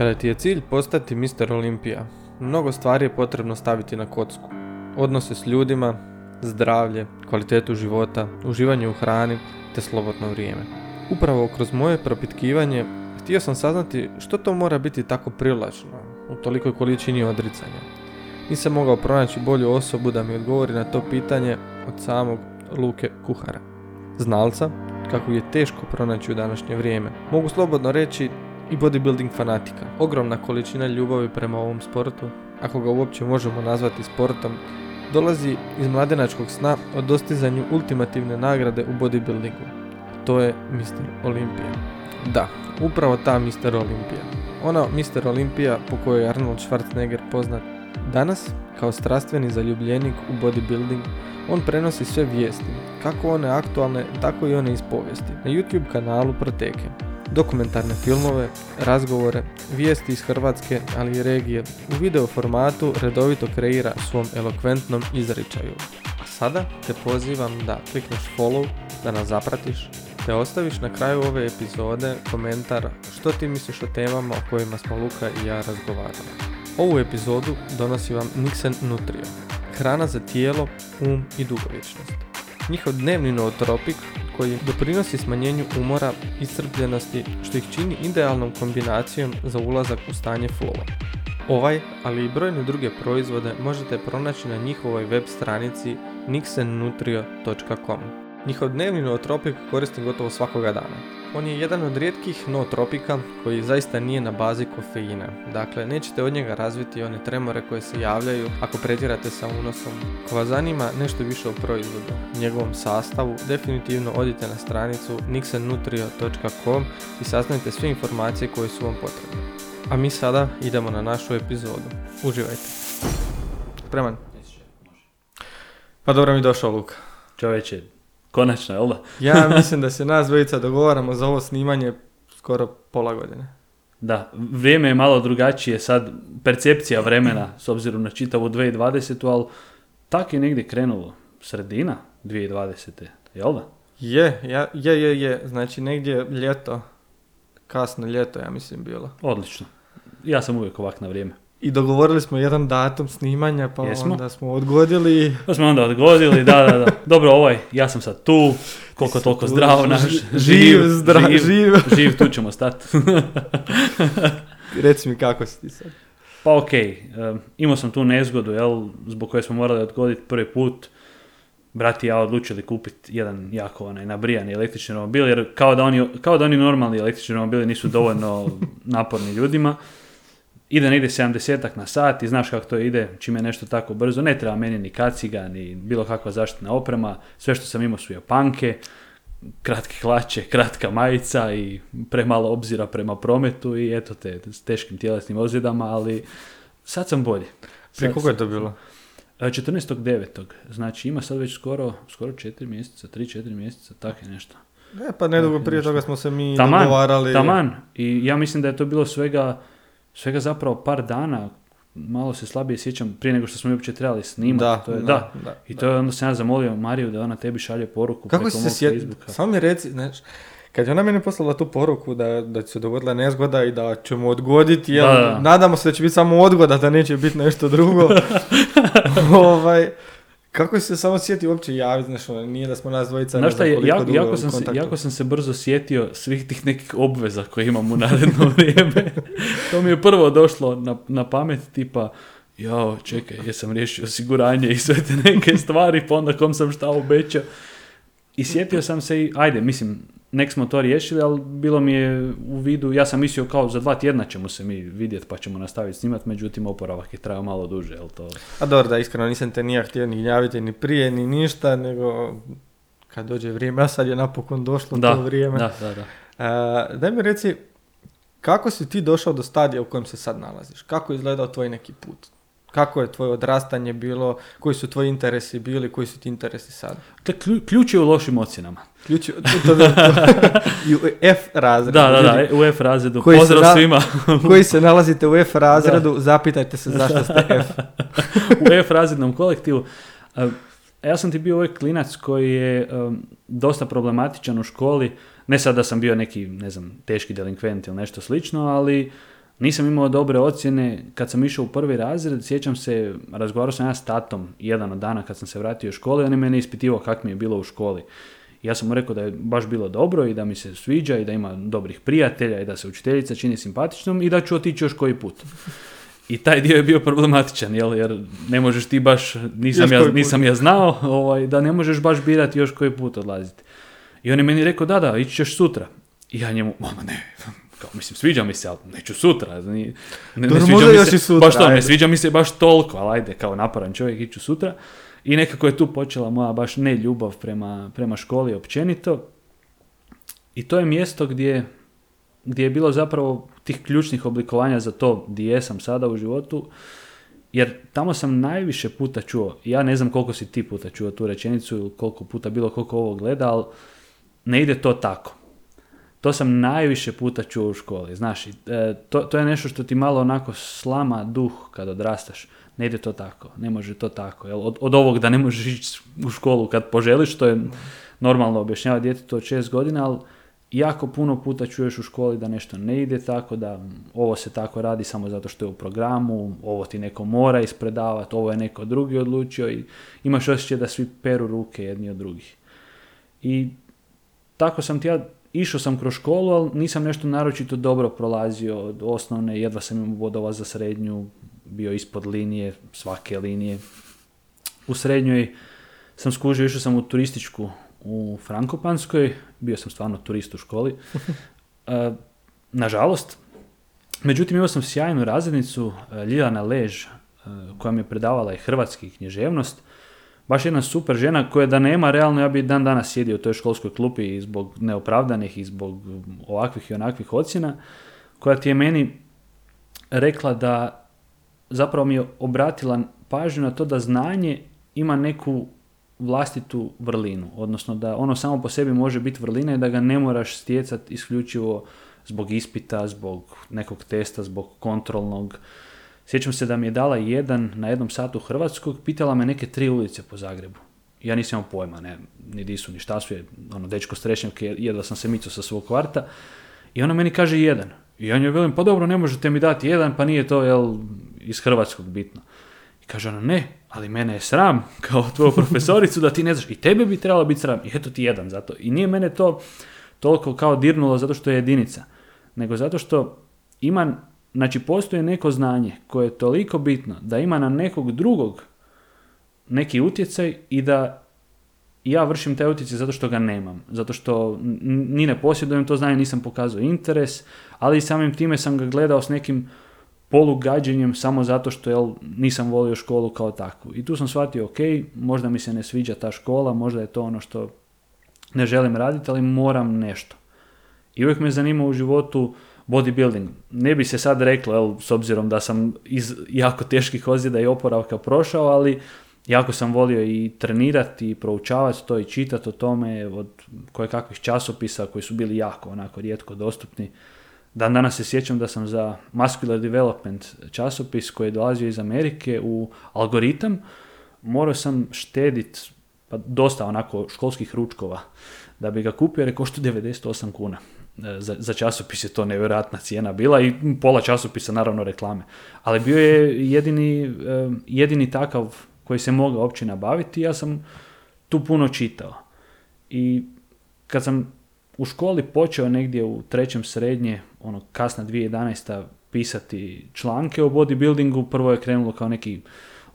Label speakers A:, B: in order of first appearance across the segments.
A: Kada ti je cilj postati Mr. Olimpija, mnogo stvari je potrebno staviti na kocku. Odnose s ljudima, zdravlje, kvalitetu života, uživanje u hrani te slobodno vrijeme. Upravo kroz moje propitkivanje htio sam saznati što to mora biti tako privlačno u tolikoj količini odricanja. Nisam mogao pronaći bolju osobu da mi odgovori na to pitanje od samog Luke Kuhara. Znalca, kako je teško pronaći u današnje vrijeme. Mogu slobodno reći i bodybuilding fanatika. Ogromna količina ljubavi prema ovom sportu, ako ga uopće možemo nazvati sportom, dolazi iz mladenačkog sna o dostizanju ultimativne nagrade u bodybuildingu. To je Mr. Olimpija. Da, upravo ta Mr. Olimpija. Ona Mr. Olimpija po kojoj je Arnold Schwarzenegger poznat. Danas, kao strastveni zaljubljenik u bodybuilding, on prenosi sve vijesti, kako one aktualne, tako i one iz povijesti, na YouTube kanalu Proteke. Dokumentarne filmove, razgovore, vijesti iz Hrvatske, ali i regije, u video formatu redovito kreira svom elokventnom izričaju. A sada te pozivam da klikneš follow, da nas zapratiš, te ostaviš na kraju ove epizode komentar što ti misliš o temama o kojima smo Luka i ja razgovarali. Ovu epizodu donosi vam Nixen Nutrio, hrana za tijelo, um i dugovječnost. Njihov dnevni nootropik koji doprinosi smanjenju umora, iscrpljenosti, što ih čini idealnom kombinacijom za ulazak u stanje flowa. Ovaj, ali i brojne druge proizvode možete pronaći na njihovoj web stranici nixennutrio.com. Njihov dnevni nootropik koristim gotovo svakoga dana. On je jedan od rijetkih nootropika koji zaista nije na bazi kofeina. Dakle, nećete od njega razviti one tremore koje se javljaju ako pretjerate sa unosom. Ako vas zanima nešto više o proizvodu, njegovom sastavu, definitivno odite na stranicu nixennutrio.com i saznajte sve informacije koje su vam potrebne. A mi sada idemo na našu epizodu. Uživajte. Spreman? Pa dobro mi došao Luka.
B: Čovječe, konačno, jel da?
A: Ja mislim da se nas dvojica dogovaramo za ovo snimanje skoro pola godine.
B: Da, vrijeme je malo drugačije sad, percepcija vremena s obzirom na čitavu 2020. ali tak je negdje krenulo, sredina 2020. Jel da?
A: Je, ja, je, je, je. Znači negdje ljeto, kasno ljeto ja mislim bilo.
B: Odlično. Ja sam uvijek ovak na vrijeme.
A: I dogovorili smo jedan datum snimanja, pa
B: Jesmo.
A: onda smo odgodili.
B: Pa smo onda odgodili, da, da, da. Dobro, ovaj, ja sam sad tu, koliko toliko zdrav, naš,
A: Živ, zdrav, živ.
B: živ, tu ćemo stati.
A: Reci mi kako si ti sad.
B: Pa ok, imao sam tu nezgodu, jel, zbog koje smo morali odgoditi prvi put. Brat i ja odlučili kupiti jedan jako onaj nabrijani električni romobil, jer kao da, oni, kao da oni normalni električni romobili nisu dovoljno naporni ljudima. Ide negdje 70 na sat i znaš kako to ide, čime je nešto tako brzo. Ne treba meni ni kaciga, ni bilo kakva zaštitna oprema. Sve što sam imao su japanke, kratke hlače, kratka majica i premalo obzira prema prometu i eto te s teškim tjelesnim ozljedama, ali sad sam bolji.
A: Prije koliko je to bilo?
B: 14.9. Znači ima sad već skoro, skoro 4 mjeseca, 3-4 mjeseca, tako je nešto.
A: E, pa nedugo prije toga smo se mi
B: Taman,
A: dogovarali.
B: taman. I ja mislim da je to bilo svega, svega zapravo par dana, malo se slabije sjećam prije nego što smo uopće trebali snimati.
A: Da,
B: to je,
A: da,
B: da.
A: da,
B: I to je onda sam ja zamolio Mariju da ona tebi šalje poruku
A: Kako
B: preko mog? Facebooka.
A: Samo mi reci, znaš, kad je ona meni poslala tu poruku da, da će se dogodila nezgoda i da ćemo odgoditi, jel,
B: Da, da.
A: nadamo se da će biti samo odgoda, da neće biti nešto drugo. ovaj, kako si se samo sjetio uopće javiti, znaš, ono, nije da smo nas dvojica
B: Znaš šta, jako,
A: dugo
B: jako, sam se, jako sam se brzo sjetio svih tih nekih obveza koje imam u naredno vrijeme. to mi je prvo došlo na, na pamet, tipa, jao, čekaj, jesam riješio osiguranje i sve te neke stvari, pa onda kom sam šta obećao. I sjetio sam se i, ajde, mislim, nek smo to riješili, ali bilo mi je u vidu, ja sam mislio kao za dva tjedna ćemo se mi vidjeti pa ćemo nastaviti snimat, međutim oporavak je trajao malo duže, jel to?
A: A dobro, da, iskreno nisam te nija htio ni javiti ni prije, ni ništa, nego kad dođe vrijeme, a sad je napokon došlo
B: Da,
A: to vrijeme.
B: da, da, da.
A: E, daj mi reci, kako si ti došao do stadija u kojem se sad nalaziš? Kako je izgledao tvoj neki put? Kako je tvoje odrastanje bilo? Koji su tvoji interesi bili? Koji su ti interesi sad?
B: Dakle, klju- ključ je u lošim ocjenama.
A: Ključ, to, to, to, i u F razredu.
B: Da, da, da, u F razredu.
A: Koji se
B: Pozdrav
A: na-
B: svima.
A: Koji se nalazite u F razredu, zapitajte se zašto ste F.
B: u F razrednom kolektivu. Ja sam ti bio ovaj klinac koji je um, dosta problematičan u školi. Ne sad da sam bio neki, ne znam, teški delinkvent ili nešto slično, ali Nisam imao dobre ocjene kad sam išao u prvi razred, sjećam se, razgovarao sam ja s tatom jedan od dana kad sam se vratio u školi, on je mene ispitivao kako mi je bilo u školi. Ja sam mu rekao da je baš bilo dobro i da mi se sviđa i da ima dobrih prijatelja i da se učiteljica čini simpatičnom i da ću otići još koji put. I taj dio je bio problematičan, jel? jer ne možeš ti baš, nisam, ja, nisam ja znao, ovaj, da ne možeš baš birati još koji put odlaziti. I on je meni rekao, da, da, ići ćeš sutra. I ja njemu, mama ne, kao, mislim, sviđa mi se, ali neću sutra. Ne, ne, ne sviđa mi se, sutra, baš to, ne sviđa mi se baš toliko, ali ajde, kao naparan čovjek, iću sutra. I nekako je tu počela moja baš ne ljubav prema, prema školi općenito. I to je mjesto gdje, gdje je bilo zapravo tih ključnih oblikovanja za to gdje jesam sada u životu. Jer tamo sam najviše puta čuo, ja ne znam koliko si ti puta čuo tu rečenicu ili koliko puta bilo koliko ovo gleda, ali ne ide to tako. To sam najviše puta čuo u školi, znaš, e, to, to je nešto što ti malo onako slama duh kad odrastaš. Ne ide to tako, ne može to tako. Jel? Od, od ovog da ne možeš ići u školu kad poželiš, to je normalno objašnjava djetetu od šest godina, ali jako puno puta čuješ u školi da nešto ne ide tako, da ovo se tako radi samo zato što je u programu, ovo ti neko mora ispredavati, ovo je neko drugi odlučio i imaš osjećaj da svi peru ruke jedni od drugih. I tako sam ti ja, išao sam kroz školu, ali nisam nešto naročito dobro prolazio od osnovne, jedva sam imao bodova za srednju, bio ispod linije, svake linije. U srednjoj sam skužio, išao sam u turističku u Frankopanskoj, bio sam stvarno turist u školi. E, nažalost, međutim imao sam sjajnu razrednicu, e, Ljiljana Lež, e, koja mi je predavala i hrvatski književnost. Baš jedna super žena koja da nema realno ja bi dan danas sjedio u toj školskoj klupi i zbog neopravdanih i zbog ovakvih i onakvih ocjena, koja ti je meni rekla da zapravo mi je obratila pažnju na to da znanje ima neku vlastitu vrlinu, odnosno da ono samo po sebi može biti vrlina i da ga ne moraš stjecati isključivo zbog ispita, zbog nekog testa, zbog kontrolnog. Sjećam se da mi je dala jedan na jednom satu hrvatskog, pitala me neke tri ulice po Zagrebu. Ja nisam imao pojma, ne, ni di su, ni šta su, je, ono, dečko strešnjak, jedva sam se micao sa svog kvarta. I ona meni kaže jedan. I ja njoj velim, pa dobro, ne možete mi dati jedan, pa nije to, jel, iz hrvatskog bitno. I kaže ona, ne, ali mene je sram, kao tvoju profesoricu, da ti ne znaš, i tebe bi trebalo biti sram, i eto ti jedan zato. I nije mene to toliko kao dirnulo zato što je jedinica, nego zato što ima, znači postoji neko znanje koje je toliko bitno da ima na nekog drugog neki utjecaj i da ja vršim taj utjecaj zato što ga nemam, zato što ni ne posjedujem to znanje, nisam pokazao interes, ali samim time sam ga gledao s nekim polugađenjem samo zato što jel, nisam volio školu kao takvu. I tu sam shvatio, ok, možda mi se ne sviđa ta škola, možda je to ono što ne želim raditi, ali moram nešto. I uvijek me zanima u životu bodybuilding. Ne bi se sad reklo, jel, s obzirom da sam iz jako teških ozljeda i oporavka prošao, ali jako sam volio i trenirati i proučavati to i čitati o tome od koje kakvih časopisa koji su bili jako onako rijetko dostupni Dan danas se sjećam da sam za Muscular Development časopis koji je dolazio iz Amerike u algoritam, morao sam štediti pa dosta onako školskih ručkova da bi ga kupio jer je košta 98 kuna. E, za, za časopis je to nevjerojatna cijena bila i pola časopisa naravno reklame. Ali bio je jedini, e, jedini takav koji se mogao uopće nabaviti ja sam tu puno čitao. I kad sam u školi počeo negdje u trećem srednje, ono kasna 2011. pisati članke o bodybuildingu. Prvo je krenulo kao neki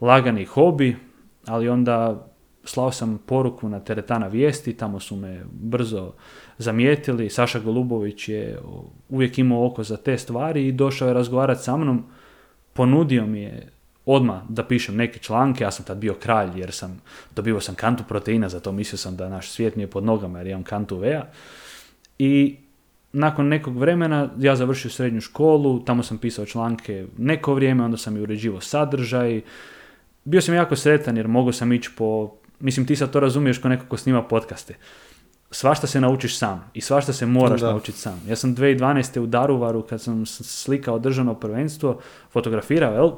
B: lagani hobi, ali onda slao sam poruku na teretana vijesti, tamo su me brzo zamijetili. Saša Golubović je uvijek imao oko za te stvari i došao je razgovarati sa mnom. Ponudio mi je odmah da pišem neke članke, ja sam tad bio kralj jer sam dobio sam kantu proteina, zato mislio sam da naš svijet mi je pod nogama jer imam kantu vea. I nakon nekog vremena ja završio srednju školu, tamo sam pisao članke neko vrijeme, onda sam i uređivao sadržaj. Bio sam jako sretan jer mogu sam ići po, mislim ti sad to razumiješ kao neko ko snima podcaste. Svašta se naučiš sam i svašta se moraš naučiti sam. Ja sam 2012. u Daruvaru kad sam slikao državno prvenstvo, fotografirao, jel?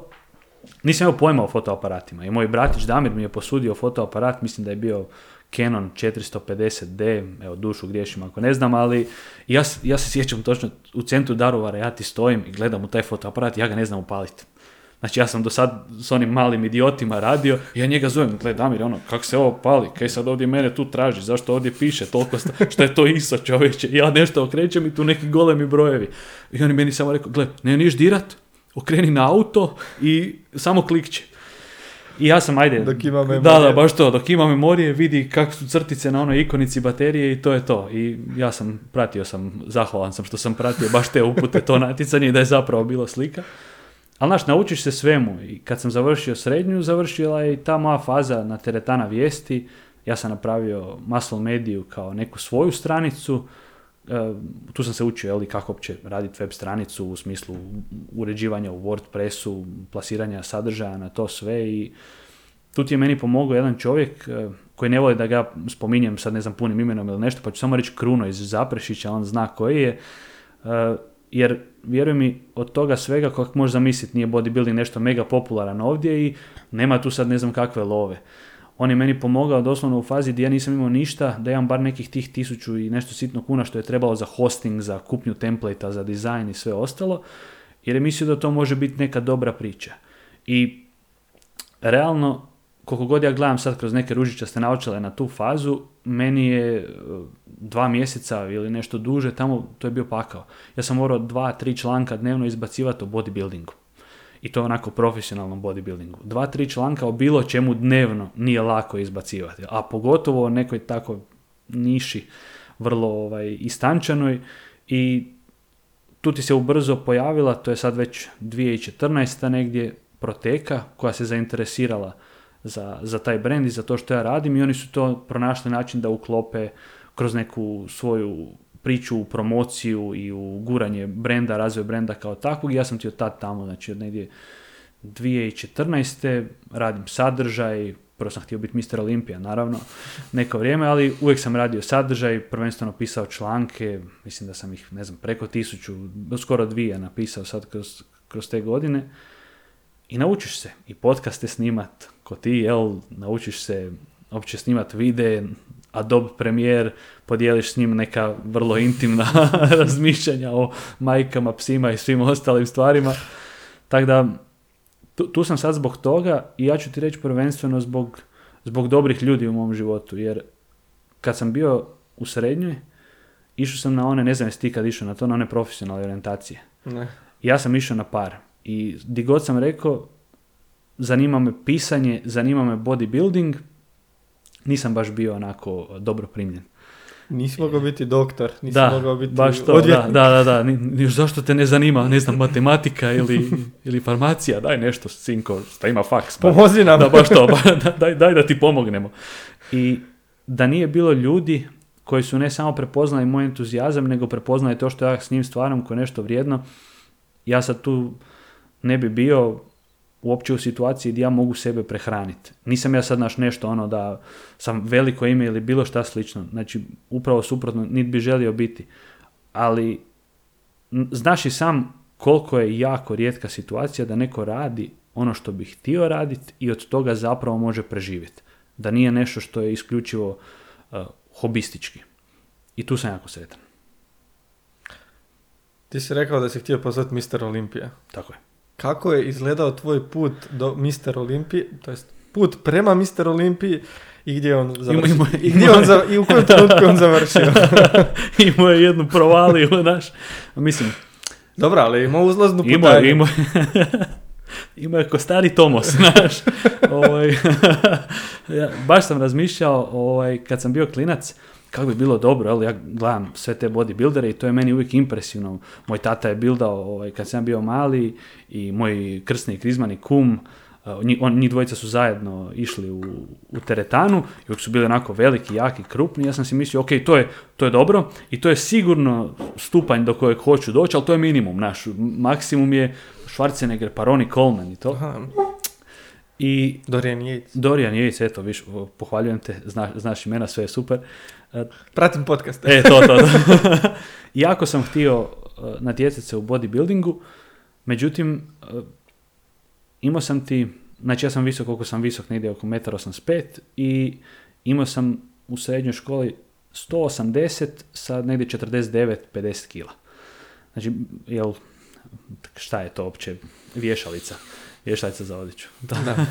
B: Nisam imao pojma o fotoaparatima i moj bratić Damir mi je posudio fotoaparat, mislim da je bio Canon 450D, evo dušu griješim ako ne znam, ali ja, ja se sjećam točno u centru Daruvara, ja ti stojim i gledam u taj fotoaparat i ja ga ne znam upaliti. Znači ja sam do sad s onim malim idiotima radio i ja njega zovem, gle Damir, ono, kako se ovo pali, kaj sad ovdje mene tu traži, zašto ovdje piše toliko, sta- što je to ISO čovječe, ja nešto okrećem i tu neki golemi brojevi. I oni meni samo rekao, gle, ne niš dirat, okreni na auto i samo klikće. I ja sam, ajde,
A: Dok ima
B: da,
A: memorije.
B: da, baš to, dok ima memorije, vidi kako su crtice na onoj ikonici baterije i to je to. I ja sam, pratio sam, zahvalan sam što sam pratio baš te upute, to natjecanje i da je zapravo bilo slika. Ali znaš, naučiš se svemu i kad sam završio srednju, završila je i ta moja faza na teretana vijesti. Ja sam napravio Muscle Mediju kao neku svoju stranicu. E, tu sam se učio jeli, kako uopće raditi web stranicu u smislu uređivanja u WordPressu, plasiranja sadržaja na to sve i tu ti je meni pomogao jedan čovjek e, koji ne voli da ga spominjem sad ne znam punim imenom ili nešto, pa ću samo reći Kruno iz Zaprešića, on zna koji je. E, jer vjeruj mi, od toga svega, kako možeš zamisliti, nije bodybuilding nešto mega popularan ovdje i nema tu sad ne znam kakve love. On je meni pomogao doslovno u fazi gdje ja nisam imao ništa, da imam bar nekih tih tisuću i nešto sitno kuna što je trebalo za hosting, za kupnju templata, za dizajn i sve ostalo, jer je mislio da to može biti neka dobra priča. I realno, koliko god ja gledam sad kroz neke ružičaste naočale na tu fazu, meni je e, dva mjeseca ili nešto duže, tamo to je bio pakao. Ja sam morao dva, tri članka dnevno izbacivati o bodybuildingu. I to onako profesionalnom bodybuildingu. Dva, tri članka o bilo čemu dnevno nije lako izbacivati. A pogotovo o nekoj takoj niši, vrlo ovaj, istančanoj. I tu ti se ubrzo pojavila, to je sad već 2014. negdje, Proteka, koja se zainteresirala za, za taj brand i za to što ja radim i oni su to pronašli način da uklope kroz neku svoju priču u promociju i u guranje brenda, razvoj brenda kao takvog ja sam ti od tad tamo, znači od negdje 2014. radim sadržaj, prvo sam htio biti Mr. Olimpija, naravno, neko vrijeme, ali uvijek sam radio sadržaj, prvenstveno pisao članke, mislim da sam ih, ne znam, preko tisuću, skoro dvije napisao sad kroz, kroz te godine. I naučiš se i podcaste snimat, ko ti, jel, naučiš se opće snimat videe, Adobe Premiere, podijeliš s njim neka vrlo intimna razmišljanja o majkama, psima i svim ostalim stvarima. Tako da, tu, tu sam sad zbog toga i ja ću ti reći prvenstveno zbog, zbog dobrih ljudi u mom životu, jer kad sam bio u srednjoj, išao sam na one, ne znam jesi ti kad išao na to, na one profesionalne orijentacije.
A: Ne.
B: Ja sam išao na par i di god sam rekao, zanima me pisanje, zanima me bodybuilding, nisam baš bio onako dobro primljen.
A: Nisi mogao biti doktor, nisi
B: da,
A: mogao biti
B: baš to, da,
A: odvjetnik.
B: da, da, da. Ni, ni- zašto te ne zanima, ne znam, matematika ili, ili farmacija, daj nešto, sinko, šta ima faks. pa-
A: Pomozi nam.
B: da, baš to, ba- da- daj, daj da ti pomognemo. I da nije bilo ljudi koji su ne samo prepoznali moj entuzijazam, nego prepoznali to što ja s njim stvaram koje je nešto vrijedno, ja sad tu ne bi bio uopće u situaciji gdje ja mogu sebe prehraniti. Nisam ja sad naš nešto ono da sam veliko ime ili bilo šta slično. Znači, upravo suprotno, niti bi želio biti. Ali, znaš i sam koliko je jako rijetka situacija da neko radi ono što bi htio raditi i od toga zapravo može preživjeti. Da nije nešto što je isključivo uh, hobistički. I tu sam jako sretan.
A: Ti si rekao da si htio postati Mr. Olimpija.
B: Tako je.
A: Kako je izgledao tvoj put do Mr. Olimpije, to jest put prema Mr. Olimpiji i gdje je on završio?
B: ima-
A: I, gdje je on za- I u kojem trenutku on završio?
B: imao je jednu provaliju, znaš. Mislim,
A: Dobro, ali ima uzlaznu
B: Imao
A: putanju.
B: imao je. Imao je ko stari Tomos, znaš. ovaj, ja, baš sam razmišljao ovaj, kad sam bio klinac, kako bi bilo dobro, ali ja gledam sve te bodybuildere i to je meni uvijek impresivno. Moj tata je bildao ovaj, kad sam bio mali i moj krsni krizmani kum, uh, nji- on, njih dvojica su zajedno išli u, u teretanu i uvijek su bili onako veliki, jaki, krupni. Ja sam si mislio, ok, to je, to je dobro i to je sigurno stupanj do kojeg hoću doći, ali to je minimum naš. Maksimum je Schwarzenegger, pa Ronnie Coleman i to.
A: Aha,
B: I
A: Dorian Yates.
B: Dorian Yates, eto, viš, pohvaljujem te, zna, znaš imena, sve je super. E,
A: Pratim podcast.
B: E, to, to. to. jako sam htio uh, natjecati se u bodybuildingu, međutim, uh, imao sam ti, znači ja sam visok koliko sam visok, negdje oko 1,85 i imao sam u srednjoj školi 180 sa negdje 49-50 kila. Znači, jel, šta je to uopće? Vješalica. Vješalica za odjeću.
A: Da.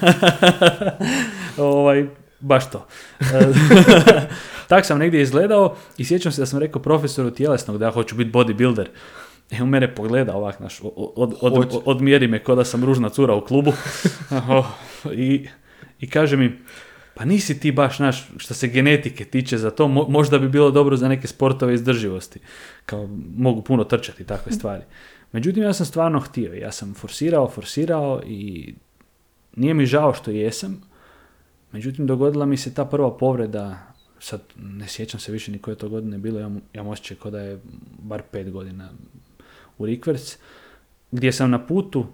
B: ovaj, baš to. tak sam negdje izgledao i sjećam se da sam rekao profesoru tjelesnog da ja hoću biti bodybuilder. E, on mene pogleda ovak, naš, od, od, odmjeri me ko da sam ružna cura u klubu. Oh, I, I kaže mi, pa nisi ti baš naš, što se genetike tiče za to, mo- možda bi bilo dobro za neke sportove izdrživosti. Kao, mogu puno trčati takve stvari. Međutim, ja sam stvarno htio. Ja sam forsirao, forsirao i nije mi žao što jesam. Međutim, dogodila mi se ta prva povreda, sad ne sjećam se više ni koje to godine bilo, ja, ja osjećaj kao da je bar pet godina u Rikverc, gdje sam na putu,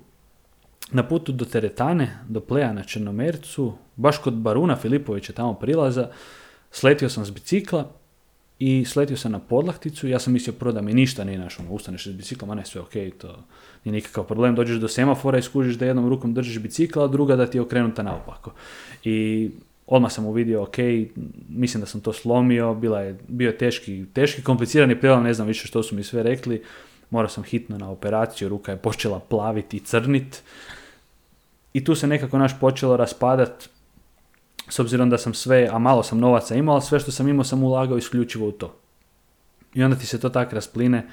B: na putu do Teretane, do Pleja na Črnomercu, baš kod Baruna Filipovića tamo prilaza, sletio sam s bicikla i sletio sam na podlakticu. Ja sam mislio prvo da mi ništa nije našlo. Ustaneš s biciklom, a ne sve ok, to nije nikakav problem. Dođeš do semafora i skužiš da jednom rukom držiš bicikla, a druga da ti je okrenuta naopako. I odmah sam uvidio, ok, mislim da sam to slomio, bila je, bio je teški, teški, komplicirani prijelom, ne znam više što su mi sve rekli. Morao sam hitno na operaciju, ruka je počela plaviti i crnit. I tu se nekako naš počelo raspadat, s obzirom da sam sve, a malo sam novaca imao, sve što sam imao sam ulagao isključivo u to. I onda ti se to tak raspline.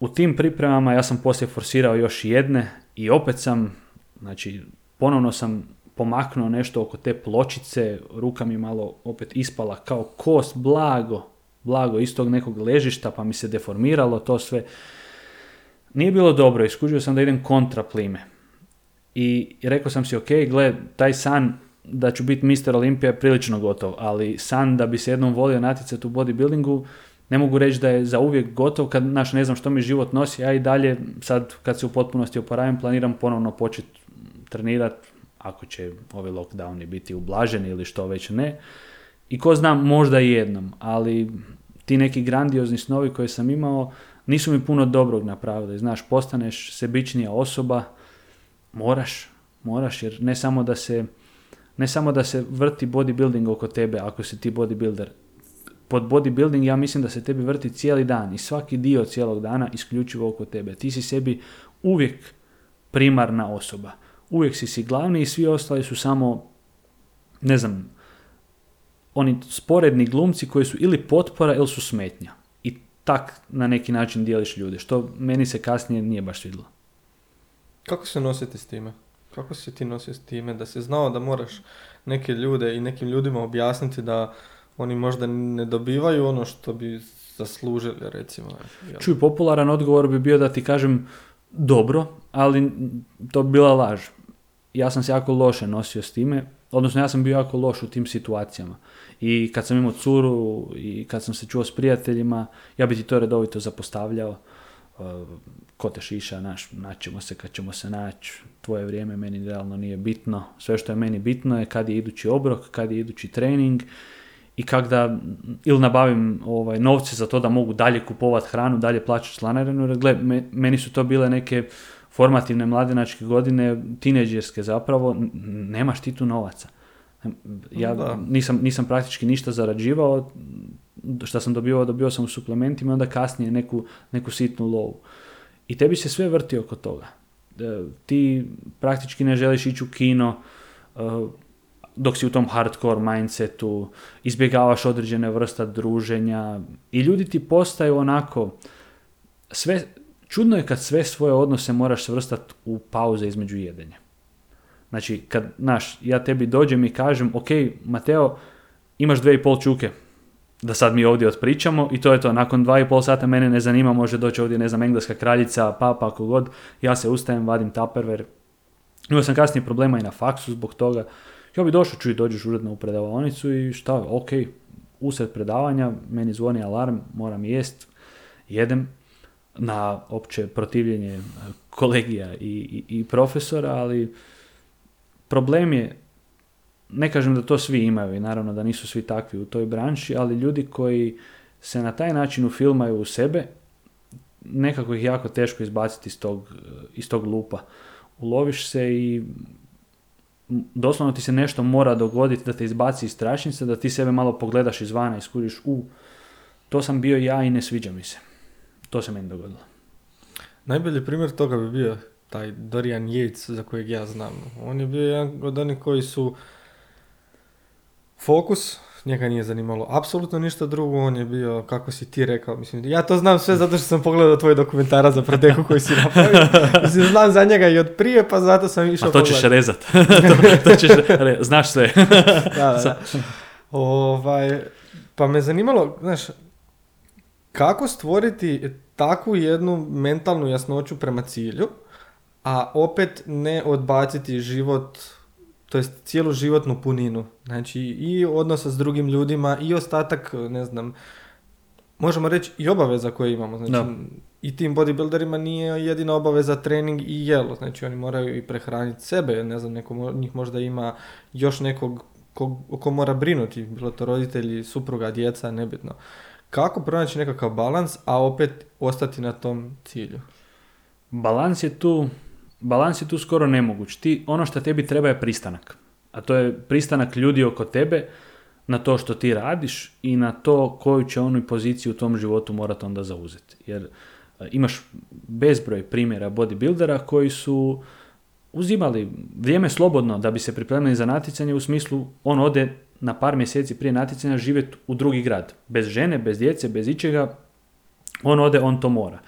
B: U tim pripremama ja sam poslije forsirao još jedne i opet sam, znači ponovno sam pomaknuo nešto oko te pločice, ruka mi malo opet ispala kao kost, blago, blago iz tog nekog ležišta pa mi se deformiralo to sve. Nije bilo dobro, iskužio sam da idem kontra plime. I rekao sam si, ok, gle, taj san da ću biti Mr. Olimpija je prilično gotov, ali san da bi se jednom volio natjecati u bodybuildingu, ne mogu reći da je za uvijek gotov, kad naš ne znam što mi život nosi, ja i dalje sad kad se u potpunosti oporavim planiram ponovno početi trenirati, ako će ovi lockdowni biti ublaženi ili što već ne. I ko znam, možda i jednom, ali ti neki grandiozni snovi koje sam imao nisu mi puno dobrog napravili. Znaš, postaneš sebičnija osoba, moraš, moraš, jer ne samo da se ne samo da se vrti bodybuilding oko tebe ako si ti bodybuilder. Pod bodybuilding ja mislim da se tebi vrti cijeli dan i svaki dio cijelog dana isključivo oko tebe. Ti si sebi uvijek primarna osoba. Uvijek si si glavni i svi ostali su samo, ne znam, oni sporedni glumci koji su ili potpora ili su smetnja. I tak na neki način dijeliš ljude, što meni se kasnije nije baš svidlo.
A: Kako se nositi s time? Kako se ti nosio s time da si znao da moraš neke ljude i nekim ljudima objasniti da oni možda ne dobivaju ono što bi zaslužili, recimo.
B: Čuj, popularan odgovor bi bio da ti kažem dobro, ali to bi bila laž. Ja sam se jako loše nosio s time, odnosno ja sam bio jako loš u tim situacijama. I kad sam imao curu i kad sam se čuo s prijateljima, ja bi ti to redovito zapostavljao. Uh, ko te šiša, naš, naćemo se kad ćemo se naći, tvoje vrijeme meni realno nije bitno. Sve što je meni bitno je kad je idući obrok, kad je idući trening i kak da ili nabavim ovaj, novce za to da mogu dalje kupovati hranu, dalje plaćati članarinu. Jer gle, me- meni su to bile neke formativne mladenačke godine, tineđerske zapravo, nemaš ti tu novaca. Ja
A: Da.
B: nisam, nisam praktički ništa zarađivao, što sam dobivao, dobio sam u suplementima, onda kasnije neku, neku sitnu lovu. I tebi se sve vrti oko toga. E, Ti praktički ne želiš ići u kino, e, dok si u tom hardcore mindsetu, izbjegavaš određene vrsta druženja i ljudi ti postaju onako, sve, čudno je kad sve svoje odnose moraš svrstati u pauze između jedenja. Znači, kad, znaš, ja tebi dođem i kažem, ok, Mateo, imaš dve i pol čuke, da sad mi ovdje otpričamo i to je to. Nakon dva i pol sata mene ne zanima, može doći ovdje, ne znam, engleska kraljica, papa, ako god. Ja se ustajem, vadim taperver. Imao sam kasnije problema i na faksu zbog toga. Ja bi došao, čuj, dođeš uredno u predavanicu i šta, ok, usred predavanja, meni zvoni alarm, moram jest, jedem na opće protivljenje e, kolegija i, i, i profesora, ali problem je, ne kažem da to svi imaju i naravno da nisu svi takvi u toj branši, ali ljudi koji se na taj način ufilmaju u sebe, nekako ih jako teško izbaciti iz tog, iz tog lupa. Uloviš se i doslovno ti se nešto mora dogoditi da te izbaci iz strašnice, da ti sebe malo pogledaš izvana i skužiš, u, to sam bio ja i ne sviđa mi se. To se meni dogodilo.
A: Najbolji primjer toga bi bio taj Dorian Yates za kojeg ja znam. On je bio jedan od onih koji su fokus, njega nije zanimalo apsolutno ništa drugo, on je bio, kako si ti rekao, mislim, ja to znam sve zato što sam pogledao tvoj dokumentara za Proteku koji si napravio. Mislim, znam za njega i od prije, pa zato sam išao
B: A to ćeš rezat. to, to ćeš re- znaš sve.
A: da, da, da. Ovaj, pa me zanimalo, znaš, kako stvoriti takvu jednu mentalnu jasnoću prema cilju, a opet ne odbaciti život, to jest cijelu životnu puninu. Znači i odnosa s drugim ljudima i ostatak, ne znam, možemo reći i obaveza koje imamo. Znači,
B: Da.
A: i tim bodybuilderima nije jedina obaveza trening i jelo. Znači oni moraju i prehraniti sebe, ne znam, neko njih možda ima još nekog ko, ko mora brinuti, bilo to roditelji, supruga, djeca, nebitno. Kako pronaći nekakav balans, a opet ostati na tom cilju?
B: Balans je tu, balans je tu skoro nemoguć. Ti, ono što tebi treba je pristanak. A to je pristanak ljudi oko tebe na to što ti radiš i na to koju će onu poziciju u tom životu morati onda zauzeti. Jer e, imaš bezbroj primjera bodybuildera koji su uzimali vrijeme slobodno da bi se pripremili za natjecanje u smislu on ode na par mjeseci prije natjecanja živjeti u drugi grad. Bez žene, bez djece, bez ičega. On ode, on to mora.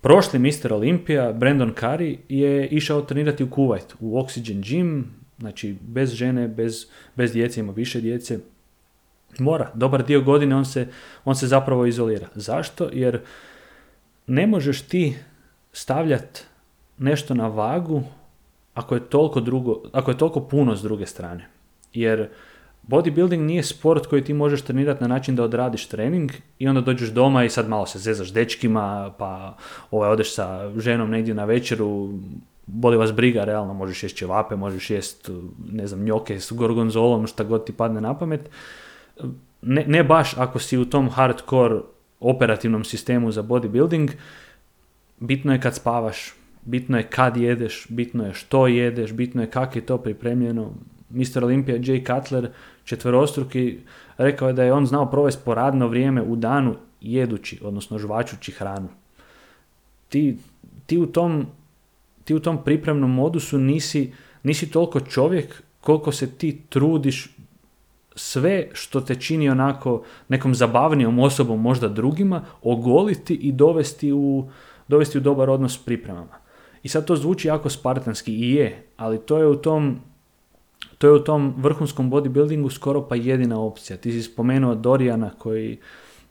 B: Prošli Mr. Olimpija, Brandon Curry, je išao trenirati u Kuwait, u Oxygen Gym, znači bez žene, bez, bez djece, ima više djece. Mora, dobar dio godine on se, on se zapravo izolira. Zašto? Jer ne možeš ti stavljati nešto na vagu ako je toliko drugo, ako je toliko puno s druge strane. Jer bodybuilding nije sport koji ti možeš trenirati na način da odradiš trening i onda dođeš doma i sad malo se zezaš dečkima, pa ovaj, odeš sa ženom negdje na večeru, boli vas briga, realno možeš jest ćevape, možeš jest, ne znam, njoke s gorgonzolom, šta god ti padne na pamet. Ne, ne baš ako si u tom hardcore operativnom sistemu za bodybuilding, bitno je kad spavaš, bitno je kad jedeš, bitno je što jedeš, bitno je kako je to pripremljeno. Mr. Olympia Jay Cutler, četverostruki, rekao je da je on znao provesti po radno vrijeme u danu jedući, odnosno žvačući hranu. Ti, ti, u tom, ti u tom pripremnom modusu nisi, nisi toliko čovjek koliko se ti trudiš sve što te čini onako nekom zabavnijom osobom, možda drugima, ogoliti i dovesti u, dovesti u dobar odnos s pripremama. I sad to zvuči jako spartanski i je, ali to je u tom to je u tom vrhunskom bodybuildingu skoro pa jedina opcija. Ti si spomenuo Dorijana koji,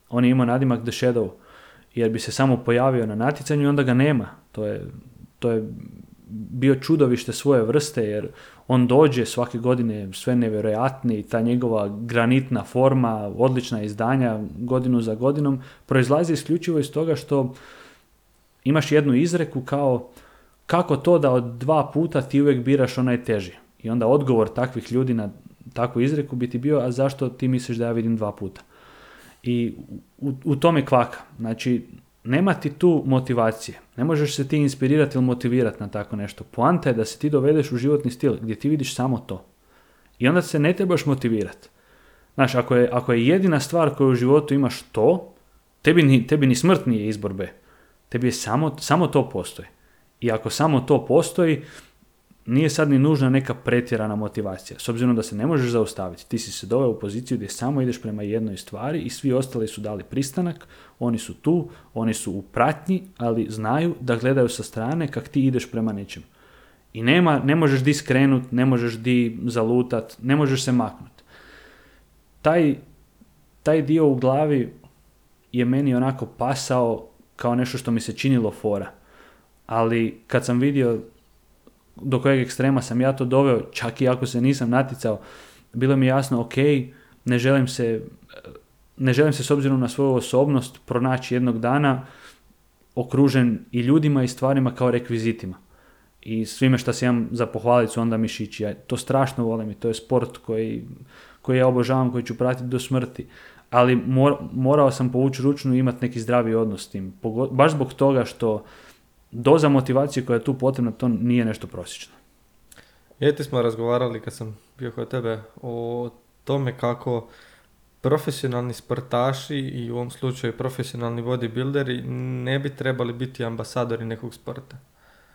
B: on je imao nadimak The Shadow, jer bi se samo pojavio na natjecanju i onda ga nema. To je, to je bio čudovište svoje vrste jer on dođe svake godine sve nevjerojatniji, ta njegova granitna forma, odlična izdanja godinu za godinom, proizlazi isključivo iz toga što imaš jednu izreku kao kako to da od dva puta ti uvijek biraš onaj teži. I onda odgovor takvih ljudi na takvu izreku bi ti bio, a zašto ti misliš da ja vidim dva puta? I u, u tome kvaka. Znači, nema ti tu motivacije. Ne možeš se ti inspirirati ili motivirati na tako nešto. Poanta je da se ti dovedeš u životni stil gdje ti vidiš samo to. I onda se ne trebaš motivirati. Znaš, ako je, ako je jedina stvar koju u životu imaš to, tebi ni, tebi ni smrt nije izbor B. Tebi je samo, samo to postoji. I ako samo to postoji, nije sad ni nužna neka pretjerana motivacija. S obzirom da se ne možeš zaustaviti. Ti si se doveo u poziciju gdje samo ideš prema jednoj stvari i svi ostali su dali pristanak, oni su tu, oni su u pratnji, ali znaju da gledaju sa strane kak ti ideš prema nečem. I nema, ne možeš di skrenut, ne možeš di zalutat, ne možeš se maknut. Taj, taj dio u glavi je meni onako pasao kao nešto što mi se činilo fora. Ali kad sam vidio do kojeg ekstrema sam ja to doveo, čak i ako se nisam naticao, bilo mi jasno, ok, ne želim se, ne želim se s obzirom na svoju osobnost pronaći jednog dana okružen i ljudima i stvarima kao rekvizitima. I svime što se imam za pohvaliti su onda mišići. Ja to strašno volim i to je sport koji, koji ja obožavam, koji ću pratiti do smrti. Ali mor, morao sam povući ručnu i imati neki zdravi odnos s tim. Baš zbog toga što doza motivacije koja je tu potrebna, to nije nešto prosječno.
A: Jeti smo razgovarali kad sam bio kod tebe o tome kako profesionalni sportaši i u ovom slučaju profesionalni bodybuilderi ne bi trebali biti ambasadori nekog sporta.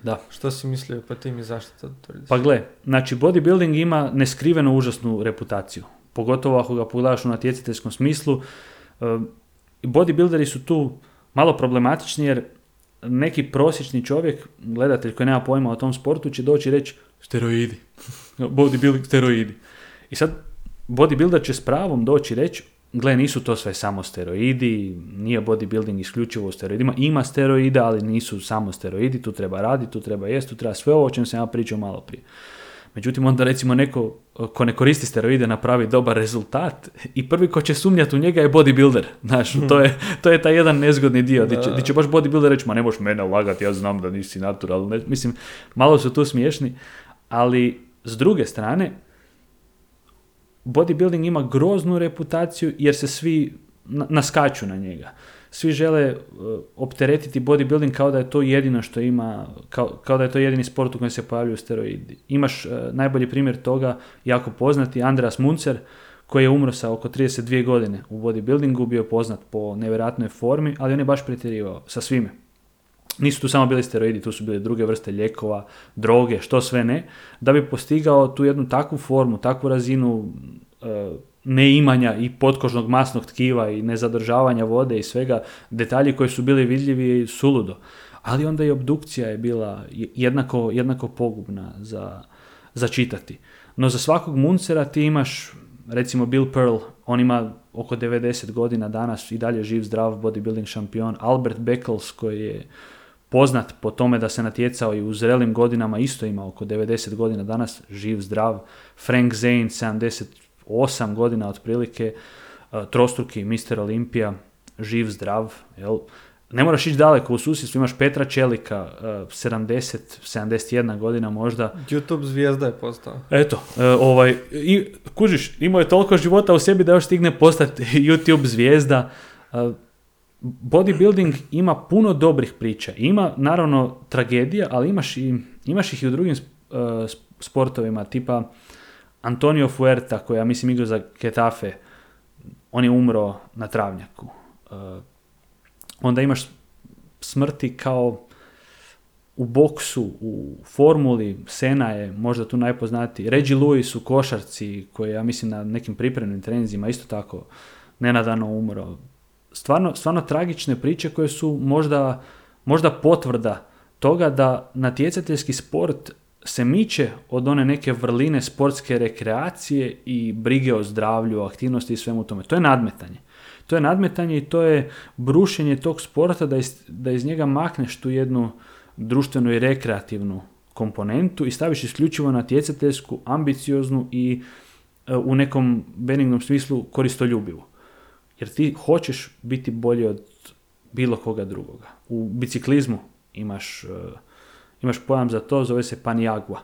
B: Da.
A: Što si mislio po tim i zašto to tvrdiš?
B: Pa gle, znači bodybuilding ima neskriveno užasnu reputaciju. Pogotovo ako ga pogledaš u natjecateljskom smislu. E, Bodybuilderi su tu malo problematični jer neki prosječni čovjek, gledatelj koji nema pojma o tom sportu, će doći reći steroidi. Bodybuilding, steroidi. I sad bodybuilder će s pravom doći reći gle, nisu to sve samo steroidi, nije bodybuilding isključivo u steroidima, ima steroida, ali nisu samo steroidi, tu treba raditi, tu treba jesti, tu treba sve ovo o čem sam ja pričao malo prije. Međutim, onda recimo neko ko ne koristi steroide napravi dobar rezultat i prvi ko će sumnjati u njega je bodybuilder. Znaš, to je, to je taj jedan nezgodni dio gdje će, gdje će baš bodybuilder reći, ma ne možeš mene lagati, ja znam da nisi natural. Ne, mislim, malo su tu smiješni, ali s druge strane, bodybuilding ima groznu reputaciju jer se svi na- naskaču na njega. Svi žele uh, opteretiti bodybuilding kao da je to jedino što ima, kao, kao da je to jedini sport u kojem se pojavljuju steroidi. Imaš uh, najbolji primjer toga, jako poznati, Andreas Muncer, koji je umro sa oko 32 godine u bodybuildingu, bio poznat po nevjerojatnoj formi, ali on je baš pretjerivao sa svime. Nisu tu samo bili steroidi, tu su bile druge vrste lijekova, droge, što sve ne, da bi postigao tu jednu takvu formu, takvu razinu e, neimanja i potkožnog masnog tkiva i nezadržavanja vode i svega, detalji koji su bili vidljivi suludo. Ali onda i obdukcija je bila jednako, jednako pogubna za, za čitati. No za svakog muncera ti imaš, recimo Bill Pearl, on ima oko 90 godina danas i dalje živ, zdrav bodybuilding šampion. Albert Beckles koji je poznat po tome da se natjecao i u zrelim godinama, isto ima oko 90 godina danas, živ, zdrav. Frank Zane, 78 godina otprilike, uh, trostruki Mr. Olimpija, živ, zdrav, jel? Ne moraš ići daleko u susjedstvu, imaš Petra Čelika, uh, 70, 71 godina možda,
A: YouTube zvijezda je postao.
B: Eto, e, ovaj, i, kužiš, imao je toliko života u sebi da još stigne postati YouTube zvijezda. E, bodybuilding ima puno dobrih priča. Ima, naravno, tragedija, ali imaš, i, imaš ih i u drugim e, sportovima, tipa Antonio Fuerta, koji ja mislim igra za Getafe, on je umro na travnjaku. E, onda imaš smrti kao u boksu, u formuli, Sena je možda tu najpoznatiji. Reggie Lewis u košarci, koji ja mislim, na nekim pripremnim treninzima isto tako nenadano umro. Stvarno, stvarno tragične priče koje su možda, možda potvrda toga da natjecateljski sport se miče od one neke vrline sportske rekreacije i brige o zdravlju, aktivnosti i svemu tome. To je nadmetanje. To je nadmetanje i to je brušenje tog sporta da iz, da iz njega makneš tu jednu društvenu i rekreativnu komponentu i staviš isključivo natjecateljsku, ambicioznu i e, u nekom benignom smislu koristoljubivu. Jer ti hoćeš biti bolji od bilo koga drugoga. U biciklizmu imaš, e, imaš pojam za to, zove se panjagua.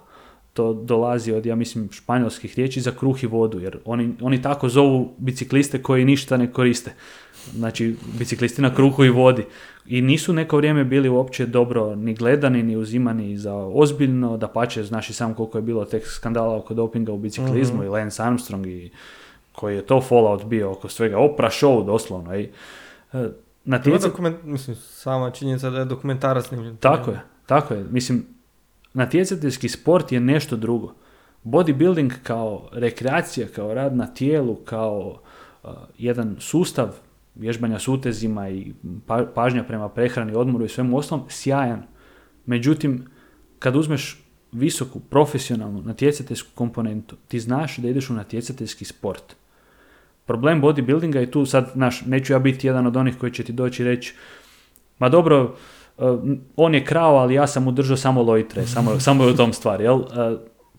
B: To dolazi od, ja mislim, španjolskih riječi za kruh i vodu, jer oni, oni tako zovu bicikliste koji ništa ne koriste. Znači, biciklisti na kruhu i vodi. I nisu neko vrijeme bili uopće dobro ni gledani, ni uzimani za ozbiljno, da pače, znaš i sam koliko je bilo tek skandala oko dopinga u biciklizmu
A: Mhm.
B: i Lance Armstrong i koji je to fallout bio oko svega, opra show doslovno. I, e, na tjeca-
A: dokument, mislim, sama činjenica da je dokumentarac snimljen.
B: tako je, tako je. Mislim, natjecateljski sport je nešto drugo. Bodybuilding kao rekreacija, kao rad na tijelu, kao uh, jedan sustav vježbanja s utezima i pa- pažnja prema prehrani, odmoru i svemu ostalom, sjajan. Međutim, kad uzmeš visoku, profesionalnu natjecateljsku komponentu, ti znaš da ideš u natjecateljski sport. Problem bodybuildinga je tu, sad, znaš, neću ja biti jedan od onih koji će ti doći reći, ma dobro, on je krao, ali ja sam mu držao samo lojtre, samo, samo u tom stvar, jel? Uh,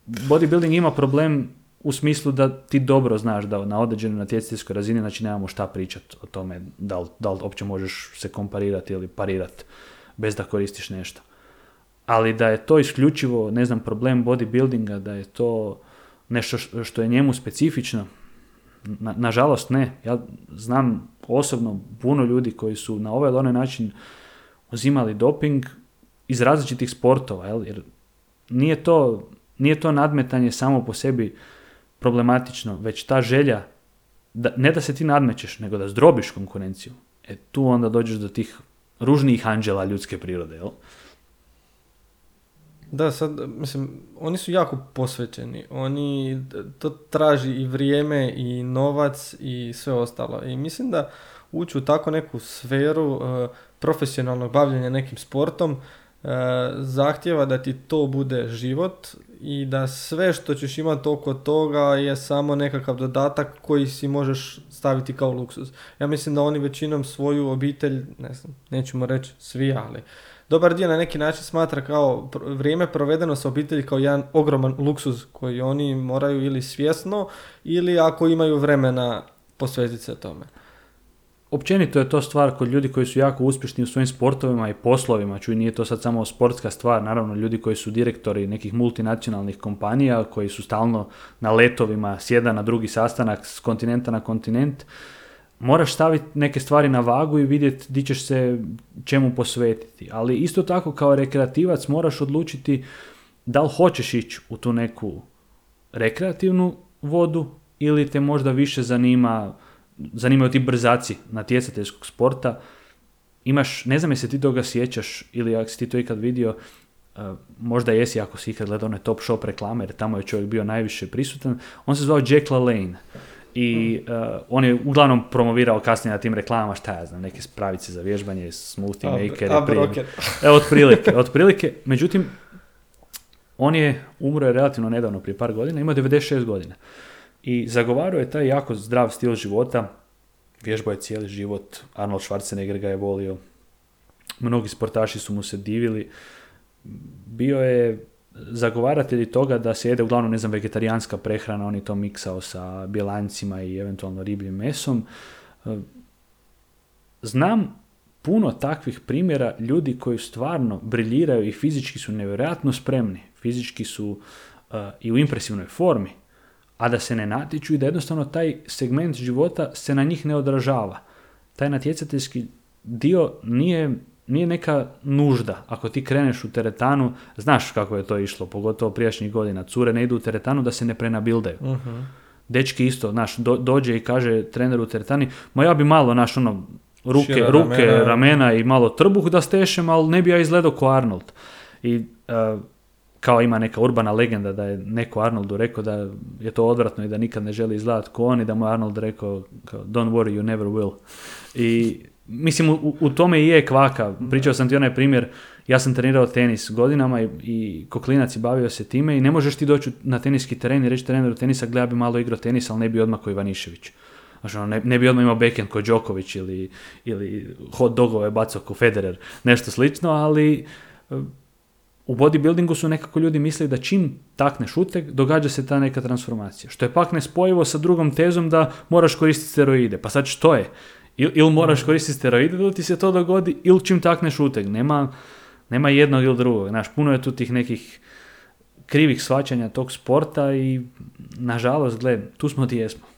B: bodybuilding ima problem u smislu da ti dobro znaš da na određenoj natjecateljskoj razini, znači nemamo šta pričati o tome da li, da li uopće možeš se komparirati ili parirati bez da koristiš nešto. Ali da je to isključivo, ne znam, problem bodybuildinga, da je to nešto što je njemu specifično, na, nažalost ne. Ja znam osobno puno ljudi koji su na ovaj ili onaj način uzimali doping iz različitih sportova, jel? jer nije to, nije to nadmetanje samo po sebi problematično, već ta želja, da, ne da se ti nadmećeš, nego da zdrobiš konkurenciju. E tu onda dođeš do tih ružnijih anđela ljudske prirode, jel?
A: Da, sad, mislim, oni su jako posvećeni. Oni, to traži i vrijeme i novac i sve ostalo. I mislim da ući u tako neku sferu uh, profesionalnog bavljenja nekim sportom uh, zahtjeva da ti to bude život i da sve što ćeš imati oko toga je samo nekakav dodatak koji si možeš staviti kao luksuz. Ja mislim da oni većinom svoju obitelj, ne znam, nećemo reći svi, ali dobar dio na neki način smatra kao vrijeme provedeno sa obitelji kao jedan ogroman luksuz koji oni moraju ili svjesno ili ako imaju vremena posvetiti se tome.
B: Općenito je to stvar kod ljudi koji su jako uspješni u svojim sportovima i poslovima, čuj nije to sad samo sportska stvar, naravno ljudi koji su direktori nekih multinacionalnih kompanija, koji su stalno na letovima, sjeda na drugi sastanak s kontinenta na kontinent, moraš staviti neke stvari na vagu i vidjeti di ćeš se čemu posvetiti. Ali isto tako kao rekreativac moraš odlučiti da li hoćeš ići u tu neku rekreativnu vodu ili te možda više zanima, zanimaju ti brzaci natjecateljskog sporta. Imaš, ne znam jesi ti toga sjećaš ili ako si ti to ikad vidio, uh, možda jesi ako si ikad gledao one Top Shop reklame, jer tamo je čovjek bio najviše prisutan, on se zvao Jack LaLanne i uh, on je uglavnom promovirao kasnije na tim reklamama, šta ja znam, neke spravice za vježbanje, smoothie maker. Evo, otprilike, otprilike. Međutim, on je umro je relativno nedavno, prije par godina, ima 96 godina. I zagovarao je taj jako zdrav stil života, vježbao je cijeli život, Arnold Schwarzenegger ga je volio, mnogi sportaši su mu se divili, bio je zagovaratelji toga da se jede uglavnom, ne znam, vegetarijanska prehrana, on je to miksao sa bjelancima i eventualno ribljim mesom. Znam puno takvih primjera ljudi koji stvarno briljiraju i fizički su nevjerojatno spremni, fizički su uh, i u impresivnoj formi, a da se ne natječu i da jednostavno taj segment života se na njih ne odražava. Taj natjecateljski dio nije nije neka nužda. Ako ti kreneš u teretanu, znaš kako je to išlo, pogotovo prijašnjih godina. Cure ne idu u teretanu da se ne prenabildaju. uh Dečki isto, znaš, dođe i kaže trener u teretani, ma ja bi malo, naš ono, ruke, ruke ramena. i malo trbuh da stešem, ali ne bi ja izgledao ko Arnold. I uh, kao ima neka urbana legenda da je neko Arnoldu rekao da je to odvratno i da nikad ne želi izgledati ko on i da mu Arnold rekao kao, don't worry, you never will. I mislim, u, u tome i je kvaka. Pričao sam ti onaj primjer, ja sam trenirao tenis godinama i, i koklinac i bavio se time i ne možeš ti doći na teniski teren i reći treneru tenisa, gleda bi malo igrao tenis, ali ne bi odmah koji Ivanišević. Znači, ne, ne bi odmah imao backhand kao Đoković ili, ili hot dogove bacao ko Federer, nešto slično, ali u bodybuildingu su nekako ljudi mislili da čim takne šutek, događa se ta neka transformacija. Što je pak nespojivo sa drugom tezom da moraš koristiti steroide. Pa sad što je? Ili il moraš koristiti steroide da ti se to dogodi, ili čim takneš uteg. Nema, nema jednog ili drugog. Znaš, puno je tu tih nekih krivih svačanja tog sporta i nažalost, gled, tu smo ti jesmo.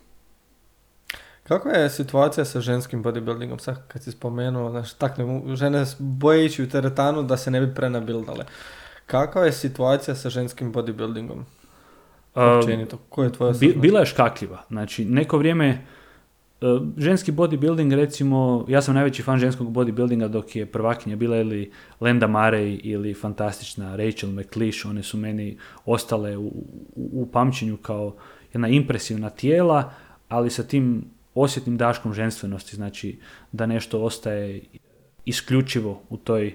A: Kakva je situacija sa ženskim bodybuildingom? Sad kad si spomenuo, znaš, takne, žene boje ići u teretanu da se ne bi prenabildale. Kakva je situacija sa ženskim bodybuildingom? Općenito, je tvoja
B: Bila je škakljiva. Znači, neko vrijeme E, ženski bodybuilding, recimo, ja sam najveći fan ženskog bodybuildinga dok je prvakinja bila ili Lenda Marey ili fantastična Rachel McLeish, one su meni ostale u, u, pamćenju kao jedna impresivna tijela, ali sa tim osjetnim daškom ženstvenosti, znači da nešto ostaje isključivo u toj,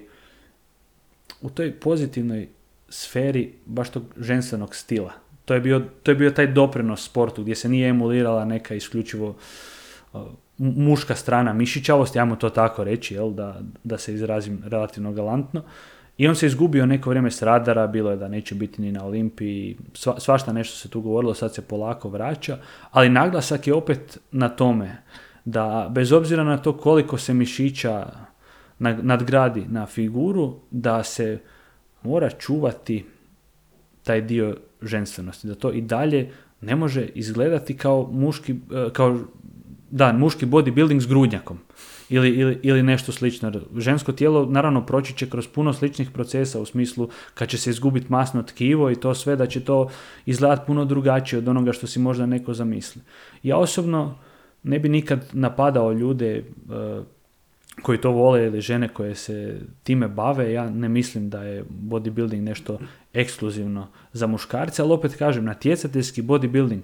B: u toj pozitivnoj sferi baš tog ženstvenog stila. To je, bio, to je bio taj doprinos sportu gdje se nije emulirala neka isključivo muška strana mišićavosti, ajmo to tako reći, jel, da, da se izrazim relativno galantno. I on se izgubio neko vrijeme s radara, bilo je da neće biti ni na Olimpiji, sva, svašta nešto se tu govorilo, sad se polako vraća, ali naglasak je opet na tome da bez obzira na to koliko se mišića nadgradi na figuru, da se mora čuvati taj dio ženstvenosti, da to i dalje ne može izgledati kao muški, e, kao da, muški bodybuilding s grudnjakom ili, ili, ili nešto slično. Žensko tijelo naravno proći će kroz puno sličnih procesa u smislu kad će se izgubiti masno tkivo i to sve da će to izgledati puno drugačije od onoga što si možda neko zamisli. Ja osobno ne bi nikad napadao ljude e, koji to vole ili žene koje se time bave, ja ne mislim da je bodybuilding nešto ekskluzivno za muškarce, ali opet kažem, natjecateljski bodybuilding,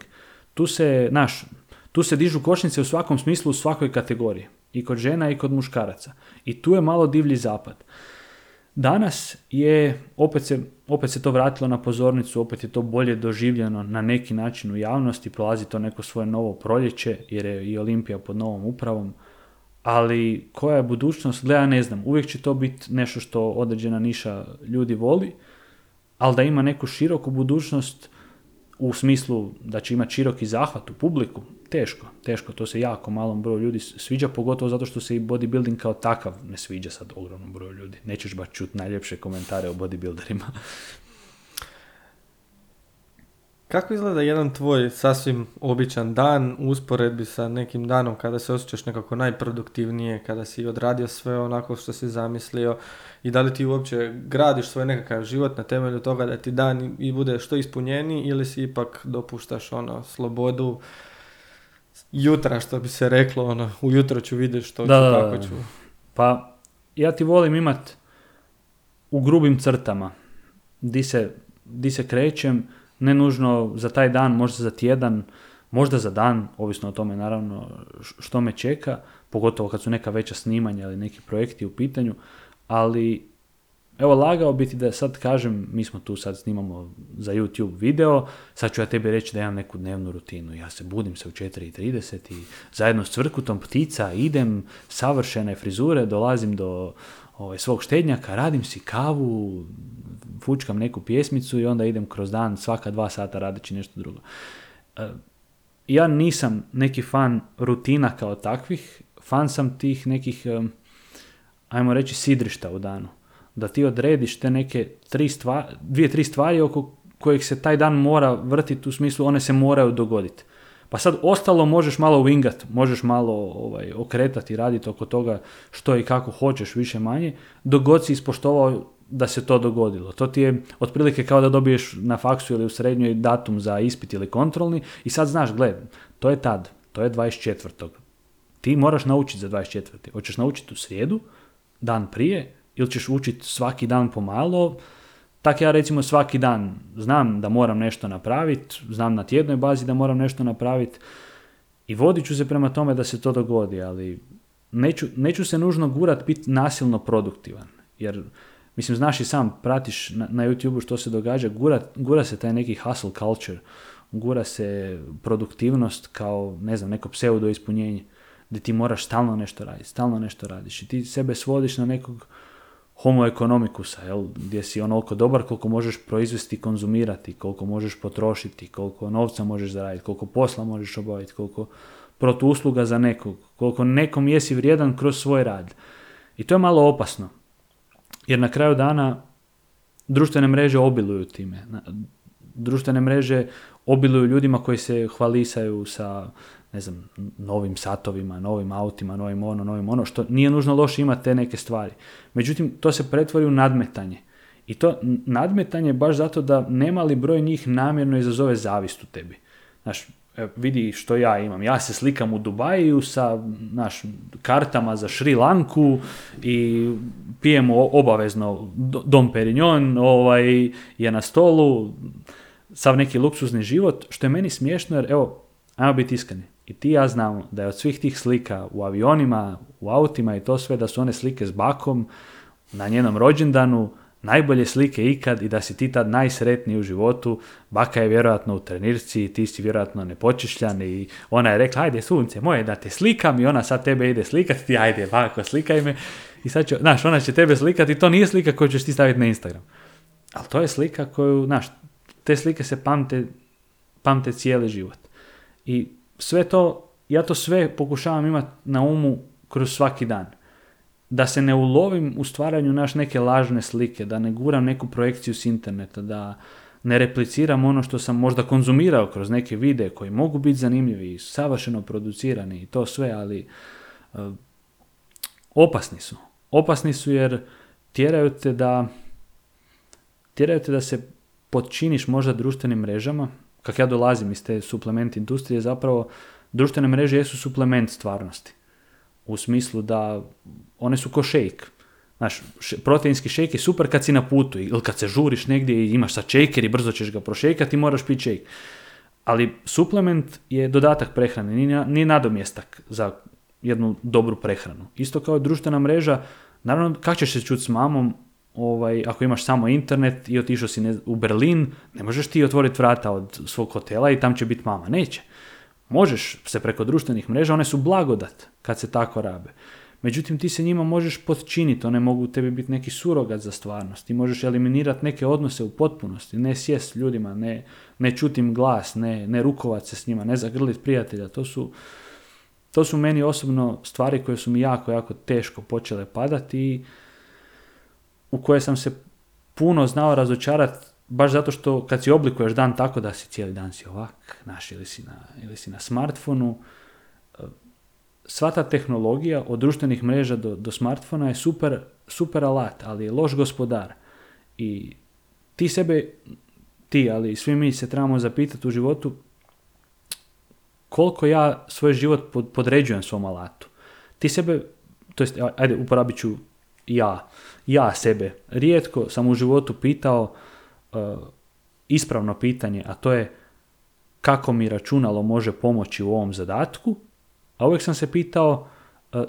B: tu se, naš, tu se dižu košnice u svakom smislu, u svakoj kategoriji. I kod žena i kod muškaraca. I tu je malo divlji zapad. Danas je, opet se, opet se to vratilo na pozornicu, opet je to bolje doživljeno na neki način u javnosti, prolazi to neko svoje novo proljeće, jer je i Olimpija pod novom upravom, ali koja je budućnost, gleda ne znam, uvijek će to biti nešto što određena niša ljudi voli, ali da ima neku široku budućnost u smislu da će imati široki zahvat u publiku, teško, teško, to se jako malom broju ljudi sviđa, pogotovo zato što se i bodybuilding kao takav ne sviđa sad ogromnom broju ljudi. Nećeš baš čuti najljepše komentare o bodybuilderima.
A: Kako izgleda jedan tvoj sasvim običan dan u usporedbi sa nekim danom kada se osjećaš nekako najproduktivnije, kada si odradio sve onako što si zamislio i da li ti uopće gradiš svoj nekakav život na temelju toga da ti dan i bude što ispunjeniji ili si ipak dopuštaš ono slobodu jutra što bi se reklo, ono, ujutro ću vidjeti što ću, kako ću.
B: Pa ja ti volim imat u grubim crtama di se, di se krećem, ne nužno za taj dan, možda za tjedan, možda za dan, ovisno o tome naravno što me čeka, pogotovo kad su neka veća snimanja ili neki projekti u pitanju, ali evo lagao biti da sad kažem, mi smo tu sad snimamo za YouTube video, sad ću ja tebi reći da imam neku dnevnu rutinu. Ja se budim se u 4.30 i zajedno s cvrkutom ptica idem, savršene frizure, dolazim do ovaj, svog štednjaka, radim si kavu, fučkam neku pjesmicu i onda idem kroz dan svaka dva sata radeći nešto drugo. E, ja nisam neki fan rutina kao takvih, fan sam tih nekih, ajmo reći, sidrišta u danu da ti odrediš te neke tri stvari, dvije, tri stvari oko kojih se taj dan mora vrtiti u smislu one se moraju dogoditi. Pa sad ostalo možeš malo wingat, možeš malo ovaj, okretati, raditi oko toga što i kako hoćeš više manje, dok god si ispoštovao da se to dogodilo. To ti je otprilike kao da dobiješ na faksu ili u srednjoj datum za ispit ili kontrolni i sad znaš, gled, to je tad, to je 24. Ti moraš naučiti za 24. Hoćeš naučiti u srijedu, dan prije, ili ćeš učiti svaki dan pomalo, tako ja recimo svaki dan znam da moram nešto napraviti, znam na tjednoj bazi da moram nešto napraviti i vodit ću se prema tome da se to dogodi, ali neću, neću se nužno gurat biti nasilno produktivan, jer mislim znaš i sam, pratiš na, na YouTube što se događa, gura, gura se taj neki hustle culture, gura se produktivnost kao, ne znam, neko pseudo ispunjenje, gdje ti moraš stalno nešto raditi, stalno nešto radiš i ti sebe svodiš na nekog homo economikusa, jel? gdje si onoliko dobar koliko možeš proizvesti i konzumirati, koliko možeš potrošiti, koliko novca možeš zaraditi, koliko posla možeš obaviti, koliko protuusluga za nekog, koliko nekom jesi vrijedan kroz svoj rad. I to je malo opasno, jer na kraju dana društvene mreže obiluju time. Društvene mreže obiluju ljudima koji se hvalisaju sa ne znam, novim satovima, novim autima, novim ono, novim ono, što nije nužno loše imati te neke stvari. Međutim, to se pretvori u nadmetanje. I to nadmetanje baš zato da nemali broj njih namjerno izazove zavist u tebi. Znaš, vidi što ja imam. Ja se slikam u Dubaju sa naš, kartama za Šri Lanku i pijemo obavezno Dom Perignon ovaj, je na stolu, sav neki luksuzni život, što je meni smiješno jer, evo, ajmo biti iskreni, i ti ja znam da je od svih tih slika u avionima, u autima i to sve, da su one slike s bakom na njenom rođendanu, najbolje slike ikad i da si ti tad najsretniji u životu. Baka je vjerojatno u trenirci, ti si vjerojatno nepočišljan i ona je rekla, ajde sunce moje da te slikam i ona sad tebe ide slikati, ti ajde bako slikaj me. I sad će, znaš, ona će tebe slikati i to nije slika koju ćeš ti staviti na Instagram. Ali to je slika koju, znaš, te slike se pamte, pamte cijeli život. I sve to, ja to sve pokušavam imati na umu kroz svaki dan. Da se ne ulovim u stvaranju naš neke lažne slike, da ne guram neku projekciju s interneta, da ne repliciram ono što sam možda konzumirao kroz neke videe koji mogu biti zanimljivi i savršeno producirani i to sve, ali e, opasni su. Opasni su jer tjeraju te da tjeraju te da se podčiniš možda društvenim mrežama, kak ja dolazim iz te suplement industrije, zapravo društvene mreže jesu suplement stvarnosti. U smislu da one su ko šejk. Znaš, proteinski šejk je super kad si na putu ili kad se žuriš negdje i imaš sa shaker i brzo ćeš ga prošejkati i moraš piti šejk. Ali suplement je dodatak prehrane, nije nadomjestak za jednu dobru prehranu. Isto kao društvena mreža, naravno kako ćeš se čuti s mamom ovaj, ako imaš samo internet i otišao si u Berlin, ne možeš ti otvoriti vrata od svog hotela i tam će biti mama. Neće. Možeš se preko društvenih mreža, one su blagodat kad se tako rabe. Međutim, ti se njima možeš podčiniti, one mogu tebi biti neki surogat za stvarnost. Ti možeš eliminirati neke odnose u potpunosti, ne sjest ljudima, ne, ne čutim glas, ne, ne rukovat se s njima, ne zagrlit prijatelja. To su, to su meni osobno stvari koje su mi jako, jako teško počele padati i u koje sam se puno znao razočarati baš zato što kad si oblikuješ dan tako da si cijeli dan si ovak, naš, ili si na, ili si na smartfonu, e, sva ta tehnologija od društvenih mreža do, do smartfona je super, super alat, ali je loš gospodar. I ti sebe, ti, ali svi mi se trebamo zapitati u životu koliko ja svoj život podređujem svom alatu. Ti sebe, to jest, ajde, uporabit ću ja, ja sebe. Rijetko sam u životu pitao uh, ispravno pitanje, a to je kako mi računalo može pomoći u ovom zadatku, a uvijek sam se pitao uh,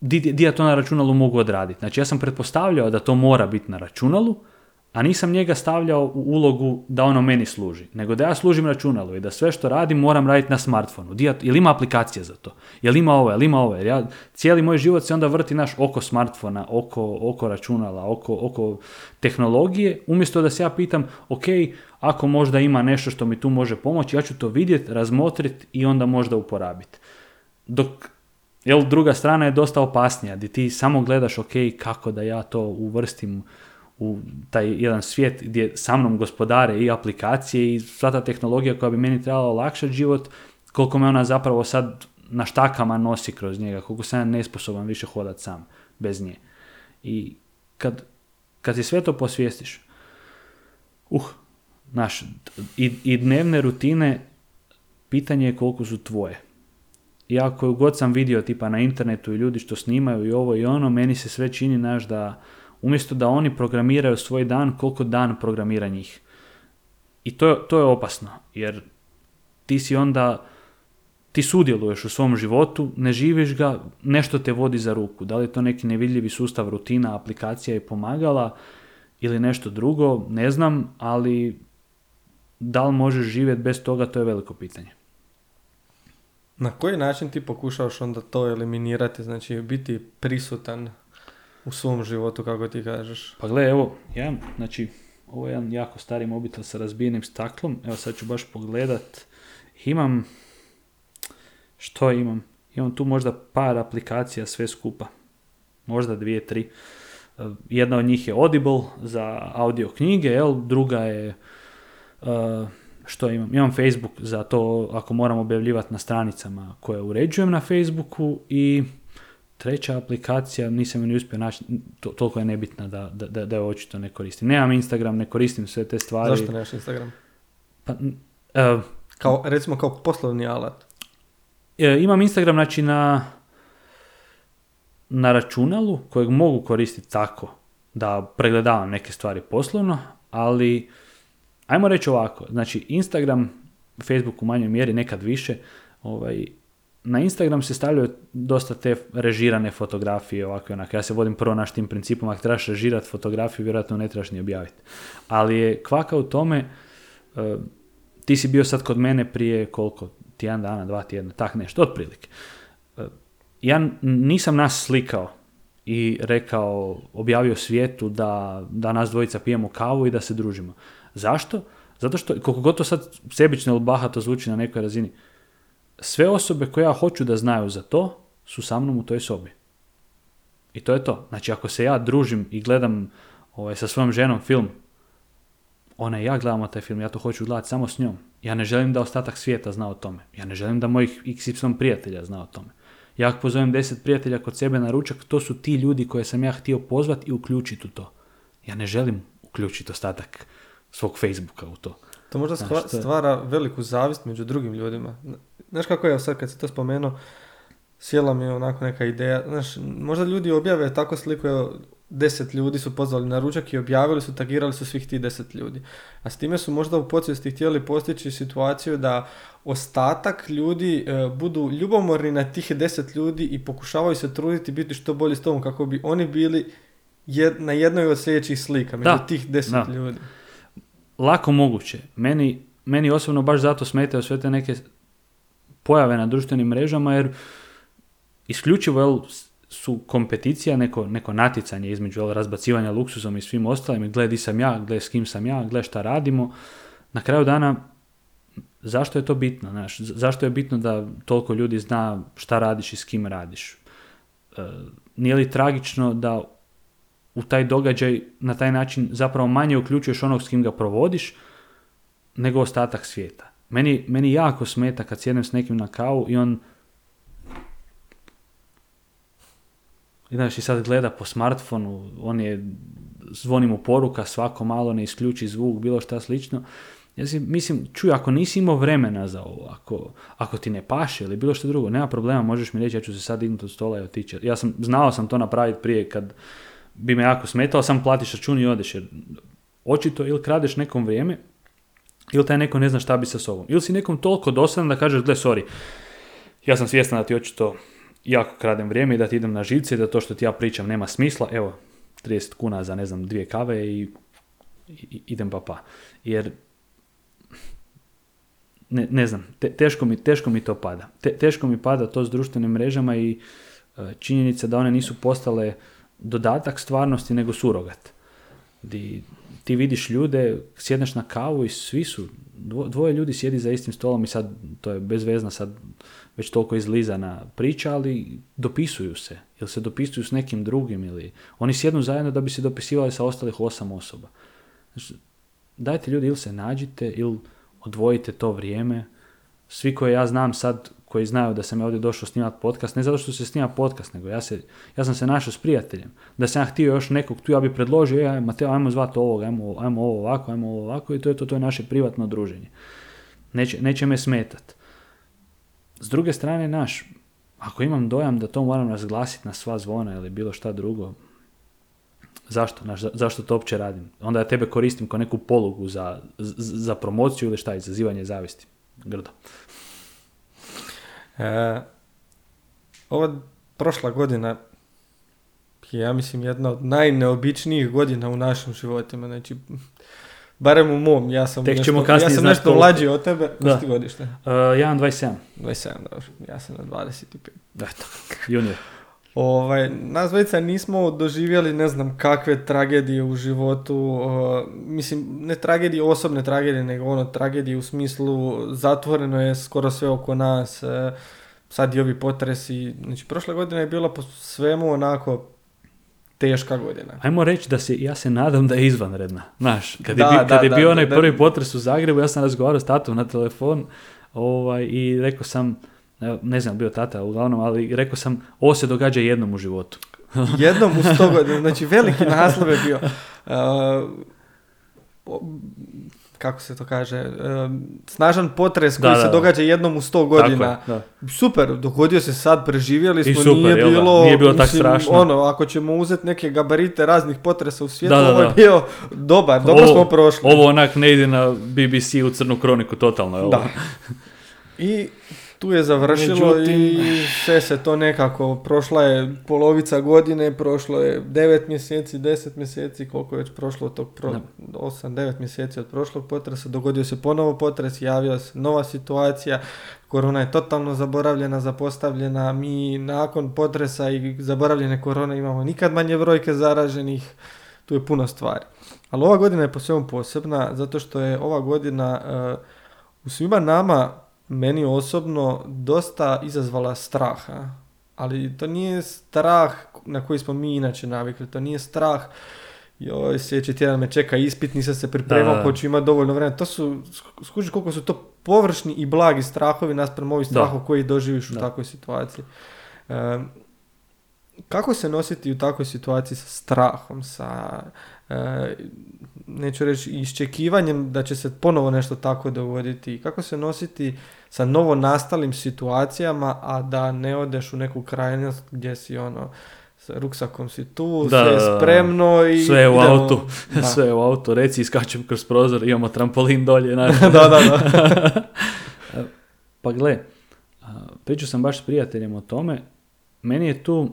B: di, di ja to na računalu mogu odraditi. Znači ja sam pretpostavljao da to mora biti na računalu, a nisam njega stavljao u ulogu da ono meni služi, nego da ja služim računalu i da sve što radim moram raditi na smartfonu. Jel ima aplikacija za to? Jel ima ovo? Jel ima ovo? Jer ja, cijeli moj život se onda vrti naš oko smartfona, oko, oko računala, oko, oko tehnologije, umjesto da se ja pitam, ok, ako možda ima nešto što mi tu može pomoći, ja ću to vidjeti, razmotriti i onda možda uporabiti. Dok jel, druga strana je dosta opasnija, gdje ti samo gledaš, ok, kako da ja to uvrstim u taj jedan svijet gdje sa mnom gospodare i aplikacije i sva ta tehnologija koja bi meni trebala olakšati život, koliko me ona zapravo sad na štakama nosi kroz njega, koliko sam ja nesposoban više hodati sam bez nje. I kad, kad si sve to posvijestiš, uh, naš, i, i dnevne rutine, pitanje je koliko su tvoje. I ako god sam vidio tipa na internetu i ljudi što snimaju i ovo i ono, meni se sve čini naš da umjesto da oni programiraju svoj dan, koliko dan programira njih. I to, to je opasno, jer ti si onda, ti sudjeluješ u svom životu, ne živiš ga, nešto te vodi za ruku. Da li je to neki nevidljivi sustav rutina, aplikacija i pomagala ili nešto drugo, ne znam, ali da li možeš živjeti bez toga, to je veliko pitanje.
A: Na koji način ti pokušavaš onda to eliminirati, znači biti prisutan u svom životu, kako ti kažeš?
B: Pa gle, evo, ja, znači, ovo je jedan jako stari mobitel sa razbijenim staklom. Evo sad ću baš pogledat. Imam, što imam? Imam tu možda par aplikacija sve skupa. Možda dvije, tri. E, jedna od njih je Audible za audio knjige, jel? druga je uh, što imam? Imam Facebook za to ako moram objavljivati na stranicama koje uređujem na Facebooku i treća aplikacija, nisam ni uspio naći, to, toliko je nebitna da, da, da, da je očito ne koristim. Nemam Instagram, ne koristim sve te stvari.
A: Zašto nemaš Instagram?
B: Pa, uh,
A: kao, recimo kao poslovni alat.
B: Uh, imam Instagram, znači na, na računalu kojeg mogu koristiti tako da pregledavam neke stvari poslovno, ali ajmo reći ovako, znači Instagram, Facebook u manjoj mjeri, nekad više, ovaj, na Instagram se stavljaju dosta te režirane fotografije ovako onako. Ja se vodim prvo naš tim principom, ako trebaš režirati fotografiju, vjerojatno ne trebaš ni objaviti. Ali je kvaka u tome, e, ti si bio sad kod mene prije koliko, tjedan dana, dva tjedna, tak nešto, otprilike. Uh, ja nisam nas slikao i rekao, objavio svijetu da, da nas dvojica pijemo kavu i da se družimo. Zašto? Zato što, koliko god sad sebično ili bahato zvuči na nekoj razini, sve osobe koje ja hoću da znaju za to su sa mnom u toj sobi. I to je to. Znači ako se ja družim i gledam ovaj, sa svojom ženom film, ona i ja gledamo taj film, ja to hoću gledati samo s njom. Ja ne želim da ostatak svijeta zna o tome. Ja ne želim da mojih XY prijatelja zna o tome. Ja ako pozovem deset prijatelja kod sebe na ručak, to su ti ljudi koje sam ja htio pozvati i uključiti u to. Ja ne želim uključiti ostatak svog Facebooka u to.
A: To možda stvara veliku zavist među drugim ljudima. Znaš kako je sad kad si to spomenuo, sjela mi je onako neka ideja. Znaš, možda ljudi objave tako sliku, evo, deset ljudi su pozvali na ručak i objavili su, tagirali su svih tih deset ljudi. A s time su možda u podsvijesti htjeli postići situaciju da ostatak ljudi e, budu ljubomorni na tih deset ljudi i pokušavaju se truditi biti što bolji s tom kako bi oni bili jed- na jednoj od sljedećih slika među
B: Da,
A: tih deset
B: da.
A: ljudi.
B: lako moguće. Meni, meni osobno baš zato smetaju sve te neke pojave na društvenim mrežama jer isključivo jel, su kompeticija, neko, neko natjecanje između jel, razbacivanja luksuzom i svim ostalim, gle di sam ja, gle s kim sam ja, gle šta radimo. Na kraju dana, zašto je to bitno? Znaš? Zašto je bitno da toliko ljudi zna šta radiš i s kim radiš? E, nije li tragično da u taj događaj na taj način zapravo manje uključuješ onog s kim ga provodiš nego ostatak svijeta. Meni, meni jako smeta kad sjednem s nekim na kavu i on i znaš, i sad gleda po smartfonu, on je, zvoni mu poruka, svako malo ne isključi zvuk, bilo šta slično. Ja si, mislim, čuj, ako nisi imao vremena za ovo, ako, ako ti ne paše ili bilo što drugo, nema problema, možeš mi reći, ja ću se sad dignuti od stola i otići. Ja sam, znao sam to napraviti prije kad bi me jako smetalo, sam platiš račun i odeš, jer očito ili kradeš nekom vrijeme, ili taj neko ne zna šta bi sa sobom. Ili si nekom toliko dosadan da kažeš, gle, sorry, ja sam svjestan da ti očito jako kradem vrijeme i da ti idem na živce da to što ti ja pričam nema smisla, evo, 30 kuna za, ne znam, dvije kave i, idem pa pa. Jer, ne, ne znam, te- teško, mi, teško mi to pada. Te- teško mi pada to s društvenim mrežama i e, činjenica da one nisu postale dodatak stvarnosti nego surogat. Di ti vidiš ljude, sjedneš na kavu i svi su, dvo- dvoje ljudi sjedi za istim stolom i sad, to je bezvezna sad već toliko izlizana priča, ali dopisuju se. Ili se dopisuju s nekim drugim ili oni sjednu zajedno da bi se dopisivali sa ostalih osam osoba. Znači, dajte ljudi ili se nađite ili odvojite to vrijeme. Svi koje ja znam sad, koji znaju da sam ja ovdje došao snimati podcast, ne zato što se snima podcast, nego ja, se, ja sam se našao s prijateljem. Da sam ja htio još nekog tu, ja bi predložio, e, Mateo, ajmo zvati ovog, ajmo, ajmo ovo ovako, ajmo ovo ovako i to je to, to je naše privatno druženje. Neće, neće me smetat. S druge strane, naš, ako imam dojam da to moram razglasiti na sva zvona ili bilo šta drugo, zašto, naš, za- zašto to uopće radim? Onda ja tebe koristim kao neku polugu za, za promociju ili šta, izazivanje zavisti. Grdo.
A: E, ova prošla godina je, ja mislim, jedna od najneobičnijih godina u našim životima. Znači, barem u mom, ja sam
B: Tek
A: nešto,
B: ćemo kasnije
A: ja sam nešto
B: koliko.
A: mlađi od tebe.
B: Da.
A: Da. ti godište?
B: Uh, 1.27.
A: 27, dobro. Ja sam na 25.
B: Eto, junior.
A: Ovaj, nas dvojica nismo doživjeli ne znam kakve tragedije u životu, o, mislim ne tragedije, osobne tragedije, nego ono tragedije u smislu zatvoreno je skoro sve oko nas, e, sad i ovi potresi, znači prošla godina je bila po svemu onako teška godina.
B: Ajmo reći da se, ja se nadam da je izvanredna. Znaš, kad je,
A: Da,
B: bi-
A: da,
B: kad je
A: da,
B: bio
A: da,
B: onaj
A: da.
B: prvi potres u Zagrebu, ja sam razgovarao s tatom na telefon ovaj, i rekao sam, ne znam, bio tata uglavnom, ali rekao sam, ovo se događa jednom u životu.
A: Jednom u sto godina, znači veliki naslov je bio. o- kako se to kaže, e, snažan potres koji
B: da,
A: se
B: da.
A: događa jednom u sto godina.
B: Tako je, da.
A: Super, dogodio se sad, preživjeli
B: I
A: smo,
B: super,
A: nije,
B: jel
A: bilo,
B: Nije bilo tak
A: mislim,
B: strašno.
A: Ono, ako ćemo uzeti neke gabarite raznih potresa u svijetu,
B: Da, da,
A: ovo je bio dobar, dobro
B: Ovo-
A: smo prošli.
B: Ovo onak ne ide na BBC u crnu kroniku totalno. je ovo.
A: Da. I tu je završilo
B: Međutim-
A: i sve se to nekako, prošla je polovica godine, prošlo je 9 mjeseci, 10 mjeseci, koliko je već prošlo od tog pro,
B: Da.
A: 8-9 mjeseci od prošlog potresa, dogodio se ponovo potres, javila se nova situacija, korona je totalno zaboravljena, zapostavljena, mi nakon potresa i zaboravljene korone imamo nikad manje brojke zaraženih, tu je puno stvari. Ali ova godina je po svemu posebna, zato što je ova godina eh, u svima nama, meni osobno, dosta izazvala straha. Ali to nije strah na koji smo mi inače navikli, to nije strah joj, sljedeći tjedan me čeka ispit, nisam se pripremao,
B: Da.
A: pa ću imati dovoljno vremena. To su, skužiš koliko su to površni i blagi strahovi naspram ovih strahova koji doživiš u takvoj situaciji. Kako se nositi u takvoj situaciji sa strahom, sa, e, neću reći, iščekivanjem da će se ponovo nešto tako dogoditi? Kako se nositi sa novo nastalim situacijama, a da ne odeš u neku krajnost gdje si ono, sa ruksakom si tu,
B: Da,
A: sve je spremno i
B: Sve je u
A: idemo.
B: autu.
A: Da.
B: Sve je u autu, reci, iskačem kroz prozor, imamo trampolin dolje.
A: Da, da, da.
B: pa gle, pričao sam baš s prijateljem o tome, meni je tu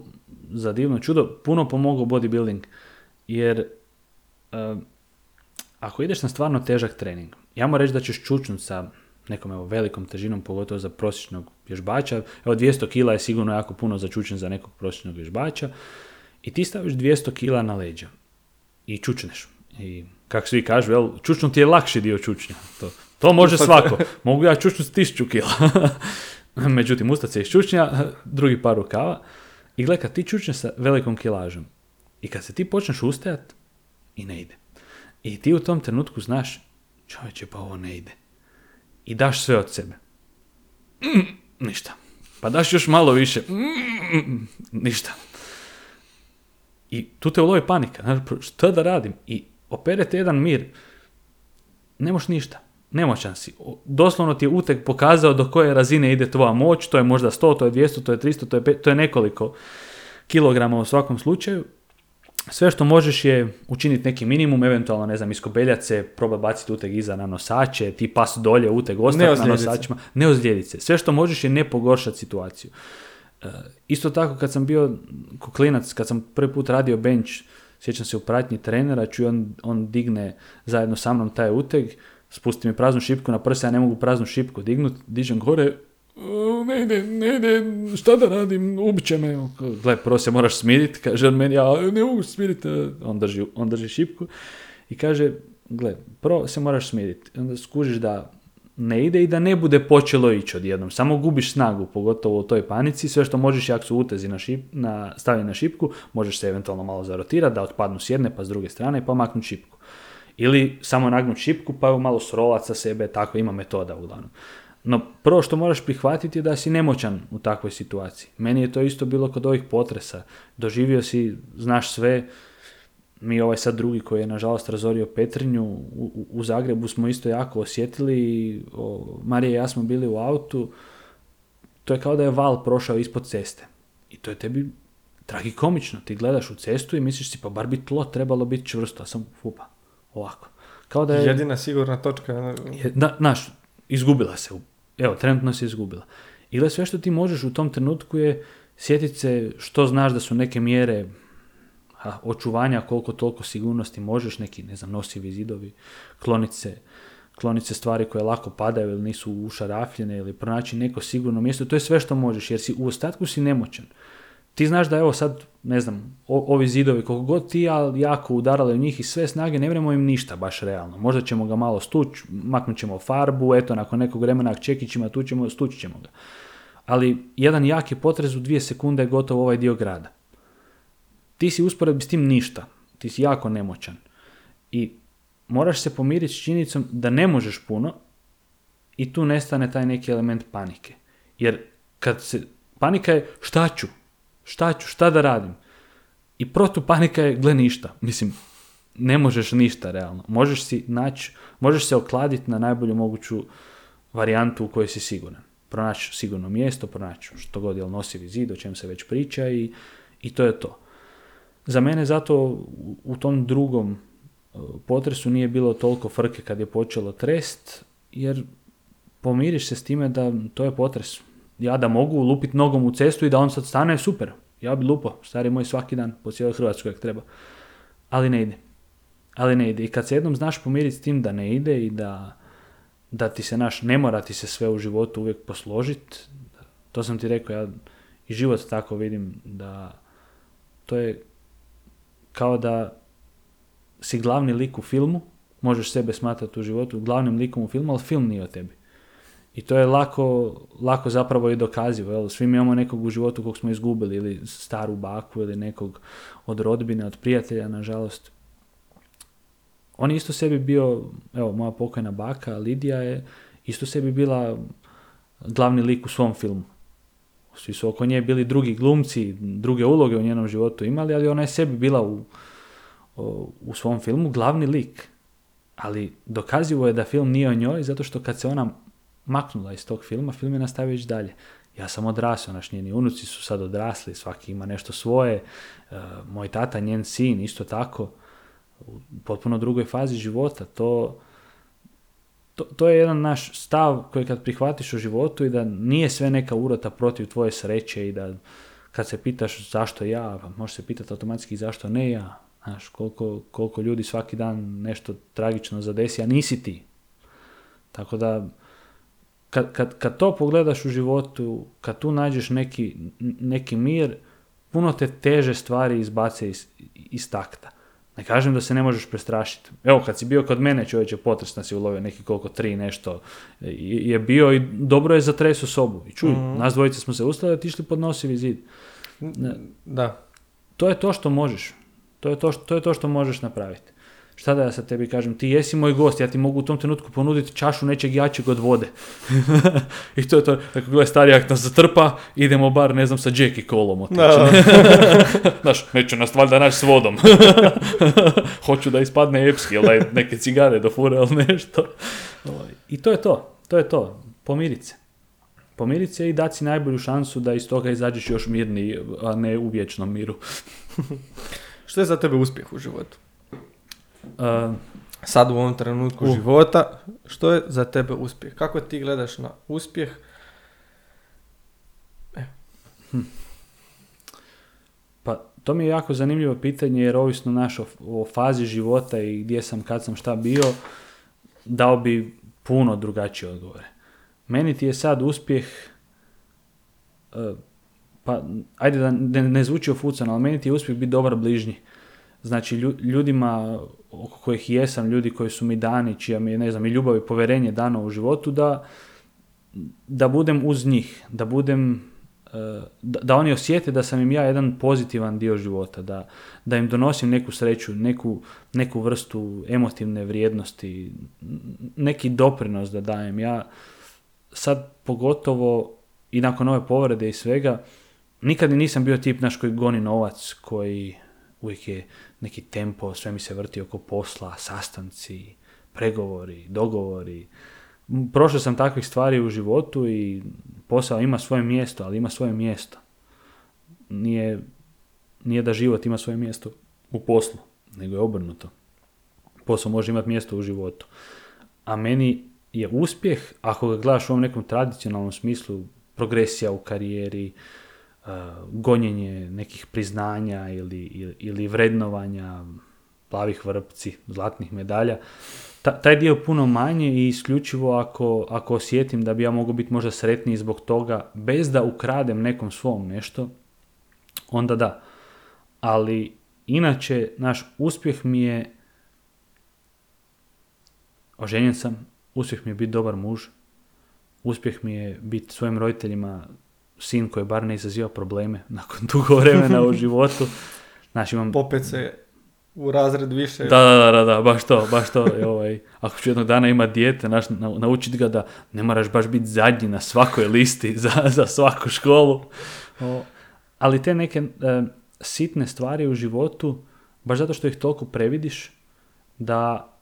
B: za divno čudo puno pomogao bodybuilding, jer e, ako ideš na stvarno težak trening, ja moram reći da ćeš čučnut sa nekom evo, velikom težinom, pogotovo za prosječnog vježbača, evo 200 kila je sigurno jako puno za čučnut za nekog prosječnog vježbača, i ti staviš 200 kila na leđa i čučneš. I kako svi kažu, jel, čučnut je lakši dio čučnja. To, to može svako. Mogu ja čučnut 1000 kila. Međutim, ustac se iz čučnja, drugi par rukava. I gle, kad ti čučneš sa velikom kilažom i kad se ti počneš ustajat, i ne ide. I ti u tom trenutku znaš, čovječe, pa ovo ne ide. I daš sve od sebe. Mm, ništa. Pa daš još malo više. Mm, ništa. I tu te ulovi panika. Znaš, šta da radim? I operete jedan mir. Ne moš ništa. Nemoćan si. Doslovno ti je uteg pokazao do koje razine ide tvoja moć. To je možda 100, to je 200, to je 300, to je, pet- to je nekoliko kilograma u svakom slučaju. Sve što možeš je učiniti neki minimum, eventualno, ne znam, iskobeljat se, proba baciti uteg iza na nosače, ti pas dolje, uteg ostati na nosačima. Ne ozlijedit se. Sve što možeš je ne pogoršati situaciju. E, isto tako kad sam bio ko klinac, kad sam prvi put radio bench, sjećam se u pratnji trenera, čuj on, on digne zajedno sa mnom taj uteg, spusti mi praznu šipku na prse, ja ne mogu praznu šipku dignut, dižem gore, "O, ne ide, ne ide, šta da radim, ubit će me. Gle, prvo se moraš smiriti, kaže on meni, ja ne mogu smiriti, on drži, on drži šipku i kaže, gle, prvo se moraš smiriti, onda skužiš da ne ide i da ne bude počelo ići odjednom. Samo gubiš snagu, pogotovo u toj panici. Sve što možeš, jak su utezi na, šip, na stavi na šipku, možeš se eventualno malo zarotirati, da otpadnu s jedne pa s druge strane pa maknut šipku. Ili samo nagnut šipku pa malo srolat sa sebe, tako ima metoda uglavnom. No prvo što moraš prihvatiti je da si nemoćan u takvoj situaciji. Meni je to isto bilo kod ovih potresa. Doživio si, znaš sve, mi ovaj sad drugi koji je nažalost razorio Petrinju, u, u- Zagrebu smo isto jako osjetili o, Marija i ja smo bili u autu, to je kao da je val prošao ispod ceste. I to je tebi tragikomično. Ti gledaš u cestu i misliš si pa bar bi tlo trebalo biti čvrsto, a sam fupa, ovako. Kao da je...
A: Jedina sigurna točka.
B: Je, da, znaš, izgubila se. u- Evo, trenutno se izgubila. Ili sve što ti možeš u tom trenutku je sjetiti se što znaš da su neke mjere ha, očuvanja koliko toliko sigurnosti možeš, neki, ne znam, nosivi zidovi, klonit se stvari koje lako padaju ili nisu ušarafljene ili pronaći neko sigurno mjesto, to je sve što možeš jer si u ostatku si nemoćan. Ti znaš da evo sad, ne znam, o- ovi zidovi, koliko god ti ja jako udarali u njih i sve snage, ne vremo im ništa baš realno. Možda ćemo ga malo stuć, maknut ćemo farbu, eto, nakon nekog vremena čekićima tu ćemo, stuć ćemo ga. Ali jedan jaki potres u dvije sekunde je gotovo ovaj dio grada. Ti si usporedbi s tim ništa. Ti si jako nemoćan. I moraš se pomiriti s činjenicom da ne možeš puno i tu nestane taj neki element panike. Jer kad se, panika je šta ću, šta ću, šta da radim. I protu panika je gle ništa. Mislim, ne možeš ništa realno. Možeš si naći, možeš se okladiti na najbolju moguću varijantu u kojoj si siguran. Pronaći sigurno mjesto, pronaći što god je nosivi zid, o čem se već priča i, i to je to. Za mene zato u, u tom drugom e, potresu nije bilo toliko frke kad je počelo trest, jer pomiriš se s time da to je potres. Ja da mogu lupiti nogom u cestu i da on sad stane, super. Ja bi lupo, stari moj svaki dan po cijeloj Hrvatskoj jak treba. Ali ne ide. Ali ne ide. I kad se jednom znaš pomiriti s tim da ne ide i da, da ti se naš, ne mora ti se sve u životu uvijek posložiti, to sam ti rekao, ja i život tako vidim da to je kao da si glavni lik u filmu, možeš sebe smatrati u životu glavnim likom u filmu, ali film nije o tebi. I to je lako, lako zapravo i dokazivo. Jel? Svi mi imamo nekog u životu kog smo izgubili, ili staru baku, ili nekog od rodbine, od prijatelja, nažalost. on je isto sebi bio, evo, moja pokojna baka, Lidija je isto sebi bila glavni lik u svom filmu. Svi su oko nje bili drugi glumci, druge uloge u njenom životu imali, ali ona je sebi bila u, u svom filmu glavni lik. Ali dokazivo je da film nije o njoj, zato što kad se ona maknula iz tog filma, film je nastavio ići dalje. Ja sam odrasao, naš njeni unuci su sad odrasli, svaki ima nešto svoje, e, moj tata, njen sin, isto tako, u potpuno drugoj fazi života. To, to, to je jedan naš stav koji kad prihvatiš u životu i da nije sve neka urota protiv tvoje sreće i da kad se pitaš zašto ja, pa možeš se pitati automatski zašto ne ja. Znaš, koliko, koliko ljudi svaki dan nešto tragično zadesi, a nisi ti. Tako da, kad, kad, kad to pogledaš u životu, kad tu nađeš neki, neki mir, puno te teže stvari izbace iz, iz takta. Ne kažem da se ne možeš prestrašiti. Evo, kad si bio kod mene, čovječe, potres nas je ulovio neki koliko tri nešto je bio i dobro je zatresu sobu. I čuj, mm nas dvojice smo se ustali, otišli pod nosivi zid.
A: Da.
B: To je to što možeš. To je to, što, to je to što možeš napraviti. Šta da ja sad tebi kažem, ti jesi moj gost, ja ti mogu u tom trenutku ponuditi čašu nečeg jačeg od vode. I to je to, ako gledaj starijak nas zatrpa, idemo bar, ne znam, sa Jackie kolom otići. Znaš, neću nas valjda naći s vodom. Hoću da ispadne epski, ili da neke cigare do fure ili nešto. Ovaj, I to je to, to je to, pomirit se. Pomirit se i dati si najbolju šansu da iz toga izađeš još mirni, a ne u vječnom miru.
A: Što je za tebe uspjeh u životu? Uh, Sad u ovom trenutku uh. života, što je za tebe uspjeh? Kako ti gledaš na uspjeh?
B: Hm. Pa to mi je jako zanimljivo pitanje jer ovisno naš o, fazi života i gdje sam, kad sam, šta bio, dao bi puno drugačije odgovore. Meni ti je sad uspjeh, uh, pa ajde da ne, ne zvuči ofucan, ali meni ti je uspjeh biti dobar bližnji. Znači ljudima oko kojih jesam, ljudi koji su mi dani, čija mi je, ne znam, i ljubav i poverenje dano u životu, da, da budem uz njih, da budem, e, da, oni osjete da sam im ja jedan pozitivan dio života, da, da im donosim neku sreću, neku, neku vrstu emotivne vrijednosti, neki doprinos da dajem. Ja sad pogotovo i nakon ove povrede i svega, nikad nisam bio tip naš koji goni novac, koji uvijek je neki tempo, sve mi se vrti oko posla, sastanci, pregovori, dogovori. Prošao sam takvih stvari u životu i posao ima svoje mjesto, ali ima svoje mjesto. Nije, nije da život ima svoje mjesto u poslu, nego je obrnuto. Posao može imati mjesto u životu. A meni je uspjeh, ako ga gledaš u ovom nekom tradicionalnom smislu, progresija u karijeri, gonjenje nekih priznanja ili, ili, vrednovanja plavih vrpci, zlatnih medalja. Ta, taj dio puno manje i isključivo ako, ako osjetim da bi ja mogao biti možda sretniji zbog toga, bez da ukradem nekom svom nešto, onda da. Ali inače, naš uspjeh mi je oženjen sam, uspjeh mi je biti dobar muž, uspjeh mi je biti svojim roditeljima sin koji bar ne izaziva probleme nakon dugo vremena u životu. Znači imam...
A: Popet se u razred više.
B: Da, da, da, da, baš to, baš to. ovaj, ako ću jednog dana imati dijete, naš, naučiti ga da ne moraš baš biti zadnji na svakoj listi za, za svaku školu. O, ali te neke e, sitne stvari u životu, baš zato što ih toliko previdiš, da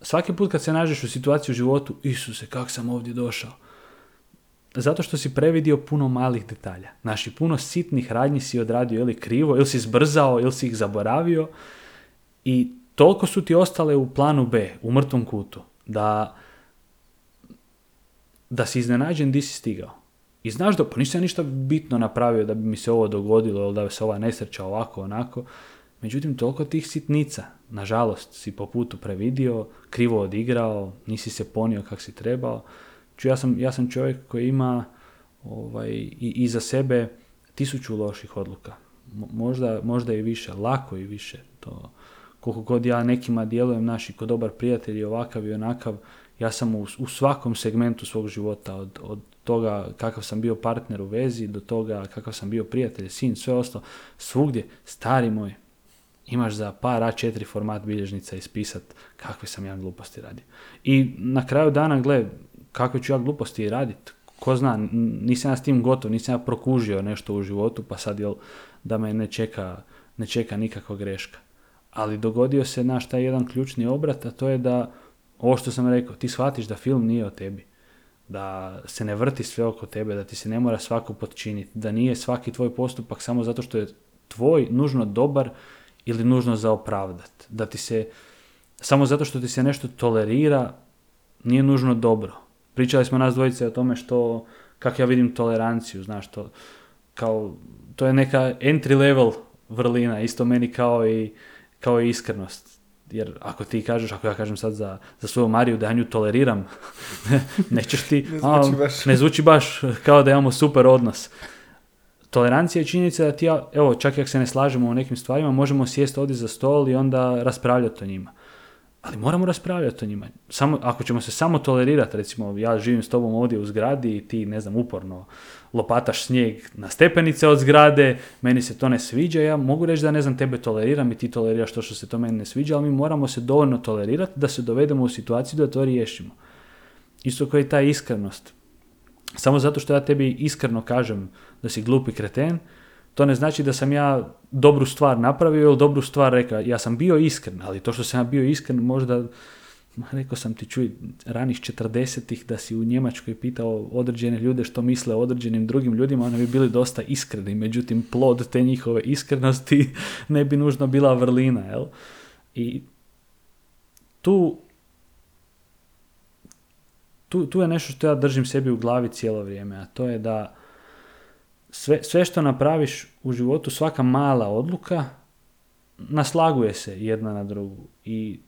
B: svaki put kad se nađeš u situaciji u životu, Isuse, kak sam ovdje došao, zato što si previdio puno malih detalja. Naši puno sitnih radnji si odradio ili krivo, ili si zbrzao, ili si ih zaboravio i toliko su ti ostale u planu B, u mrtvom kutu, da, da si iznenađen di si stigao. I znaš da, pa nisam ništa bitno napravio da bi mi se ovo dogodilo ili da bi se ova nesreća ovako, onako. Međutim, toliko tih sitnica, nažalost, si po putu previdio, krivo odigrao, nisi se ponio kak si trebao ja sam, ja sam čovjek koji ima ovaj, i, iza sebe tisuću loših odluka. Možda, možda i više, lako i više. To, koliko god ja nekima djelujem, naši ko dobar prijatelj i ovakav i onakav, ja sam u, u svakom segmentu svog života, od, od toga kakav sam bio partner u vezi, do toga kakav sam bio prijatelj, sin, sve ostalo, svugdje, stari moj, imaš za par A4 format bilježnica ispisat kakve sam ja gluposti radio. I na kraju dana, gle, kakve ću ja gluposti raditi? Ko zna, nisam ja s tim gotov, nisam ja prokužio nešto u životu, pa sad jel da me ne čeka, ne čeka nikakva greška. Ali dogodio se naš taj jedan ključni obrat, a to je da, ovo što sam rekao, ti shvatiš da film nije o tebi. Da se ne vrti sve oko tebe, da ti se ne mora svako podčiniti, da nije svaki tvoj postupak samo zato što je tvoj nužno dobar ili nužno za opravdat. Da ti se, samo zato što ti se nešto tolerira, nije nužno dobro. Pričali smo nas dvojice o tome što, kako ja vidim toleranciju, znaš, to, kao, to je neka entry level vrlina, isto meni kao i, kao i iskrenost. Jer ako ti kažeš, ako ja kažem sad za, za svoju Mariju da ja nju toleriram, nećeš ti,
A: ne, zvuči baš.
B: ne zvuči baš kao da imamo super odnos. Tolerancija je činjenica da ti evo, čak i ako se ne slažemo u nekim stvarima, možemo sjesti ovdje za stol i onda raspravljati o njima. Ali moramo raspravljati o njima. Samo, ako ćemo se samo tolerirati, recimo ja živim s tobom ovdje u zgradi i ti, ne znam, uporno lopataš snijeg na stepenice od zgrade, meni se to ne sviđa, ja mogu reći da ne znam, tebe toleriram i ti toleriraš to što se to meni ne sviđa, ali mi moramo se dovoljno tolerirati da se dovedemo u situaciju da to riješimo. Isto kao i ta iskrenost. Samo zato što ja tebi iskreno kažem da si glupi kreten, to ne znači da sam ja dobru stvar napravio ili dobru stvar rekao. Ja sam bio iskren, ali to što sam ja bio iskren možda, rekao sam ti čuj, ranih 40-ih da si u Njemačkoj pitao određene ljude što misle o određenim drugim ljudima, oni bi bili dosta iskreni, međutim plod te njihove iskrenosti ne bi nužno bila vrlina, jel? I tu tu, tu je nešto što ja držim sebi u glavi cijelo vrijeme, a to je da sve, sve što napraviš u životu, svaka mala odluka, naslaguje se jedna na drugu. I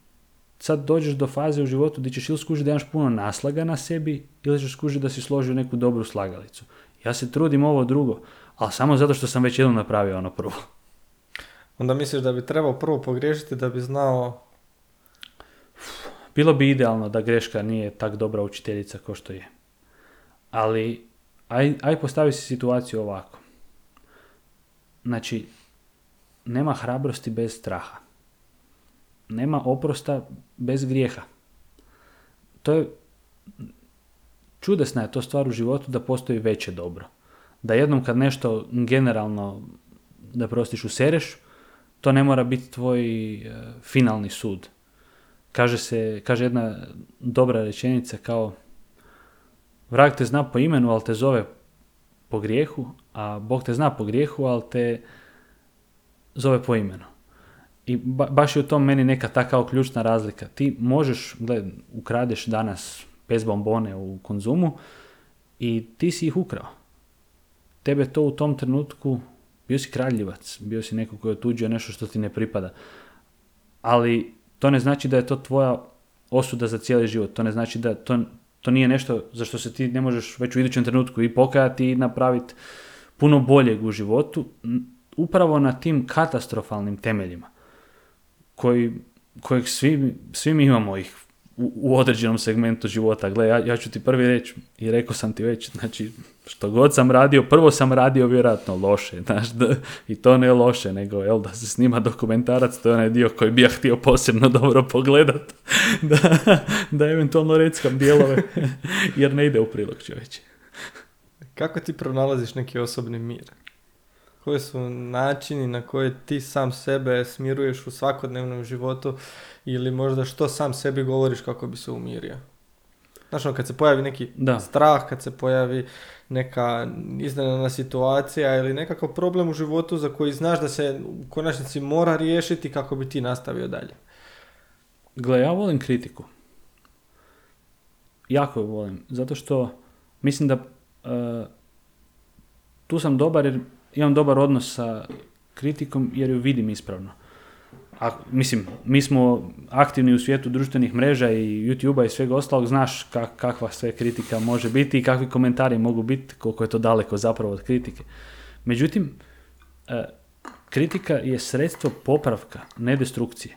B: sad dođeš do faze u životu gdje ćeš ili skužiti da imaš puno naslaga na sebi, ili ćeš skužiti da si složio neku dobru slagalicu. Ja se trudim ovo drugo, ali samo zato što sam već jednom napravio ono prvo.
A: Onda misliš da bi trebao prvo pogriješiti da bi znao...
B: Bilo bi idealno da greška nije tak dobra učiteljica kao što je. Ali aj, aj postavi si situaciju ovako. Znači, nema hrabrosti bez straha. Nema oprosta bez grijeha. To je, čudesna je to stvar u životu da postoji veće dobro. Da jednom kad nešto generalno, da prostiš, usereš, to ne mora biti tvoj e, finalni sud. Kaže se, kaže jedna dobra rečenica kao Vrag te zna po imenu, ali te zove po grijehu, a Bog te zna po grijehu, ali te zove po imenu. I baš je u tom meni neka takva ključna razlika. Ti možeš, gled, ukradeš danas bez bombone u konzumu i ti si ih ukrao. Tebe to u tom trenutku, bio si kraljivac, bio si neko koji je otuđio nešto što ti ne pripada. Ali to ne znači da je to tvoja osuda za cijeli život. To ne znači da to, to nije nešto za što se ti ne možeš već u idućem trenutku i pokajati i napraviti puno boljeg u životu, upravo na tim katastrofalnim temeljima, koji, kojeg svi, svi mi imamo ih u, određenom segmentu života. Gle, ja, ja ću ti prvi reći, i rekao sam ti već, znači, što god sam radio, prvo sam radio vjerojatno loše, znaš, da, i to ne loše, nego, jel, da se snima dokumentarac, to je onaj dio koji bi ja htio posebno dobro pogledat, da, da eventualno reckam dijelove, jer ne ide u prilog čovječe.
A: Kako ti pronalaziš neki osobni mir? Koji su načini na koje ti sam sebe smiruješ u svakodnevnom životu ili možda što sam sebi govoriš kako bi se umirio? Znaš, ono, kad se pojavi neki da. strah, kad se pojavi neka iznenadna situacija ili nekakav problem u životu za koji znaš da se u konačnici mora riješiti kako bi ti nastavio dalje.
B: Gle, ja volim kritiku. Jako je volim. Zato što mislim da uh, tu sam dobar jer imam dobar odnos sa kritikom jer ju vidim ispravno a, mislim, mi smo aktivni u svijetu društvenih mreža i YouTube-a i svega ostalog, znaš kakva sve kritika može biti i kakvi komentari mogu biti, koliko je to daleko zapravo od kritike. Međutim, e, kritika je sredstvo popravka, ne destrukcije.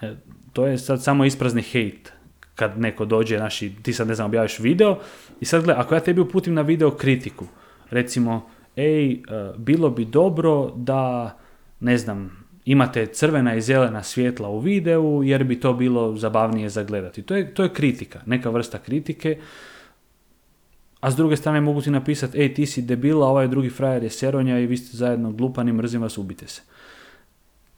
B: E, to je sad samo isprazni hejt kad neko dođe, naši, ti sad ne znam, objaviš video i sad gledaj, ako ja tebi uputim na video kritiku, recimo, ej, e, bilo bi dobro da, ne znam, imate crvena i zelena svjetla u videu jer bi to bilo zabavnije za gledati. To je, to je kritika, neka vrsta kritike. A s druge strane mogu ti napisati, ej ti si debila, ovaj drugi frajer je seronja i vi ste zajedno glupani, mrzim vas, ubite se.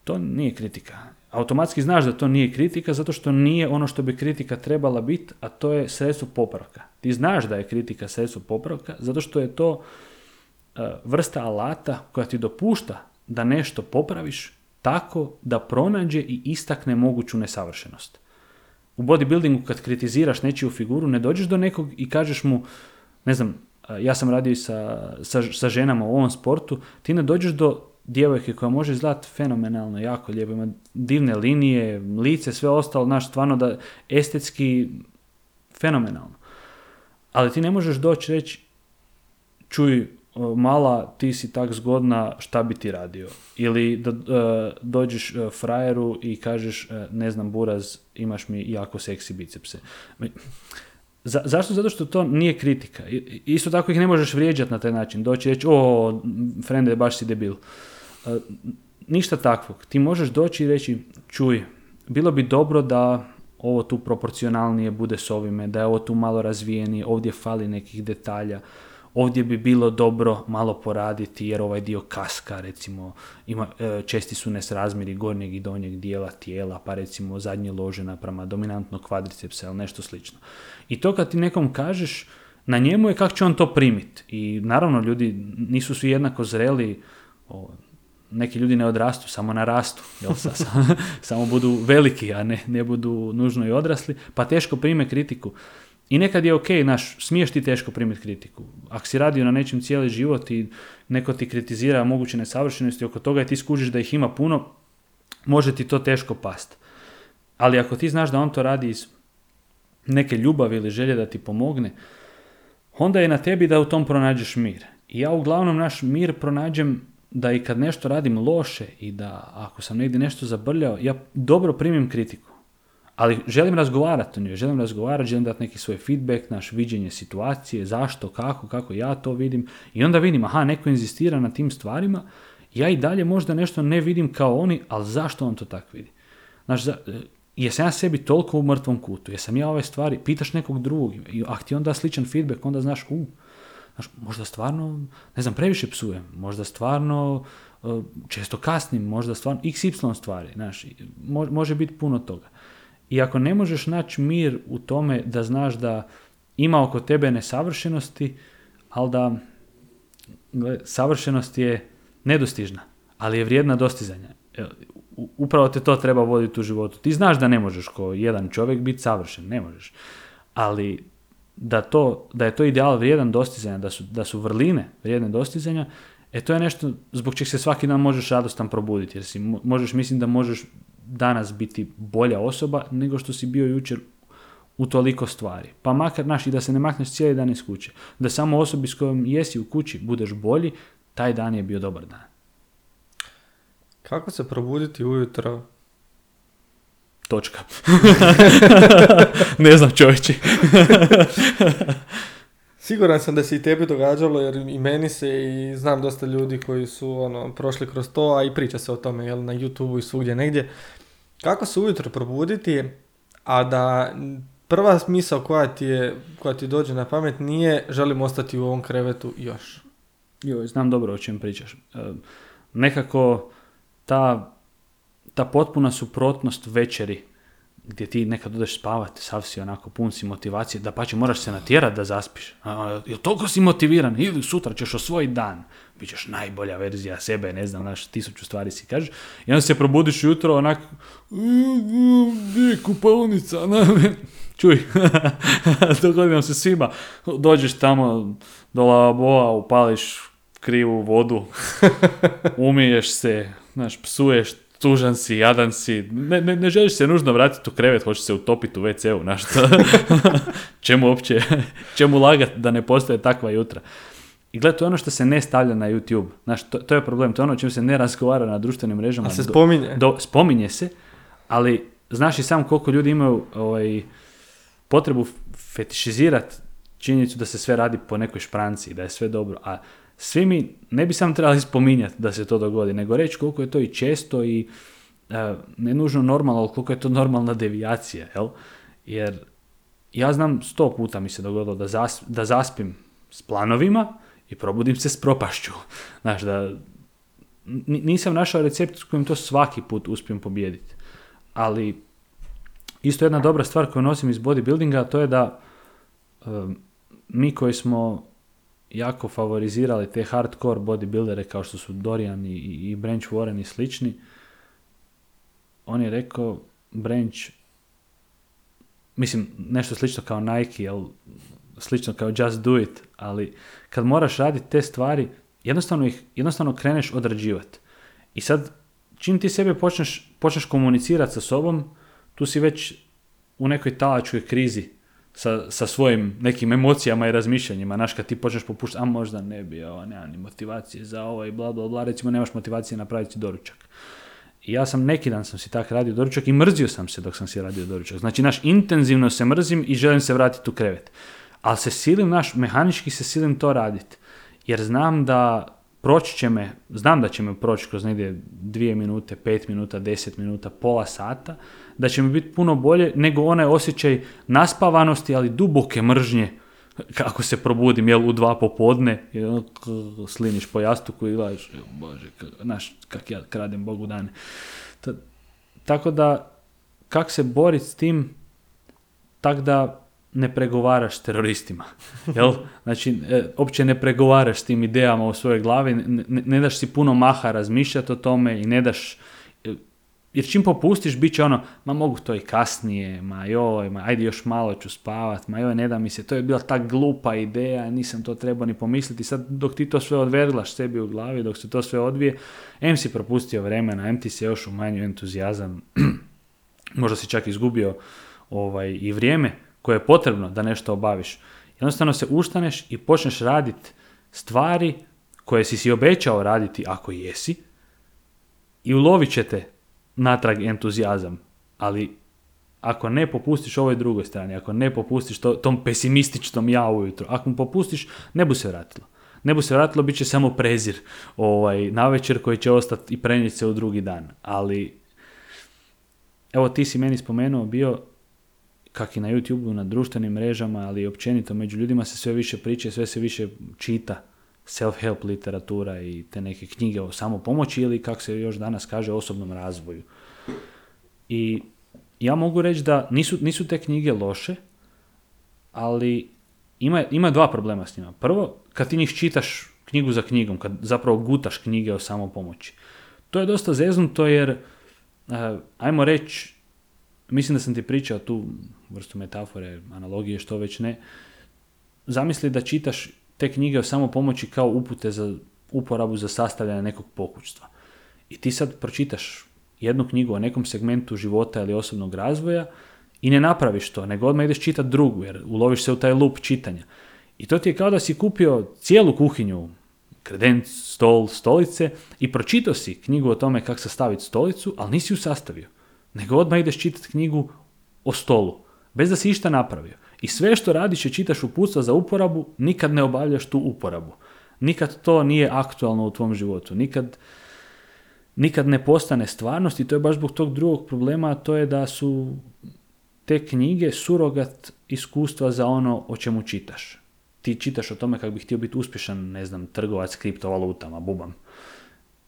B: To nije kritika. Automatski znaš da to nije kritika zato što nije ono što bi kritika trebala biti, a to je sredstvo popravka. Ti znaš da je kritika sredstvo popravka zato što je to vrsta alata koja ti dopušta da nešto popraviš tako da pronađe i istakne moguću nesavršenost. U bodybuildingu kad kritiziraš nečiju figuru, ne dođeš do nekog i kažeš mu, ne znam, ja sam radio sa, sa, sa ženama u ovom sportu, ti ne dođeš do djevojke koja može izgledati fenomenalno, jako lijepo, ima divne linije, lice, sve ostalo, znaš, stvarno da estetski fenomenalno. Ali ti ne možeš doći reći, čuj, mala, ti si tak zgodna, šta bi ti radio? Ili da uh, dođeš uh, frajeru i kažeš, uh, ne znam, buraz, imaš mi jako seksi bicepse. Za, zašto? Zato što to nije kritika. Isto tako ih ne možeš vrijeđati na taj način. Doći i reći, o, frende, baš si debil. Ništa takvog. Ti možeš doći i reći, čuj, bilo bi dobro da ovo tu proporcionalnije bude s ovime, da je ovo tu malo razvijenije, ovdje fali nekih detalja ovdje bi bilo dobro malo poraditi jer ovaj dio kaska recimo ima, e, česti su nesrazmjeri gornjeg i donjeg dijela tijela pa recimo zadnje lože naprama dominantno kvadricepsa ili nešto slično. I to kad ti nekom kažeš na njemu je kako će on to primiti. I naravno ljudi nisu svi jednako zreli, o, neki ljudi ne odrastu, samo narastu, jel, samo budu veliki, a ne, ne budu nužno i odrasli, pa teško prime kritiku. I nekad je ok, naš, smiješ ti teško primiti kritiku. Ako si radio na nečem cijeli život i neko ti kritizira moguće nesavršenosti oko toga i ti skužiš da ih ima puno, može ti to teško past. Ali ako ti znaš da on to radi iz neke ljubavi ili želje da ti pomogne, onda je na tebi da u tom pronađeš mir. I ja uglavnom naš mir pronađem da i kad nešto radim loše i da ako sam negdje nešto zabrljao, ja dobro primim kritiku. Ali želim razgovarati o njoj, želim razgovarati, želim dati neki svoj feedback, naš viđenje situacije, zašto, kako, kako ja to vidim. I onda vidim, aha, neko inzistira na tim stvarima, ja i dalje možda nešto ne vidim kao oni, ali zašto on to tako vidi? Znaš, za, jesam ja sebi toliko u mrtvom kutu, jesam ja ove stvari, pitaš nekog drugog, a ti onda sličan feedback, onda znaš, u, znaš, možda stvarno, ne znam, previše psujem, možda stvarno e, često kasnim, možda stvarno xy stvari, znaš, može biti puno toga. I ako ne možeš naći mir u tome da znaš da ima oko tebe nesavršenosti, ali da savršenost je nedostižna, ali je vrijedna dostizanja. Upravo te to treba voditi u životu. Ti znaš da ne možeš ko jedan čovjek biti savršen, ne možeš. Ali da, to, da je to ideal vrijedan dostizanja, da su, da su vrline vrijedne dostizanja, e to je nešto zbog čeg se svaki dan možeš radostan probuditi. Jer si, možeš, mislim da možeš danas biti bolja osoba nego što si bio jučer u toliko stvari. Pa makar, naš, i da se ne makneš cijeli dan iz kuće. Da samo osobi s kojom jesi u kući budeš bolji, taj dan je bio dobar dan.
A: Kako se probuditi ujutro?
B: Točka. ne znam čovječi.
A: Siguran sam da se i tebi događalo, jer i meni se i znam dosta ljudi koji su ono, prošli kroz to, a i priča se o tome jel, na YouTube i svugdje negdje. Kako se ujutro probuditi, a da prva smisao koja ti, je, koja ti dođe na pamet nije želim ostati u ovom krevetu još.
B: Jo, znam dobro o čem pričaš. E, nekako ta, ta potpuna suprotnost večeri gdje ti nekad odeš spavati, sav si onako pun si motivacije, da pa će moraš se natjerati da zaspiš. Jel toliko si motiviran? Ili sutra ćeš osvojiti dan. Bićeš najbolja verzija sebe, ne znam, znaš, tisuću stvari si kažeš. I onda se probudiš jutro onako, gdje je kupalnica? Čuj, dogodi nam se svima. Dođeš tamo do lavaboa, upališ krivu vodu, umiješ se, znaš, psuješ tužan si, jadan si, ne, ne, ne želiš se nužno vratiti u krevet, hoćeš se utopiti u WC-u, znaš čemu uopće, čemu lagati da ne postoje takva jutra. I gledaj, to je ono što se ne stavlja na YouTube. Znaš, to, to je problem, to je ono o čemu se ne razgovara na društvenim mrežama.
A: A se spominje?
B: Do, spominje se, ali znaš i sam koliko ljudi imaju ovaj, potrebu fetišizirati činjenicu da se sve radi po nekoj špranci, da je sve dobro, a svi mi ne bi sam trebali spominjati da se to dogodi, nego reći koliko je to i često i e, ne nužno normalno, ali koliko je to normalna devijacija, jel? Jer ja znam sto puta mi se dogodilo da, zas, da zaspim s planovima i probudim se s propašću. Znaš, da nisam našao recept s kojim to svaki put uspijem pobijediti. Ali isto jedna dobra stvar koju nosim iz bodybuildinga, to je da mi koji smo jako favorizirali te hardcore bodybuildere kao što su Dorian i, i Branch Warren i slični, on je rekao Branch, mislim nešto slično kao Nike, jel, slično kao Just Do It, ali kad moraš raditi te stvari, jednostavno ih, jednostavno kreneš odrađivati. I sad, čim ti sebe počneš, počneš komunicirati sa sobom, tu si već u nekoj talačkoj krizi sa, sa svojim nekim emocijama i razmišljanjima. Znaš, kad ti počneš popuštati, a možda ne bi, ovo, nema ni motivacije za ovo i bla, bla, bla, recimo nemaš motivacije napraviti doručak. I ja sam neki dan sam si tak radio doručak i mrzio sam se dok sam si radio doručak. Znači, naš intenzivno se mrzim i želim se vratiti u krevet. Ali se silim, naš, mehanički se silim to raditi. Jer znam da proći će me, znam da će me proći kroz negdje dvije minute, pet minuta, deset minuta, pola sata, da će mi biti puno bolje nego onaj osjećaj naspavanosti, ali duboke mržnje kako se probudim, jel, u dva popodne, jel, sliniš po jastuku i gledaš, bože, znaš, kak ja kradem Bogu dane. tako da, kak se boriti s tim, tak da ne pregovaraš s teroristima. Jel? Znači, e, opće ne pregovaraš s tim idejama u svojoj glavi, ne, ne daš si puno maha razmišljati o tome i ne daš e, jer čim popustiš, bit će ono, ma mogu to i kasnije, ma joj, ma ajde još malo ću spavat, ma joj, ne da mi se, to je bila ta glupa ideja, nisam to trebao ni pomisliti. Sad dok ti to sve odverglaš sebi u glavi, dok se to sve odvije, em si propustio vremena, em ti se još umanjio entuzijazam, možda si čak izgubio ovaj, i vrijeme, koje je potrebno da nešto obaviš. Jednostavno se ustaneš i počneš raditi stvari koje si si obećao raditi ako jesi i ulovit ćete natrag entuzijazam. Ali ako ne popustiš ovoj drugoj strani, ako ne popustiš to, tom pesimističnom ja ujutro, ako mu popustiš, ne bu se vratilo. Ne bu se vratilo, bit će samo prezir ovaj, na večer koji će ostati i prenijeti se u drugi dan. Ali, evo ti si meni spomenuo bio kak i na YouTube, na društvenim mrežama, ali i općenito među ljudima se sve više priče, sve se više čita self-help literatura i te neke knjige o samopomoći ili kako se još danas kaže osobnom razvoju. I ja mogu reći da nisu, nisu te knjige loše, ali ima, ima dva problema s njima. Prvo, kad ti njih čitaš knjigu za knjigom, kad zapravo gutaš knjige o samopomoći. To je dosta zeznuto jer, uh, ajmo reći, mislim da sam ti pričao tu vrstu metafore, analogije, što već ne, zamisli da čitaš te knjige o samopomoći kao upute za uporabu za sastavljanje nekog pokućstva. I ti sad pročitaš jednu knjigu o nekom segmentu života ili osobnog razvoja i ne napraviš to, nego odmah ideš čitati drugu, jer uloviš se u taj lup čitanja. I to ti je kao da si kupio cijelu kuhinju, kredenc, stol, stolice i pročitao si knjigu o tome kako sastaviti stolicu, ali nisi ju sastavio. Nego odmah ideš čitati knjigu o stolu bez da si išta napravio. I sve što radiš i čitaš uputstva za uporabu, nikad ne obavljaš tu uporabu. Nikad to nije aktualno u tvom životu. Nikad, nikad ne postane stvarnost i to je baš zbog tog drugog problema, a to je da su te knjige surogat iskustva za ono o čemu čitaš. Ti čitaš o tome kako bi htio biti uspješan, ne znam, trgovac kriptovalutama, bubam.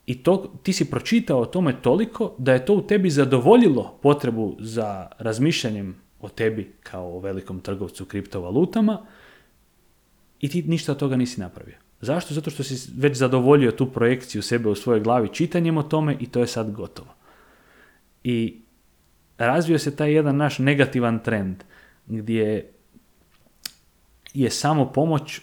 B: I to, ti si pročitao o tome toliko da je to u tebi zadovoljilo potrebu za razmišljanjem o tebi kao o velikom trgovcu kriptovalutama i ti ništa od toga nisi napravio. Zašto? Zato što si već zadovoljio tu projekciju sebe u svojoj glavi čitanjem o tome i to je sad gotovo. I razvio se taj jedan naš negativan trend gdje je samo pomoć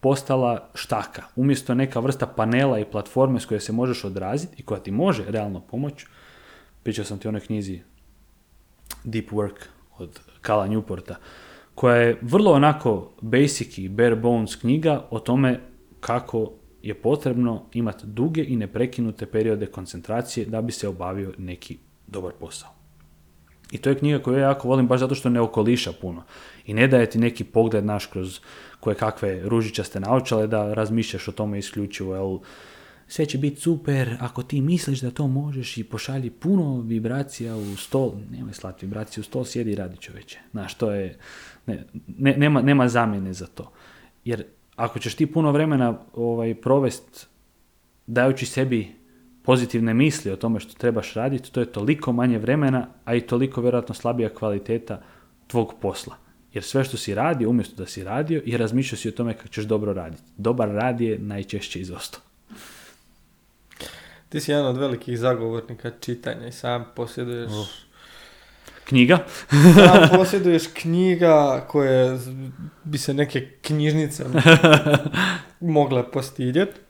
B: postala štaka. Umjesto neka vrsta panela i platforme s koje se možeš odraziti i koja ti može realno pomoć, pričao sam ti o onoj knjizi Deep Work od Kala Newporta, koja je vrlo onako basic i bare bones knjiga o tome kako je potrebno imati duge i neprekinute periode koncentracije da bi se obavio neki dobar posao. I to je knjiga koju ja jako volim baš zato što ne okoliša puno. I ne daje ti neki pogled naš kroz koje kakve ružičaste naočale da razmišljaš o tome isključivo, jel, sve će biti super ako ti misliš da to možeš i pošalji puno vibracija u stol, nemoj slati vibraciju u stol, sjedi i radi čoveče. Znaš, to je, ne, ne, nema, nema zamjene za to. Jer ako ćeš ti puno vremena ovaj, provest dajući sebi pozitivne misli o tome što trebaš raditi, to je toliko manje vremena, a i toliko vjerojatno slabija kvaliteta tvog posla. Jer sve što si radio, umjesto da si radio, i razmišljao si o tome kako ćeš dobro raditi. Dobar rad je najčešće izostao.
A: Ti si jedan od velikih zagovornika čitanja i sam posjeduješ...
B: Knjiga?
A: sam posjeduješ knjiga koje bi se neke knjižnice mogle postidjeti.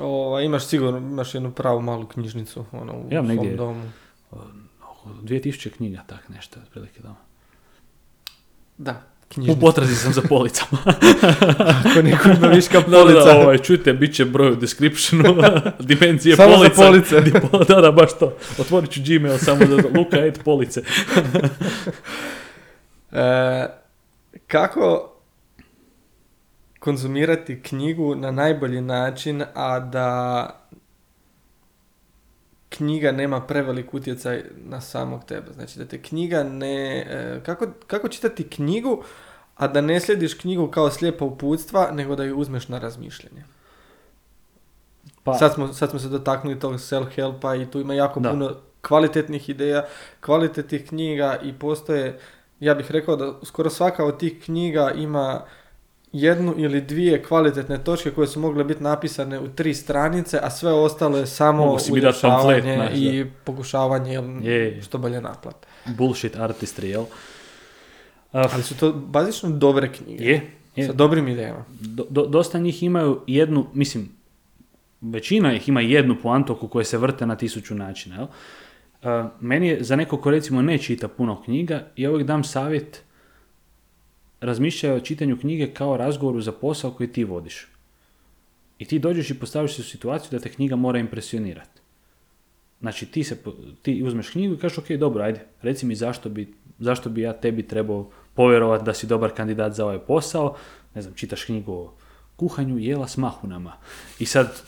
A: O, imaš sigurno, imaš jednu pravu malu knjižnicu ono, u
B: Imam
A: svom
B: negdje.
A: domu.
B: Oko 2000 knjiga, tak nešto, otprilike doma.
A: Da,
B: U
A: knjižnica.
B: potrazi sam za policama.
A: Ako neko ima viška
B: Da, da,
A: polica.
B: ovaj, čujte, bit će broj u descriptionu, dimenzije
A: Samo za
B: polica.
A: police.
B: Di po- Da, da, baš to. Otvorit ću Gmail samo za Luka et police.
A: E, kako konzumirati knjigu na najbolji način, a da knjiga nema prevelik utjecaj na samog tebe. Znači da te knjiga ne... e, kako, kako čitati knjigu, a da ne slijediš knjigu kao slijepa uputstva, nego da ju uzmeš na razmišljanje.
B: Pa,
A: Sad, smo, sad smo se dotaknuli tog self-helpa i tu ima jako
B: Da.
A: puno kvalitetnih ideja, kvalitetnih knjiga i postoje, ja bih rekao da skoro svaka od tih knjiga ima jednu ili dvije kvalitetne točke koje su mogle biti napisane u tri stranice, a sve ostalo je samo
B: pamflet,
A: uljepšavanje i pokušavanje
B: Je.
A: što bolje naplate.
B: bullshit artistry, jel?
A: Ali su to bazično dobre knjige.
B: je, je.
A: Sa dobrim idejama.
B: Do- do- dosta njih imaju jednu, mislim, većina ih ima jednu poantu oko koje se vrte na tisuću načina. Jel? Uh, meni je za neko ko recimo ne čita puno knjiga, ja uvijek dam savjet razmišljaj o čitanju knjige kao razgovoru za posao koji ti vodiš. I ti dođeš i postaviš se u situaciju da te knjiga mora impresionirati. Znači ti, se, ti uzmeš knjigu i kažeš ok, dobro, ajde, reci mi zašto bi, zašto bi ja tebi trebao povjerovati da si dobar kandidat za ovaj posao. Ne znam, čitaš knjigu o kuhanju jela s mahunama. I sad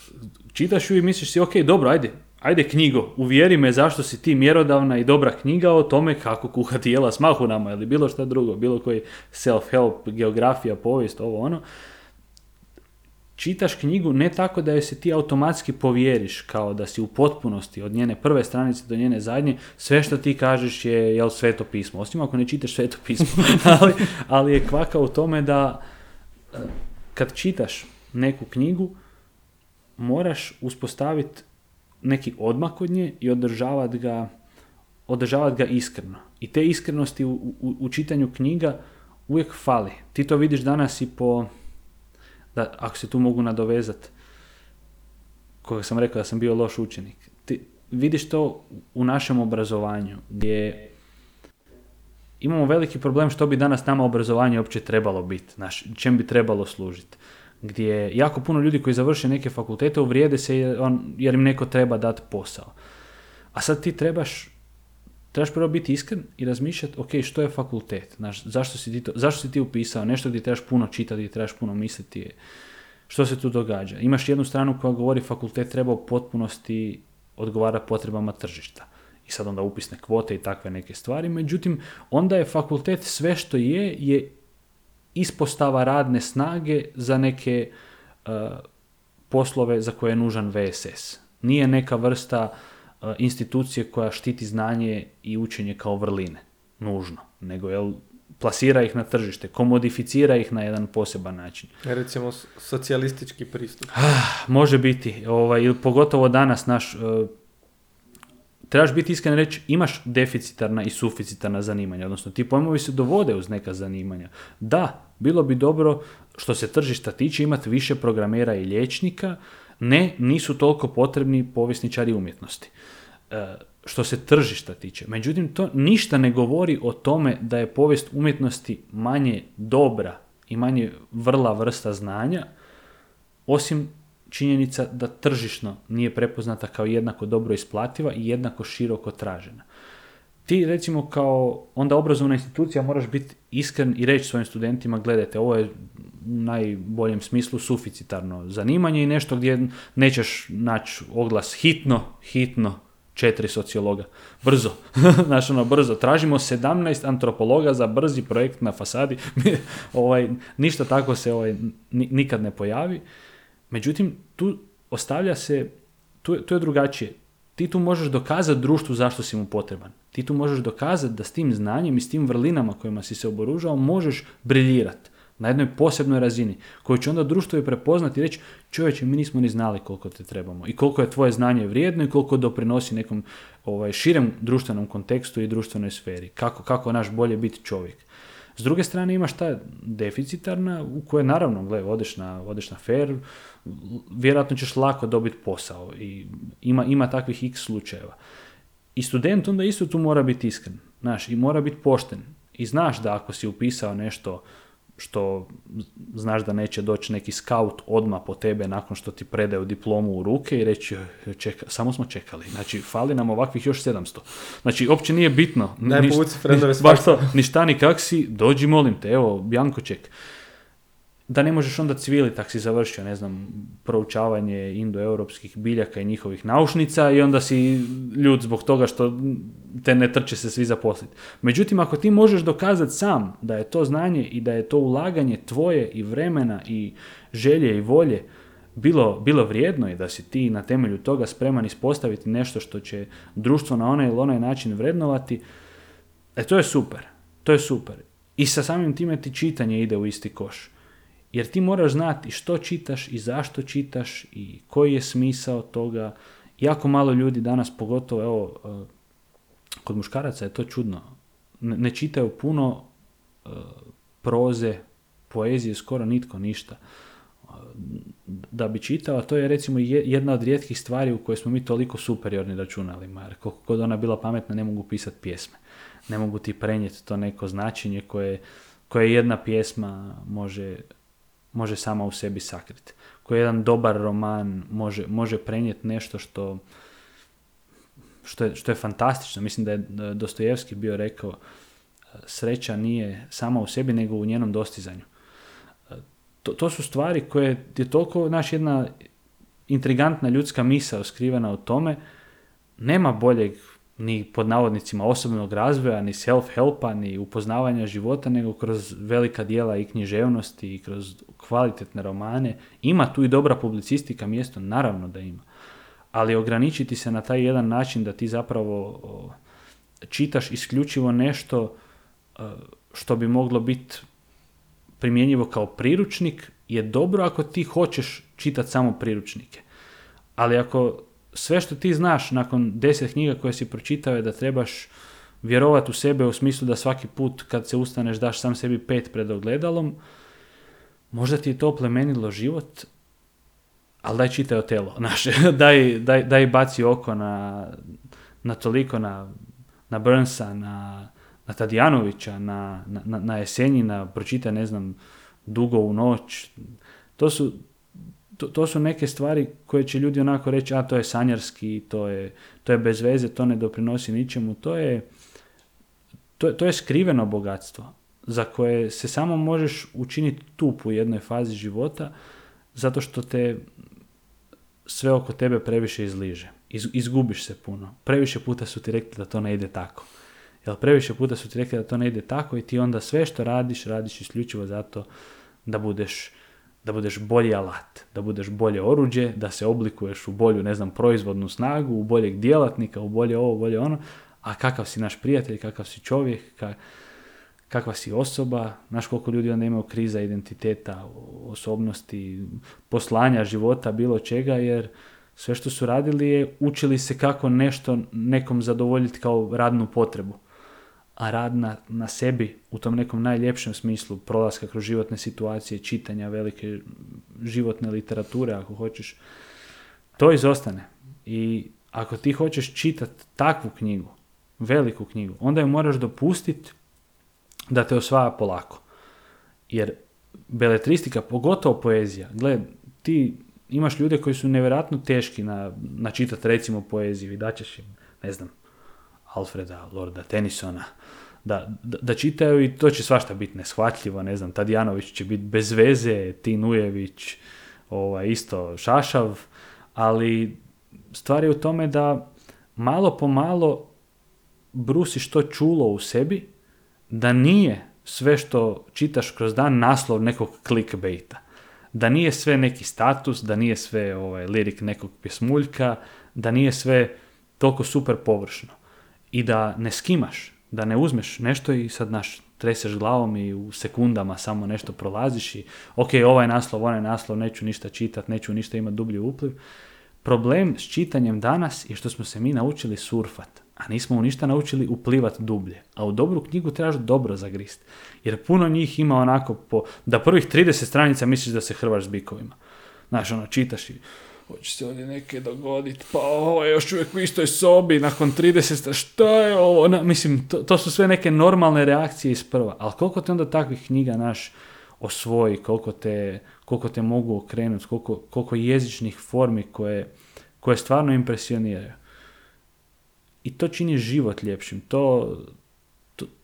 B: čitaš ju i misliš si ok, dobro, ajde, ajde knjigo, uvjeri me zašto si ti mjerodavna i dobra knjiga o tome kako kuhati jela s mahunama ili bilo šta drugo, bilo koji self-help, geografija, povijest, ovo ono. Čitaš knjigu ne tako da joj se ti automatski povjeriš, kao da si u potpunosti od njene prve stranice do njene zadnje, sve što ti kažeš je jel, sveto pismo, osim ako ne čitaš sveto pismo, ali, ali je kvaka u tome da e, kad čitaš neku knjigu, moraš uspostaviti neki odmak od nje i održavati ga, održavat ga iskreno. I te iskrenosti u, u, u čitanju knjiga uvijek fali. Ti to vidiš danas i po, da, ako se tu mogu nadovezat, koga sam rekao da sam bio loš učenik. Ti vidiš to u našem obrazovanju, gdje imamo veliki problem što bi danas nama obrazovanje uopće trebalo biti, čem bi trebalo služiti. Gdje jako puno ljudi koji završe neke fakultete uvrijede se jer, im neko treba dati posao. A sad ti trebaš trebaš prvo biti iskren i razmišljati, ok, što je fakultet? Znaš, zašto, si ti to, zašto si ti upisao? Nešto gdje trebaš puno čitati, gdje trebaš puno misliti. Što se tu događa? Imaš jednu stranu koja govori fakultet treba u potpunosti odgovara potrebama tržišta. I sad onda upisne kvote i takve neke stvari. Međutim, onda je fakultet sve što je, je ispostava radne snage za neke uh, poslove za koje je nužan VSS. Nije neka vrsta uh, institucije koja štiti znanje i učenje kao vrline, nužno, nego jel, plasira ih na tržište, komodificira ih na jedan poseban način.
A: Recimo s- socijalistički pristup.
B: Može biti, ovaj, pogotovo danas naš, uh, trebaš biti iskren reći imaš deficitarna i suficitarna zanimanja, odnosno ti pojmovi se dovode uz neka zanimanja. Da, bilo bi dobro što se tržišta tiče imati više programera i liječnika, ne, nisu toliko potrebni povjesničari umjetnosti. E, što se tržišta tiče. Međutim, to ništa ne govori o tome da je povijest umjetnosti manje dobra i manje vrla vrsta znanja, osim činjenica da tržišno nije prepoznata kao jednako dobro isplativa i jednako široko tražena. ti recimo kao onda obrazovna institucija moraš biti iskren i reći svojim studentima gledajte ovo je u najboljem smislu suficitarno zanimanje i nešto gdje nećeš naći oglas hitno, hitno, četiri sociologa. Brzo. Znaš, ono, brzo. Tražimo 17 antropologa za brzi projekt na fasadi. ovaj, ništa tako se ovaj, nikad ne pojavi. Međutim, tu ostavlja se, tu, tu je drugačije. Ti tu možeš dokazati društvu zašto si mu potreban. Ti tu možeš dokazati da s tim znanjem i s tim vrlinama kojima si se oboružao možeš briljirati na jednoj posebnoj razini, koju će onda društvo i prepoznati i reći čovječe, mi nismo ni znali koliko te trebamo i koliko je tvoje znanje vrijedno i koliko doprinosi nekom ovaj, širem društvenom kontekstu i društvenoj sferi. Kako, kako naš bolje biti čovjek. S druge strane imaš ta deficitarna u kojoj naravno, gle, odeš na, odeš na fair, vjerojatno ćeš lako dobiti posao i ima, ima takvih x slučajeva. I student onda isto tu mora biti iskren, znaš, i mora biti pošten. I znaš da ako si upisao nešto što znaš da neće doći neki scout odmah po tebe nakon što ti predaju diplomu u ruke i reći čeka, samo smo čekali. Znači, fali nam ovakvih još 700. Znači, uopće nije bitno.
A: Ne
B: to, ništa ni kak si, dođi molim te, evo, Bjanko ček da ne možeš onda civili tak si završio, ne znam, proučavanje indoeuropskih biljaka i njihovih naušnica i onda si ljud zbog toga što te ne trče se svi zaposliti. Međutim, ako ti možeš dokazati sam da je to znanje i da je to ulaganje tvoje i vremena i želje i volje bilo, bilo vrijedno i da si ti na temelju toga spreman ispostaviti nešto što će društvo na onaj ili onaj način vrednovati, e to je super. To je super. I sa samim time ti čitanje ide u isti koš. Jer ti moraš znati što čitaš i zašto čitaš i koji je smisao toga. Jako malo ljudi danas, pogotovo evo, e, kod muškaraca je to čudno. Ne čitaju puno e, proze, poezije, skoro nitko ništa. E, da bi čitao, to je recimo jedna od rijetkih stvari u kojoj smo mi toliko superiorni računalima. Jer koliko ona bila pametna, ne mogu pisati pjesme. Ne mogu ti prenijeti to neko značenje koje, koje jedna pjesma može može sama u sebi sakriti. Koji jedan dobar roman može, može prenijeti nešto što, što, je, što je fantastično. Mislim da je Dostojevski bio rekao sreća nije sama u sebi nego u njenom dostizanju. To, to su stvari koje je toliko, naš jedna intrigantna ljudska misa skrivena u tome, nema boljeg ni pod navodnicima osobnog razvoja, ni self-helpa, ni upoznavanja života, nego kroz velika dijela i književnosti i kroz kvalitetne romane. Ima tu i dobra publicistika mjesto, naravno da ima. Ali ograničiti se na taj jedan način da ti zapravo čitaš isključivo nešto što bi moglo biti primjenjivo kao priručnik je dobro ako ti hoćeš čitati samo priručnike. Ali ako sve što ti znaš nakon deset knjiga koje si pročitao je da trebaš vjerovati u sebe u smislu da svaki put kad se ustaneš daš sam sebi pet pred ogledalom, možda ti je to plemenilo život, ali daj čitaj telo, naše, daj, daj, daj baci oko na, na toliko, na, na Burnsa, na, na Tadjanovića, na, na, na Jesenjina, pročitaj, ne znam, Dugo u noć. To su, to, to, su neke stvari koje će ljudi onako reći, a to je sanjarski, to je, to je bez veze, to ne doprinosi ničemu. To je, to, to je skriveno bogatstvo za koje se samo možeš učiniti tup u jednoj fazi života zato što te sve oko tebe previše izliže. Iz, izgubiš se puno. Previše puta su ti rekli da to ne ide tako. Jer previše puta su ti rekli da to ne ide tako i ti onda sve što radiš, radiš isključivo zato da budeš da budeš bolji alat, da budeš bolje oruđe, da se oblikuješ u bolju, ne znam, proizvodnu snagu, u boljeg djelatnika, u bolje ovo, bolje ono, a kakav si naš prijatelj, kakav si čovjek, kakva si osoba, znaš koliko ljudi onda imaju kriza identiteta, osobnosti, poslanja, života, bilo čega, jer sve što su radili je učili se kako nešto nekom zadovoljiti kao radnu potrebu a rad na, na sebi u tom nekom najljepšem smislu prolaska kroz životne situacije, čitanja velike životne literature ako hoćeš, to izostane. I ako ti hoćeš čitati takvu knjigu, veliku knjigu, onda je moraš dopustiti da te osvaja polako. Jer beletristika, pogotovo poezija, gled, ti imaš ljude koji su nevjerojatno teški na, na čitati recimo poeziju i daćeš im, ne znam, Alfreda, Lorda Tennysona, da, da, čitaju i to će svašta biti neshvatljivo, ne znam, Tadjanović će biti bez veze, Tinujević, ovaj, isto Šašav, ali stvar je u tome da malo po malo brusiš to čulo u sebi, da nije sve što čitaš kroz dan naslov nekog clickbaita. Da nije sve neki status, da nije sve ovaj, lirik nekog pjesmuljka, da nije sve toliko super površno. I da ne skimaš, da ne uzmeš nešto i sad naš treseš glavom i u sekundama samo nešto prolaziš i ok, ovaj naslov, onaj naslov, neću ništa čitat, neću ništa imati dublji upliv. Problem s čitanjem danas je što smo se mi naučili surfat, a nismo u ništa naučili uplivat dublje. A u dobru knjigu trebaš dobro zagrist. Jer puno njih ima onako po, da prvih 30 stranica misliš da se hrvaš s bikovima. Znaš, ono, čitaš i hoće se ovdje neke dogoditi, pa ovo je još uvijek u istoj sobi, nakon 30, šta je ovo, Na, mislim, to, to, su sve neke normalne reakcije iz prva, ali koliko te onda takvih knjiga naš osvoji, koliko te, koliko te mogu okrenuti, koliko, koliko jezičnih formi koje, koje stvarno impresioniraju. I to čini život ljepšim, to,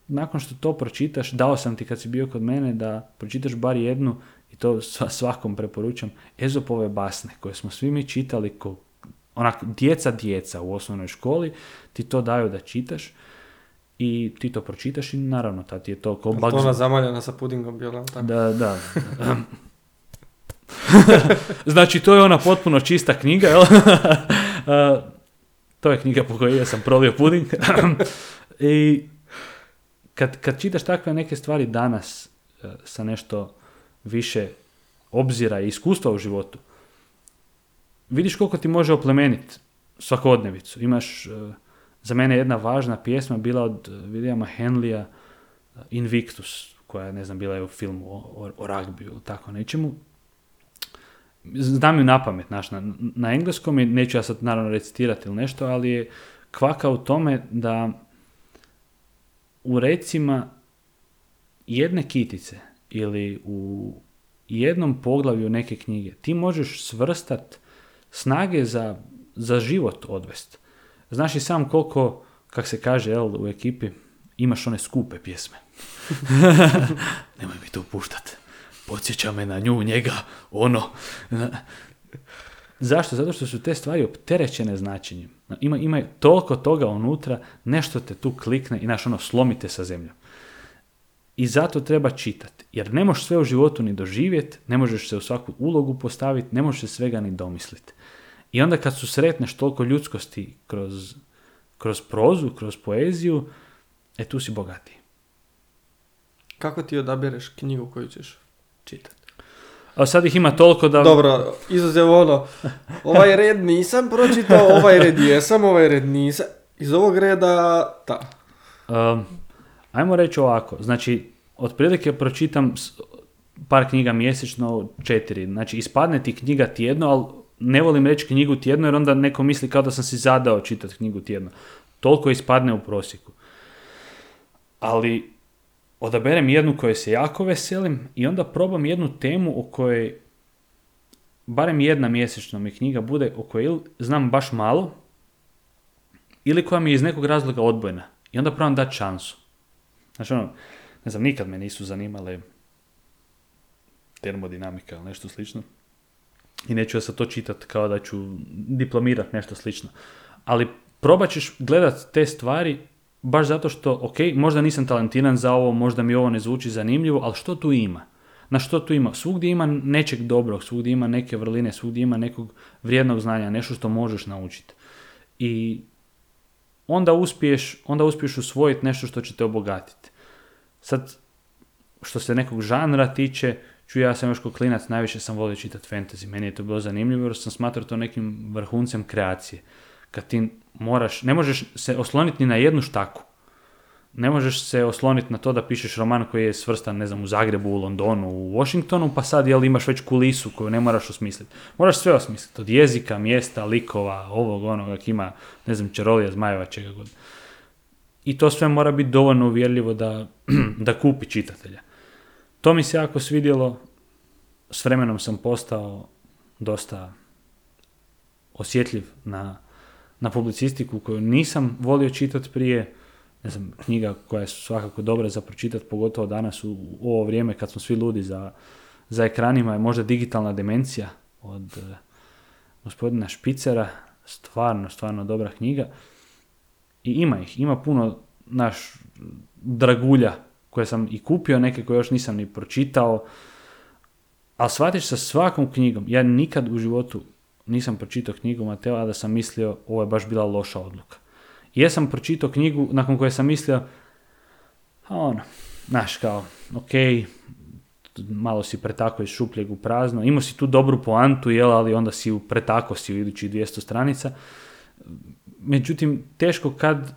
B: nakon što to pročitaš, dao sam ti kad si bio kod mene da pročitaš bar jednu i to svakom preporučam, Ezopove basne koje smo svi mi čitali ko onak djeca djeca u osnovnoj školi, ti to daju da čitaš i ti to pročitaš i naravno ta ti je to
A: kao To ona zamaljena sa pudingom bila,
B: tako? Da, da. znači to je ona potpuno čista knjiga, jel? to je knjiga po kojoj ja sam prolio puding. I kad, kad čitaš takve neke stvari danas e, sa nešto više obzira i iskustva u životu, vidiš koliko ti može oplemeniti svakodnevicu. Imaš, e, za mene jedna važna pjesma bila od Williama Henleya Invictus, koja je, ne znam, bila je u filmu o, o, o tako nečemu. Znam ju na pamet, na, na engleskom i neću ja sad naravno recitirati ili nešto, ali je kvaka u tome da u recima jedne kitice ili u jednom poglavlju neke knjige ti možeš svrstat snage za, za život odvest. Znaš i sam koliko, kak se kaže jel, u ekipi, imaš one skupe pjesme. Nemoj mi to puštat. Podsjeća me na nju, njega, ono. Zašto? Zato što su te stvari opterećene značenjem. Ima, ima toliko toga unutra, nešto te tu klikne i naš ono slomite sa zemljom. I zato treba čitati. Jer ne možeš sve u životu ni doživjeti, ne možeš se u svaku ulogu postaviti, ne možeš se svega ni domisliti. I onda kad su sretneš toliko ljudskosti kroz, kroz prozu, kroz poeziju, e tu si bogatiji.
A: Kako ti odabereš knjigu koju ćeš čitati?
B: A sad ih ima toliko da...
A: Dobro, izuzev ono, ovaj red nisam pročitao, ovaj red jesam, ovaj red nisam. Iz ovog reda, ta.
B: Um, ajmo reći ovako, znači, otprilike pročitam par knjiga mjesečno, četiri. Znači, ispadne ti knjiga tjedno, ali ne volim reći knjigu tjedno, jer onda neko misli kao da sam si zadao čitati knjigu tjedno. Toliko ispadne u prosjeku. Ali odaberem jednu koju se jako veselim i onda probam jednu temu o kojoj barem jedna mjesečno mi knjiga bude o kojoj znam baš malo ili koja mi je iz nekog razloga odbojna. I onda probam dati šansu. Znači ono, ne znam, nikad me nisu zanimale termodinamika ili nešto slično. I neću ja sad to čitati kao da ću diplomirati nešto slično. Ali probat ćeš gledat te stvari baš zato što, ok, možda nisam talentiran za ovo, možda mi ovo ne zvuči zanimljivo, ali što tu ima? Na što tu ima? Svugdje ima nečeg dobrog, svugdje ima neke vrline, svugdje ima nekog vrijednog znanja, nešto što možeš naučiti. I onda uspiješ, onda uspiješ usvojiti nešto što će te obogatiti. Sad, što se nekog žanra tiče, ću ja sam još kao klinac, najviše sam volio čitati fantasy. Meni je to bilo zanimljivo jer sam smatrao to nekim vrhuncem kreacije. Kad ti moraš, ne možeš se osloniti ni na jednu štaku. Ne možeš se osloniti na to da pišeš roman koji je svrstan, ne znam, u Zagrebu, u Londonu, u Washingtonu, pa sad jel imaš već kulisu koju ne moraš osmisliti. Moraš sve osmisliti, od jezika, mjesta, likova, ovog, onog, ako ima, ne znam, čarolija, zmajeva, čega god. I to sve mora biti dovoljno uvjerljivo da, da kupi čitatelja. To mi se jako svidjelo, s vremenom sam postao dosta osjetljiv na na publicistiku koju nisam volio čitati prije, ne znam, knjiga koja je svakako dobra za pročitati, pogotovo danas u, u ovo vrijeme kad smo svi ludi za, za ekranima, je možda digitalna demencija od eh, gospodina Špicera, stvarno, stvarno dobra knjiga. I ima ih, ima puno naš dragulja koje sam i kupio, neke koje još nisam ni pročitao, ali shvatiš sa svakom knjigom, ja nikad u životu nisam pročitao knjigu Mateo, a da sam mislio ovo je baš bila loša odluka. Jesam pročitao knjigu nakon koje sam mislio, a ono, znaš kao, ok, malo si pretako iz šupljeg u prazno, imao si tu dobru poantu, jel, ali onda si u pretako si u idućih 200 stranica. Međutim, teško kad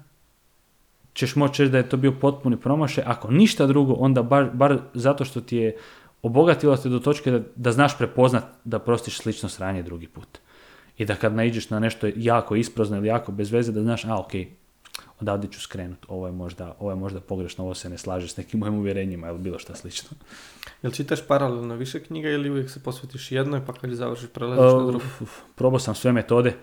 B: ćeš moći reći da je to bio potpuni promašaj, ako ništa drugo, onda bar, bar zato što ti je obogatilo te do točke da, da znaš prepoznat da prostiš slično sranje drugi put. I da kad naiđeš na nešto jako isprozno ili jako bez veze, da znaš, a ok, odavde ću skrenut, ovo je možda, ovo je možda pogrešno, ovo se ne slaže s nekim mojim uvjerenjima ili bilo šta slično.
A: Jel čitaš paralelno više knjiga ili uvijek se posvetiš jednoj pa kad je završiš prelaziš na drugu?
B: Probao sam sve metode.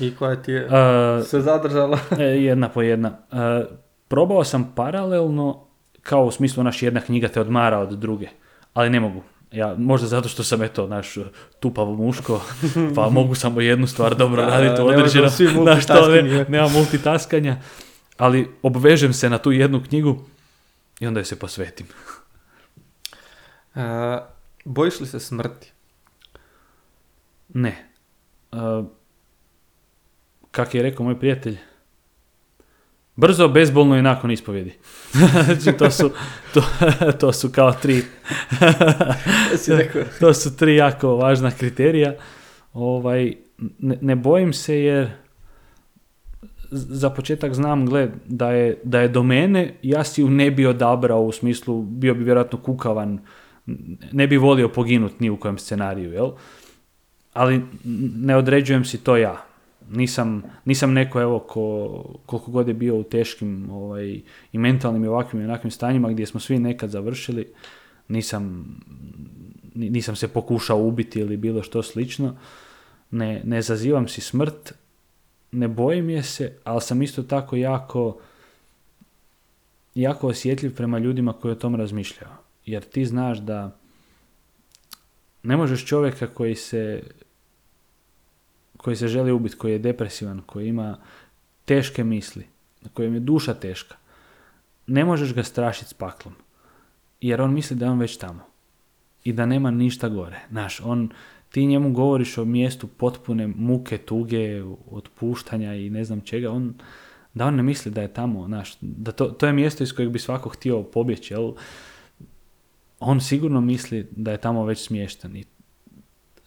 A: I koja ti je
B: Uh,
A: se zadržala?
B: E, jedna po jedna. E, probao sam paralelno, kao u smislu naš jedna knjiga te odmara od druge, ali ne mogu. Ja, možda zato što sam eto naš tupavo muško, pa mogu samo jednu stvar dobro raditi određeno.
A: možemo svi
B: Znaš, to ne, nema multitaskanja, ali obvežem se na tu jednu knjigu i onda joj se posvetim.
A: Uh, bojiš li se smrti?
B: Ne. Uh, kak je rekao moj prijatelj, brzo, bezbolno i nakon ispovjedi. znači, to su, to, to su kao tri, to su tri jako važna kriterija. Ovaj, ne, ne bojim se jer za početak znam, gle, da je, da je do mene, ja si ju ne bi odabrao u smislu, bio bi vjerojatno kukavan, ne bi volio poginut ni u kojem scenariju, jel? Ali ne određujem si to ja. Nisam, nisam neko, evo, ko, koliko god je bio u teškim ovaj, i mentalnim i ovakvim i onakvim stanjima gdje smo svi nekad završili, nisam, ni- nisam se pokušao ubiti ili bilo što slično. Ne, ne zazivam si smrt, ne bojim je se, ali sam isto tako jako jako osjetljiv prema ljudima koji o tom razmišljaju. Jer ti znaš da ne možeš čovjeka koji se koji se želi ubiti, koji je depresivan, koji ima teške misli, kojem je duša teška, ne možeš ga strašiti s paklom. Jer on misli da je on već tamo. I da nema ništa gore. Znaš, on, ti njemu govoriš o mjestu potpune muke, tuge, otpuštanja i ne znam čega, on, da on ne misli da je tamo, znaš, da to, to je mjesto iz kojeg bi svako htio pobjeći, jel? On sigurno misli da je tamo već smješten i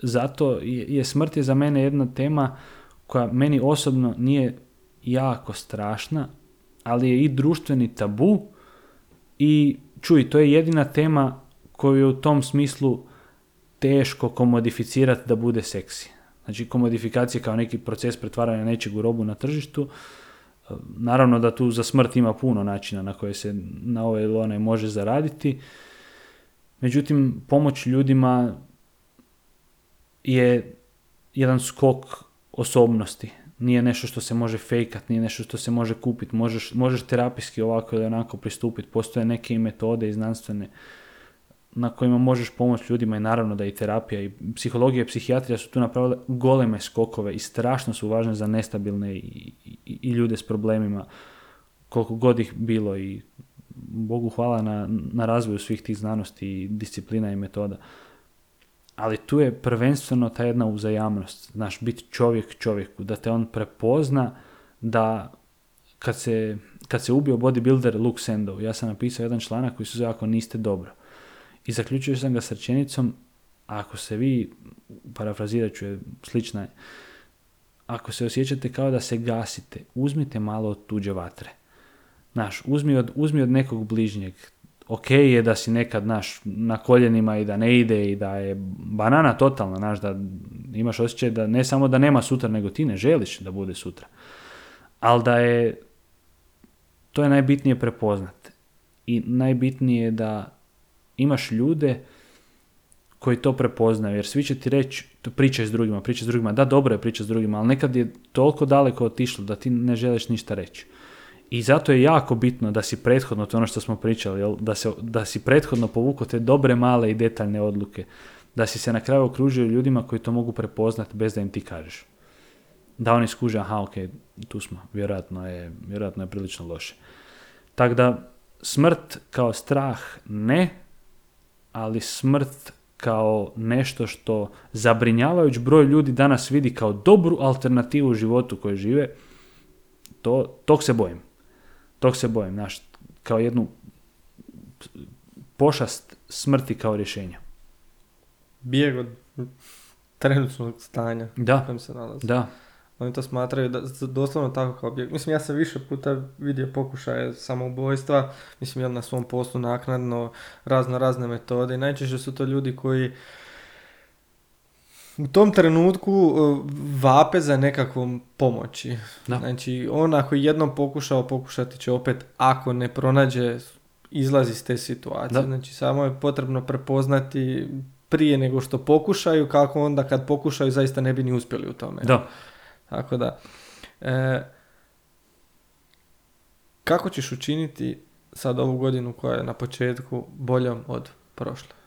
B: zato je, je smrt je za mene jedna tema koja meni osobno nije jako strašna, ali je i društveni tabu i čuj, to je jedina tema koju je u tom smislu teško komodificirati da bude seksi. Znači komodifikacija kao neki proces pretvaranja nečeg u robu na tržištu. Naravno da tu za smrt ima puno načina na koje se na ovaj ili onaj može zaraditi. Međutim, pomoć ljudima je jedan skok osobnosti. Nije nešto što se može fejkat, nije nešto što se može kupiti. Možeš, možeš terapijski ovako ili onako pristupiti. Postoje neke metode i znanstvene na kojima možeš pomoći ljudima i naravno da i terapija i psihologija i psihijatrija su tu napravile goleme skokove i strašno su važne za nestabilne i, i, i ljude s problemima koliko god ih bilo i Bogu hvala na, na razvoju svih tih znanosti i disciplina i metoda. Ali tu je prvenstveno ta jedna uzajamnost, znaš, biti čovjek čovjeku, da te on prepozna da kad se, kad se ubio bodybuilder Luke Sandow, ja sam napisao jedan članak koji se zove Ako niste dobro. I zaključio sam ga s rečenicom, ako se vi, parafrazirat ću je, slična je, ako se osjećate kao da se gasite, uzmite malo od tuđe vatre. Znaš, uzmi od, uzmi od nekog bližnjeg. Ok je da si nekad, naš, na koljenima i da ne ide i da je banana totalna, znaš, da imaš osjećaj da ne samo da nema sutra, nego ti ne želiš da bude sutra. Ali da je, to je najbitnije prepoznat. I najbitnije je da imaš ljude koji to prepoznaju, jer svi će ti reći, pričaj s drugima, pričaj s drugima, da dobro je priča s drugima, ali nekad je toliko daleko otišlo da ti ne želiš ništa reći. I zato je jako bitno da si prethodno, to je ono što smo pričali, jel? Da, se, da si prethodno povukao te dobre, male i detaljne odluke. Da si se na kraju okružio ljudima koji to mogu prepoznati bez da im ti kažeš. Da oni skuže, aha, ok, tu smo, vjerojatno je, vjerojatno je prilično loše. Tako da, smrt kao strah ne, ali smrt kao nešto što zabrinjavajuć broj ljudi danas vidi kao dobru alternativu u životu koji žive, to, tog se bojim. Tog se bojim, znaš, kao jednu pošast smrti kao rješenja.
A: Bijeg od trenutnog stanja u
B: Da,
A: kojem se nalazi.
B: da,
A: Oni to smatraju da, doslovno tako kao bijeg. Mislim, ja sam više puta vidio pokušaje samoubojstva, mislim, jel na svom poslu naknadno, razno razne metode i najčešće su to ljudi koji u tom trenutku uh, vape za nekakvom pomoći.
B: Da.
A: Znači, on ako je jednom pokušao, pokušati će opet, ako ne pronađe izlaz iz te situacije.
B: Da.
A: Znači, samo je potrebno prepoznati prije nego što pokušaju, kako onda kad pokušaju zaista ne bi ni uspjeli u tome.
B: da.
A: Tako da, e, kako ćeš učiniti sad ovu godinu koja je na početku boljom od prošle?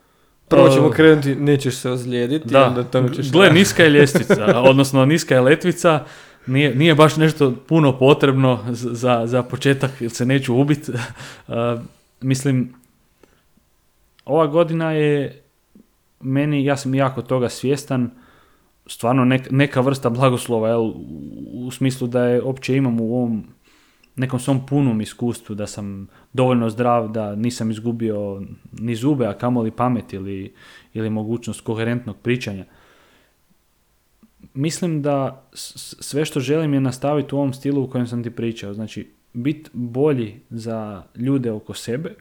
A: Prvo ćemo
B: E,
A: krenuti, nećeš se ozlijediti,
B: Da,
A: onda tome ćeš...
B: gle, niska je ljestvica, odnosno niska je letvica, nije, nije baš nešto puno potrebno za, za početak, jer se neću ubiti. mislim, ova godina je meni, ja sam jako toga svjestan, stvarno nek- neka vrsta blagoslova, jel, u, u smislu da je opće imam u ovom nekom svom punom iskustvu, da sam dovoljno zdrav, da nisam izgubio ni zube, a kamoli pamet ili, ili mogućnost koherentnog pričanja. Mislim da sve što želim je nastaviti u ovom stilu u kojem sam ti pričao. Znači, biti bolji za ljude oko sebe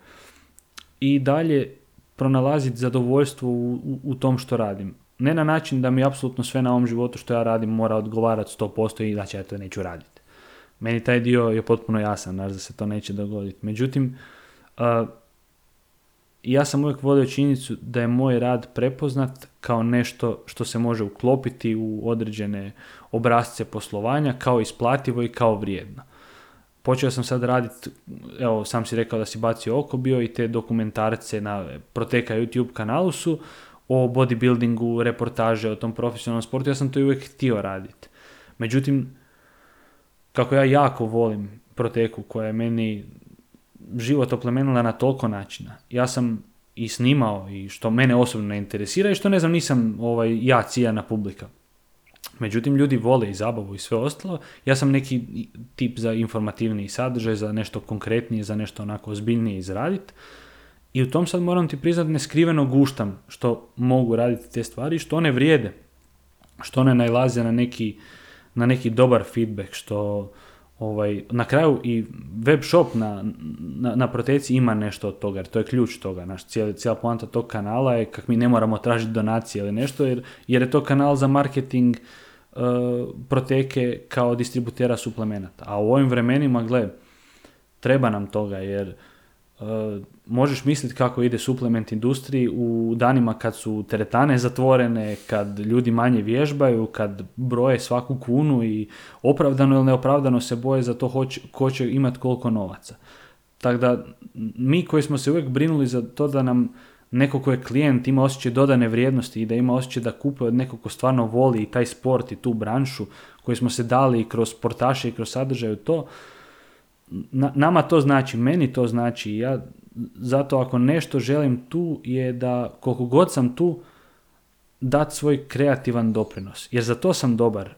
B: i dalje pronalaziti zadovoljstvo u, u, u tom što radim. Ne na način da mi apsolutno sve na ovom životu što ja radim mora odgovarati 100% i znači ja to neću raditi. Meni taj dio je potpuno jasan, znaš da se to neće dogoditi. Međutim, a, ja sam uvijek volio činjenicu da je moj rad prepoznat kao nešto što se može uklopiti u određene obrazce poslovanja kao isplativo i kao vrijedno. Počeo sam sad raditi, evo sam si rekao da si bacio oko bio i te dokumentarce na Proteka YouTube kanalu su o bodybuildingu, reportaže o tom profesionalnom sportu, ja sam to uvijek htio raditi. Međutim, kako ja jako volim Proteku koja je meni život oplemenila na toliko načina. Ja sam i snimao i što mene osobno ne interesira i što ne znam nisam ovaj, ja ciljana publika. Međutim, ljudi vole i zabavu i sve ostalo. Ja sam neki tip za informativniji sadržaj, za nešto konkretnije, za nešto onako ozbiljnije izraditi. I u tom sad moram ti priznat neskriveno guštam što mogu raditi te stvari, što one vrijede, što one najlaze na neki, na neki dobar feedback, što ovaj, na kraju i web shop na, na, na proteci ima nešto od toga, jer to je ključ toga. Naš cijeli, cijela poanta tog kanala je kak mi ne moramo tražiti donacije ili nešto, jer, jer je to kanal za marketing uh, proteke kao distributera suplemenata. A u ovim vremenima, gle, treba nam toga, jer možeš misliti kako ide suplement industriji u danima kad su teretane zatvorene, kad ljudi manje vježbaju, kad broje svaku kunu i opravdano ili neopravdano se boje za to hoće, ko će imati koliko novaca. Tako da mi koji smo se uvijek brinuli za to da nam neko ko je klijent ima osjećaj dodane vrijednosti i da ima osjećaj da kupuje od nekog ko stvarno voli i taj sport i tu branšu koji smo se dali kroz sportaše i kroz sadržaj u to, na- nama to znači, meni to znači ja zato ako nešto želim tu je da koliko god sam tu dat svoj kreativan doprinos jer za to sam dobar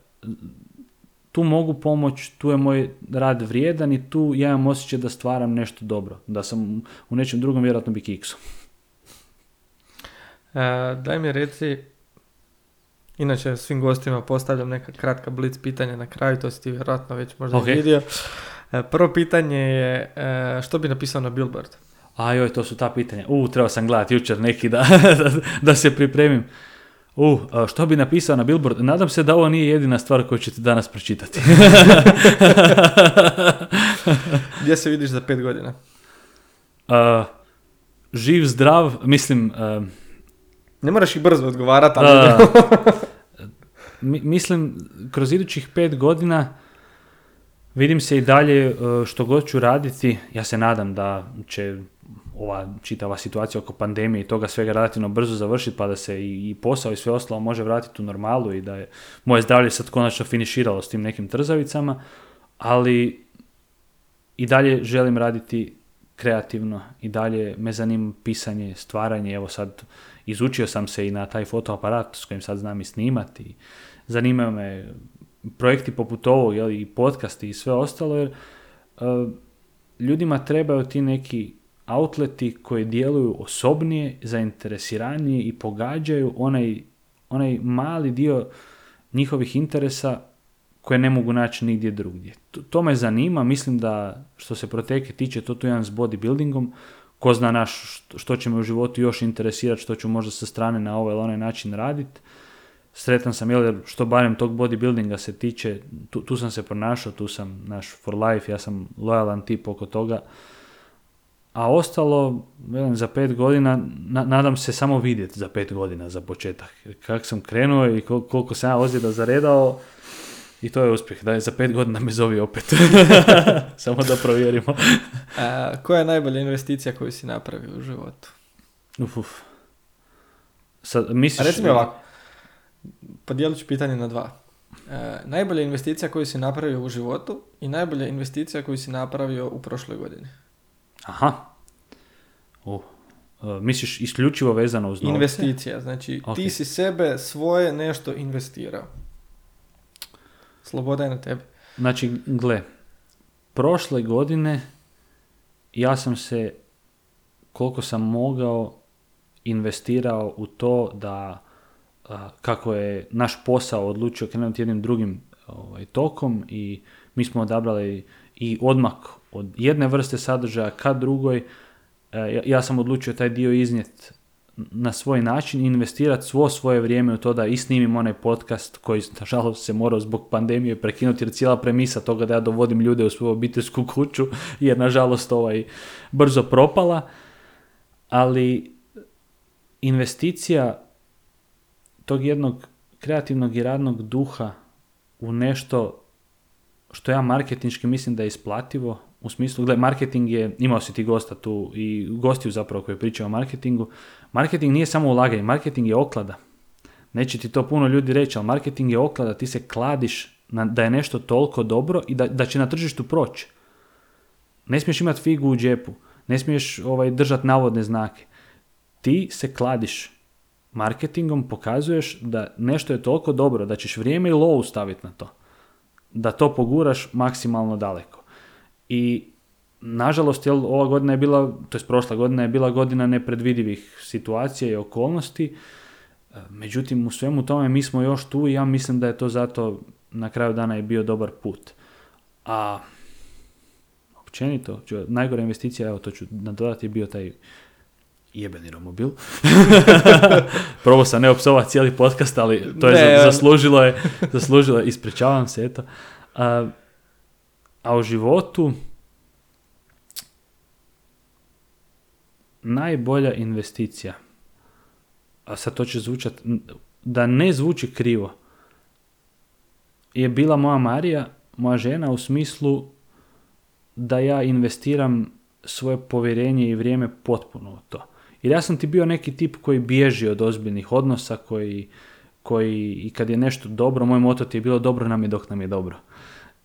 B: tu mogu pomoć, tu je moj rad vrijedan i tu ja imam osjećaj da stvaram nešto dobro da sam u nečem drugom vjerojatno bi kiksu
A: E, daj mi reci, inače svim gostima postavljam neka kratka blic pitanja na kraju, to si ti vjerojatno već možda i
B: Ok.
A: vidio. E, prvo pitanje je, e, što bi napisao na billboard?
B: A joj, to su ta pitanja. U, trebao sam gledati jučer neki da, da, da se pripremim. U, a što bi napisao na billboard? Nadam se da ovo nije jedina stvar koju ćete danas pročitati.
A: Gdje se vidiš za pet godina?
B: A, živ, zdrav, mislim, a,
A: Ne moraš i brzo odgovarati, ali...
B: Mi- mislim, kroz idućih pet godina vidim se i dalje e, što god ću raditi, ja se nadam da će ova čitava situacija oko pandemije i toga svega relativno brzo završiti pa da se i, posao i sve ostalo može vratiti u normalu i da je moje zdravlje sad konačno finiširalo s tim nekim trzavicama, ali i dalje želim raditi kreativno i dalje me zanima pisanje, stvaranje, evo sad izučio sam se i na taj fotoaparat s kojim sad znam i snimati. Zanimaju me projekti poput ovog, jel, i podcasti i sve ostalo, jer e, ljudima trebaju ti neki outleti koji djeluju osobnije, zainteresiranije i pogađaju onaj, onaj mali dio njihovih interesa koje ne mogu naći nigdje drugdje. To, to me zanima, mislim da što se proteke tiče, to tu jedan s bodybuildingom, ko zna naš što, što će me u životu još interesirati, što ću možda sa strane na ovaj ili onaj način raditi. Sretan sam, jel, jer što barem tog bodybuildinga se tiče, tu, tu sam se pronašao, tu sam naš for life, ja sam lojalan tip oko toga. A ostalo, velim, za pet godina, na- nadam se samo vidjeti za pet godina za početak. Kako sam krenuo i kol- koliko sam ja ozljeda zaredao, i to je uspjeh. Da je za pet godina me zovi opet. samo da provjerimo.
A: A, koja je najbolja investicija koju si napravio u životu?
B: Uf, uf. Sad, misliš...
A: A reci mi ovako, podijelit ću pitanje na dva. E, najbolja investicija koju si napravio u životu i najbolja investicija koju si napravio u prošloj godini.
B: Aha. Uh. misliš isključivo vezano uz novce?
A: Investicija, znači
B: Ok.
A: ti si sebe, svoje nešto investirao. Sloboda je na tebi.
B: Znači, gle, prošle godine ja sam se, koliko sam mogao, investirao u to da kako je naš posao odlučio krenuti jednim drugim ovaj, tokom i mi smo odabrali i odmak od jedne vrste sadržaja ka drugoj. E, ja, ja sam odlučio taj dio iznijeti na svoj način i investirati svo svoje vrijeme u to da i snimim onaj podcast koji nažalost se morao zbog pandemije prekinuti jer cijela premisa toga da ja dovodim ljude u svoju obiteljsku kuću je nažalost ovaj brzo propala ali investicija tog jednog kreativnog i radnog duha u nešto što ja marketinški mislim da je isplativo, u smislu, gle, marketing je, imao si ti gosta tu i gostiju zapravo koji pričaju o marketingu, marketing nije samo ulaganje, marketing je oklada. Neće ti to puno ljudi reći, ali marketing je oklada, ti se kladiš na, da je nešto toliko dobro i da, da će na tržištu proći. Ne smiješ imati figu u džepu, ne smiješ ovaj, držati navodne znake. Ti se kladiš marketingom, pokazuješ da nešto je toliko dobro, da ćeš vrijeme i lovu staviti na to. Da to poguraš maksimalno daleko. I nažalost, jel, ova godina je bila, to jest prošla godina je bila godina nepredvidivih situacija i okolnosti. E, Međutim, u svemu tome mi smo još tu i ja mislim da je to zato na kraju dana je bio dobar put. A općenito, najgora investicija, evo to ću nadodati, je bio taj jebeni romobil. Probao sam ne opsovati cijeli podcast, ali to je
A: Ne,
B: zaslužilo je, zaslužilo je, ispričavam se, eto. A, a u životu najbolja investicija, a sad to će zvučat, da ne zvuči krivo, je bila moja Marija, moja žena u smislu da ja investiram svoje povjerenje i vrijeme potpuno u to. Jer ja sam ti bio neki tip koji bježi od ozbiljnih odnosa, koji, koji i kad je nešto dobro, moj moto ti je bilo dobro nam je dok nam je dobro.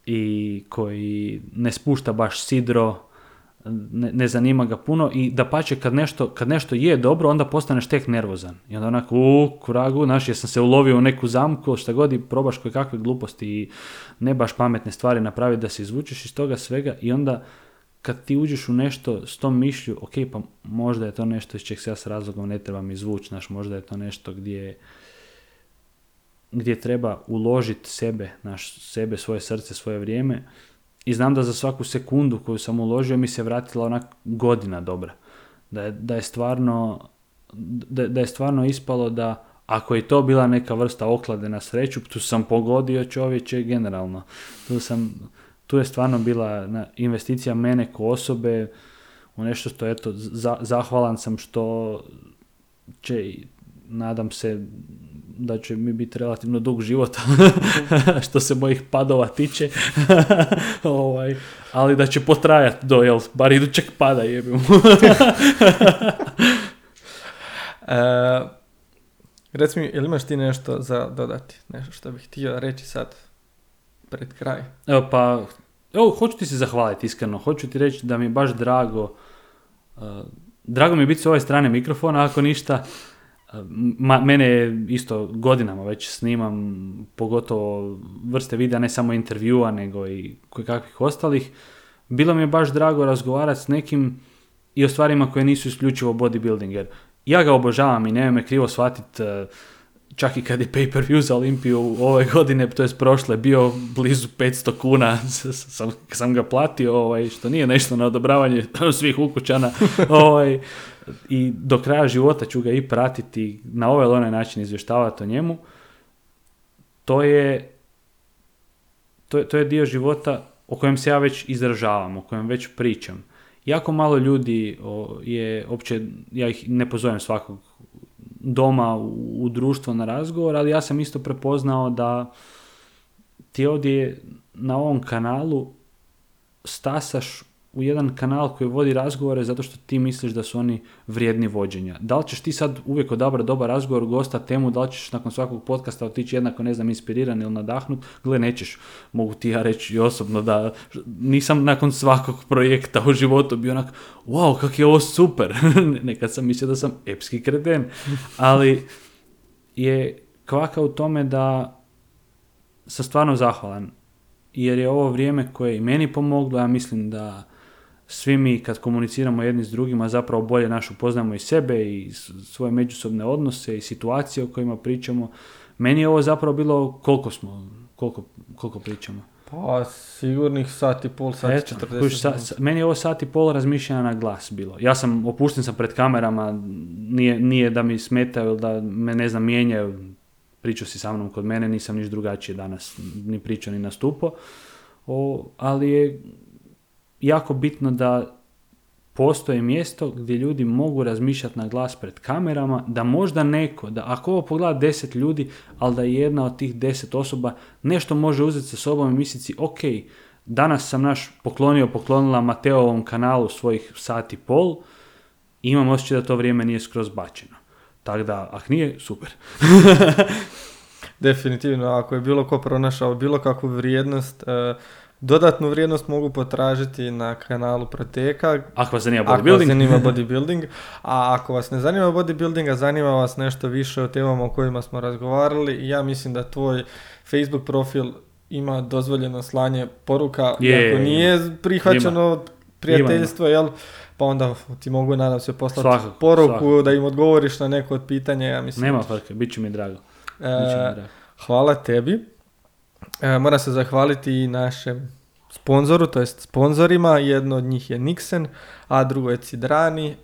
B: I koji ne spušta baš sidro, ne, ne zanima ga puno i da pače kad nešto, kad nešto je dobro, onda postaneš tek nervozan. I onda onako, u kuragu, znaš, jer sam se ulovio u neku zamku, šta god i probaš koje kakve gluposti i ne baš pametne stvari napraviti da se izvučeš iz toga svega i onda kad ti uđeš u nešto s tom mišlju, ok, pa možda je to nešto iz čeg se ja s razlogom ne trebam izvući, znaš, možda je to nešto gdje gdje treba uložiti sebe, naš sebe, svoje srce, svoje vrijeme i znam da za svaku sekundu koju sam uložio mi se vratila onak godina dobra. Da je, da je stvarno da, da je stvarno ispalo da ako je to bila neka vrsta oklade na sreću, tu sam pogodio čovječe generalno. Tu sam, tu je stvarno bila investicija mene ko osobe u nešto što eto za- zahvalan sam što će nadam se da će mi biti relativno dug život što se mojih padova tiče. ovaj, ali da će potrajati do, jel, bar idućeg pada jebim.
A: E, reci mi, jel imaš ti nešto za dodati? Nešto što bih htio reći sad pred kraj?
B: Evo pa, evo, hoću ti se zahvaliti iskreno. Hoću ti reći da mi je baš drago uh, drago mi je biti s ove strane mikrofona, ako ništa. Uh, Ma, mene je isto godinama već snimam, pogotovo vrste videa, ne samo intervjua, nego i kakvih ostalih. Bilo mi je baš drago razgovarati s nekim i o stvarima koje nisu isključivo bodybuilding, jer ja ga obožavam i nemoj me krivo shvatiti, uh, čak i kad je pay-per-view za Olimpiju ove godine, to je prošle, bio blizu 500 kuna, sam, sam ga platio, ovaj, što nije nešto na odobravanje svih ukućana, ovaj, i do kraja života ću ga i pratiti, na ovaj ili onaj način izvještavati o njemu. To je, to je, to je dio života o kojem se ja već izražavam, o kojem već pričam. Jako malo ljudi je, opće, ja ih ne pozovem svakog doma u, u društvo na razgovor, ali ja sam isto prepoznao da ti ovdje na ovom kanalu stasaš u jedan kanal koji vodi razgovore zato što ti misliš da su oni vrijedni vođenja. Da li ćeš ti sad uvijek odabrati dobar razgovor, gosta, temu, da li ćeš nakon svakog podcasta otići jednako, ne znam, inspiriran ili nadahnut, gle, nećeš. Mogu ti ja reći i osobno da nisam nakon svakog projekta u životu bio onak, wow, kak je ovo super. Nekad sam mislio da sam epski kreten, ali je kvaka u tome da sam stvarno zahvalan jer je ovo vrijeme koje je i meni pomoglo, ja mislim da svi mi kad komuniciramo jedni s drugima zapravo bolje našu poznamo i sebe i svoje međusobne odnose i situacije o kojima pričamo. Meni je ovo zapravo bilo koliko smo, koliko, koliko pričamo.
A: Pa sigurnih sat i pol, sat
B: Eto,
A: 40
B: kužiš, sa- sa- meni je ovo sat i pol razmišljanja na glas bilo. Ja sam, opušten sam pred kamerama, nije, nije da mi smetaju ili da me ne znam mijenjaju. Pričao si sa mnom kod mene, nisam niš drugačije danas ni pričao ni nastupao. O, ali je jako bitno da postoji mjesto gdje ljudi mogu razmišljati na glas pred kamerama, da možda neko, da ako ovo pogleda deset ljudi, ali da jedna od tih deset osoba nešto može uzeti sa sobom i misliti ok, danas sam naš poklonio, poklonila Mateovom kanalu svojih sat i pol, imam osjećaj da to vrijeme nije skroz bačeno. Tako da, ako nije, super.
A: Definitivno, ako je bilo ko pronašao bilo kakvu vrijednost, e, dodatnu vrijednost mogu potražiti na kanalu Proteka,
B: Ako vas zanima
A: ako vas
B: bodybuilding,
A: zanima bodybuilding, a ako vas ne zanima bodybuilding, a zanima vas nešto više o temama o kojima smo razgovarali, ja mislim da tvoj Facebook profil ima dozvoljeno slanje poruka,
B: Je, ima.
A: nije prihvaćeno prijateljstvo, jel? Pa onda ti mogu, nadam se, poslati
B: Svakako,
A: poruku
B: svakako.
A: da im odgovoriš na neko od pitanja, ja mislim.
B: nema frke, bit će mi drago. Će mi
A: E,
B: drago.
A: Hvala tebi. E, moram se zahvaliti i našem sponzoru, to jest sponzorima. Jedno od njih je Nixon, a drugo je Cidrani. E,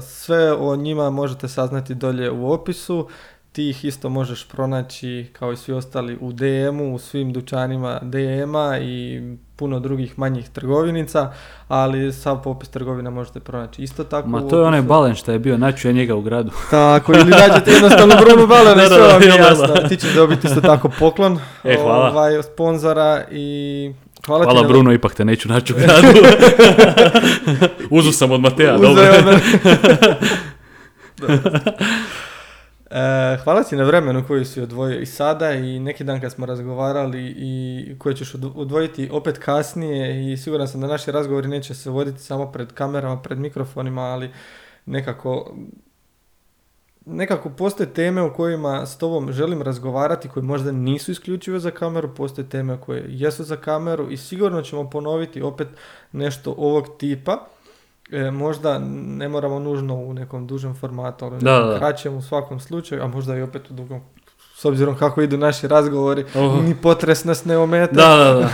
A: sve o njima možete saznati dolje u opisu. Ti ih isto možeš pronaći kao i svi ostali u DM-u, u svim dućanima DM-a i puno drugih manjih trgovinica, ali sav popis trgovina možete pronaći isto tako
B: Ma to je onaj balen što je bio, naću ja njega u gradu.
A: Tako, ili nađete jednostavno i
B: da,
A: sve vam je jasno. Ti ćeš dobiti isto tako poklon
B: E, hvala.
A: ovaj, sponzora i hvala,
B: Hvala
A: ti
B: Bruno, ipak te neću naći u gradu. Uzu sam od
A: Uzeo
B: dobro.
A: E, hvala ti na vremenu koji si odvojio i sada i neki dan kad smo razgovarali i koje ćeš odvo- odvojiti opet kasnije i siguran sam da naši razgovori neće se voditi samo pred kamerama, pred mikrofonima, ali nekako nekako postoje teme o kojima s tobom želim razgovarati koje možda nisu isključive za kameru, postoje teme koje jesu za kameru i sigurno ćemo ponoviti opet nešto ovog tipa. E, možda ne moramo nužno u nekom dužem formatu, ali
B: Da, da,
A: kraćem u svakom slučaju, a možda i opet u dugom. S obzirom kako idu naši razgovori,
B: Oho.
A: ni potres nas ne ometa.
B: Da, da, da.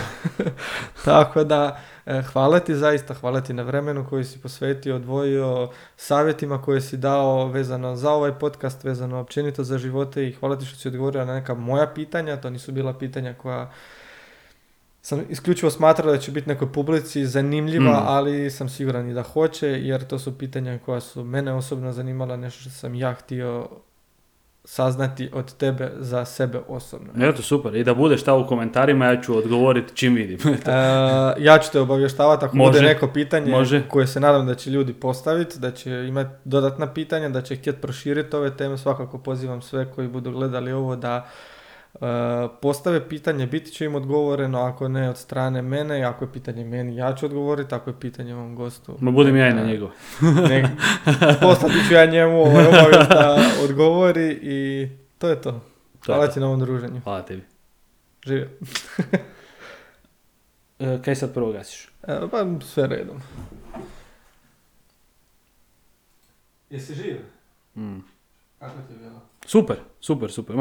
A: Tako da, e, hvala ti zaista, hvala ti na vremenu koji si posvetio, odvojio, savjetima koje si dao vezano za ovaj podcast, vezano općenito za živote i hvala ti što si odgovorio na neka moja pitanja, to nisu bila pitanja koja sam isključivo smatrao da će biti nekoj publici zanimljiva,
B: Mm.
A: ali sam siguran i da hoće, jer to su pitanja koja su mene osobno zanimala, nešto što sam ja htio saznati od tebe za sebe osobno.
B: Eto, super. I da bude šta u komentarima, ja ću odgovoriti čim vidim.
A: E, ja ću te obavještavati ako
B: Može.
A: bude neko pitanje
B: Može.
A: koje se nadam da će ljudi postaviti, da će imati dodatna pitanja, da će htjeti proširiti ove teme. Svakako pozivam sve koji budu gledali ovo da postave pitanje, biti će im odgovoreno, ako ne od strane mene, ako je pitanje meni, ja ću odgovoriti, ako je pitanje ovom gostu.
B: Ma budem ja i na
A: neka-
B: njegov.
A: nek- poslati ću ja njemu ovaj obavijest da odgovori i to je to.
B: To je
A: Hvala
B: to.
A: ti na ovom druženju.
B: Hvala tebi.
A: Živio.
B: E, kaj sad prvo gasiš?
A: E, pa sve redom. Jesi živ?
B: Mm.
A: Kako ti je bilo?
B: Super, super, super.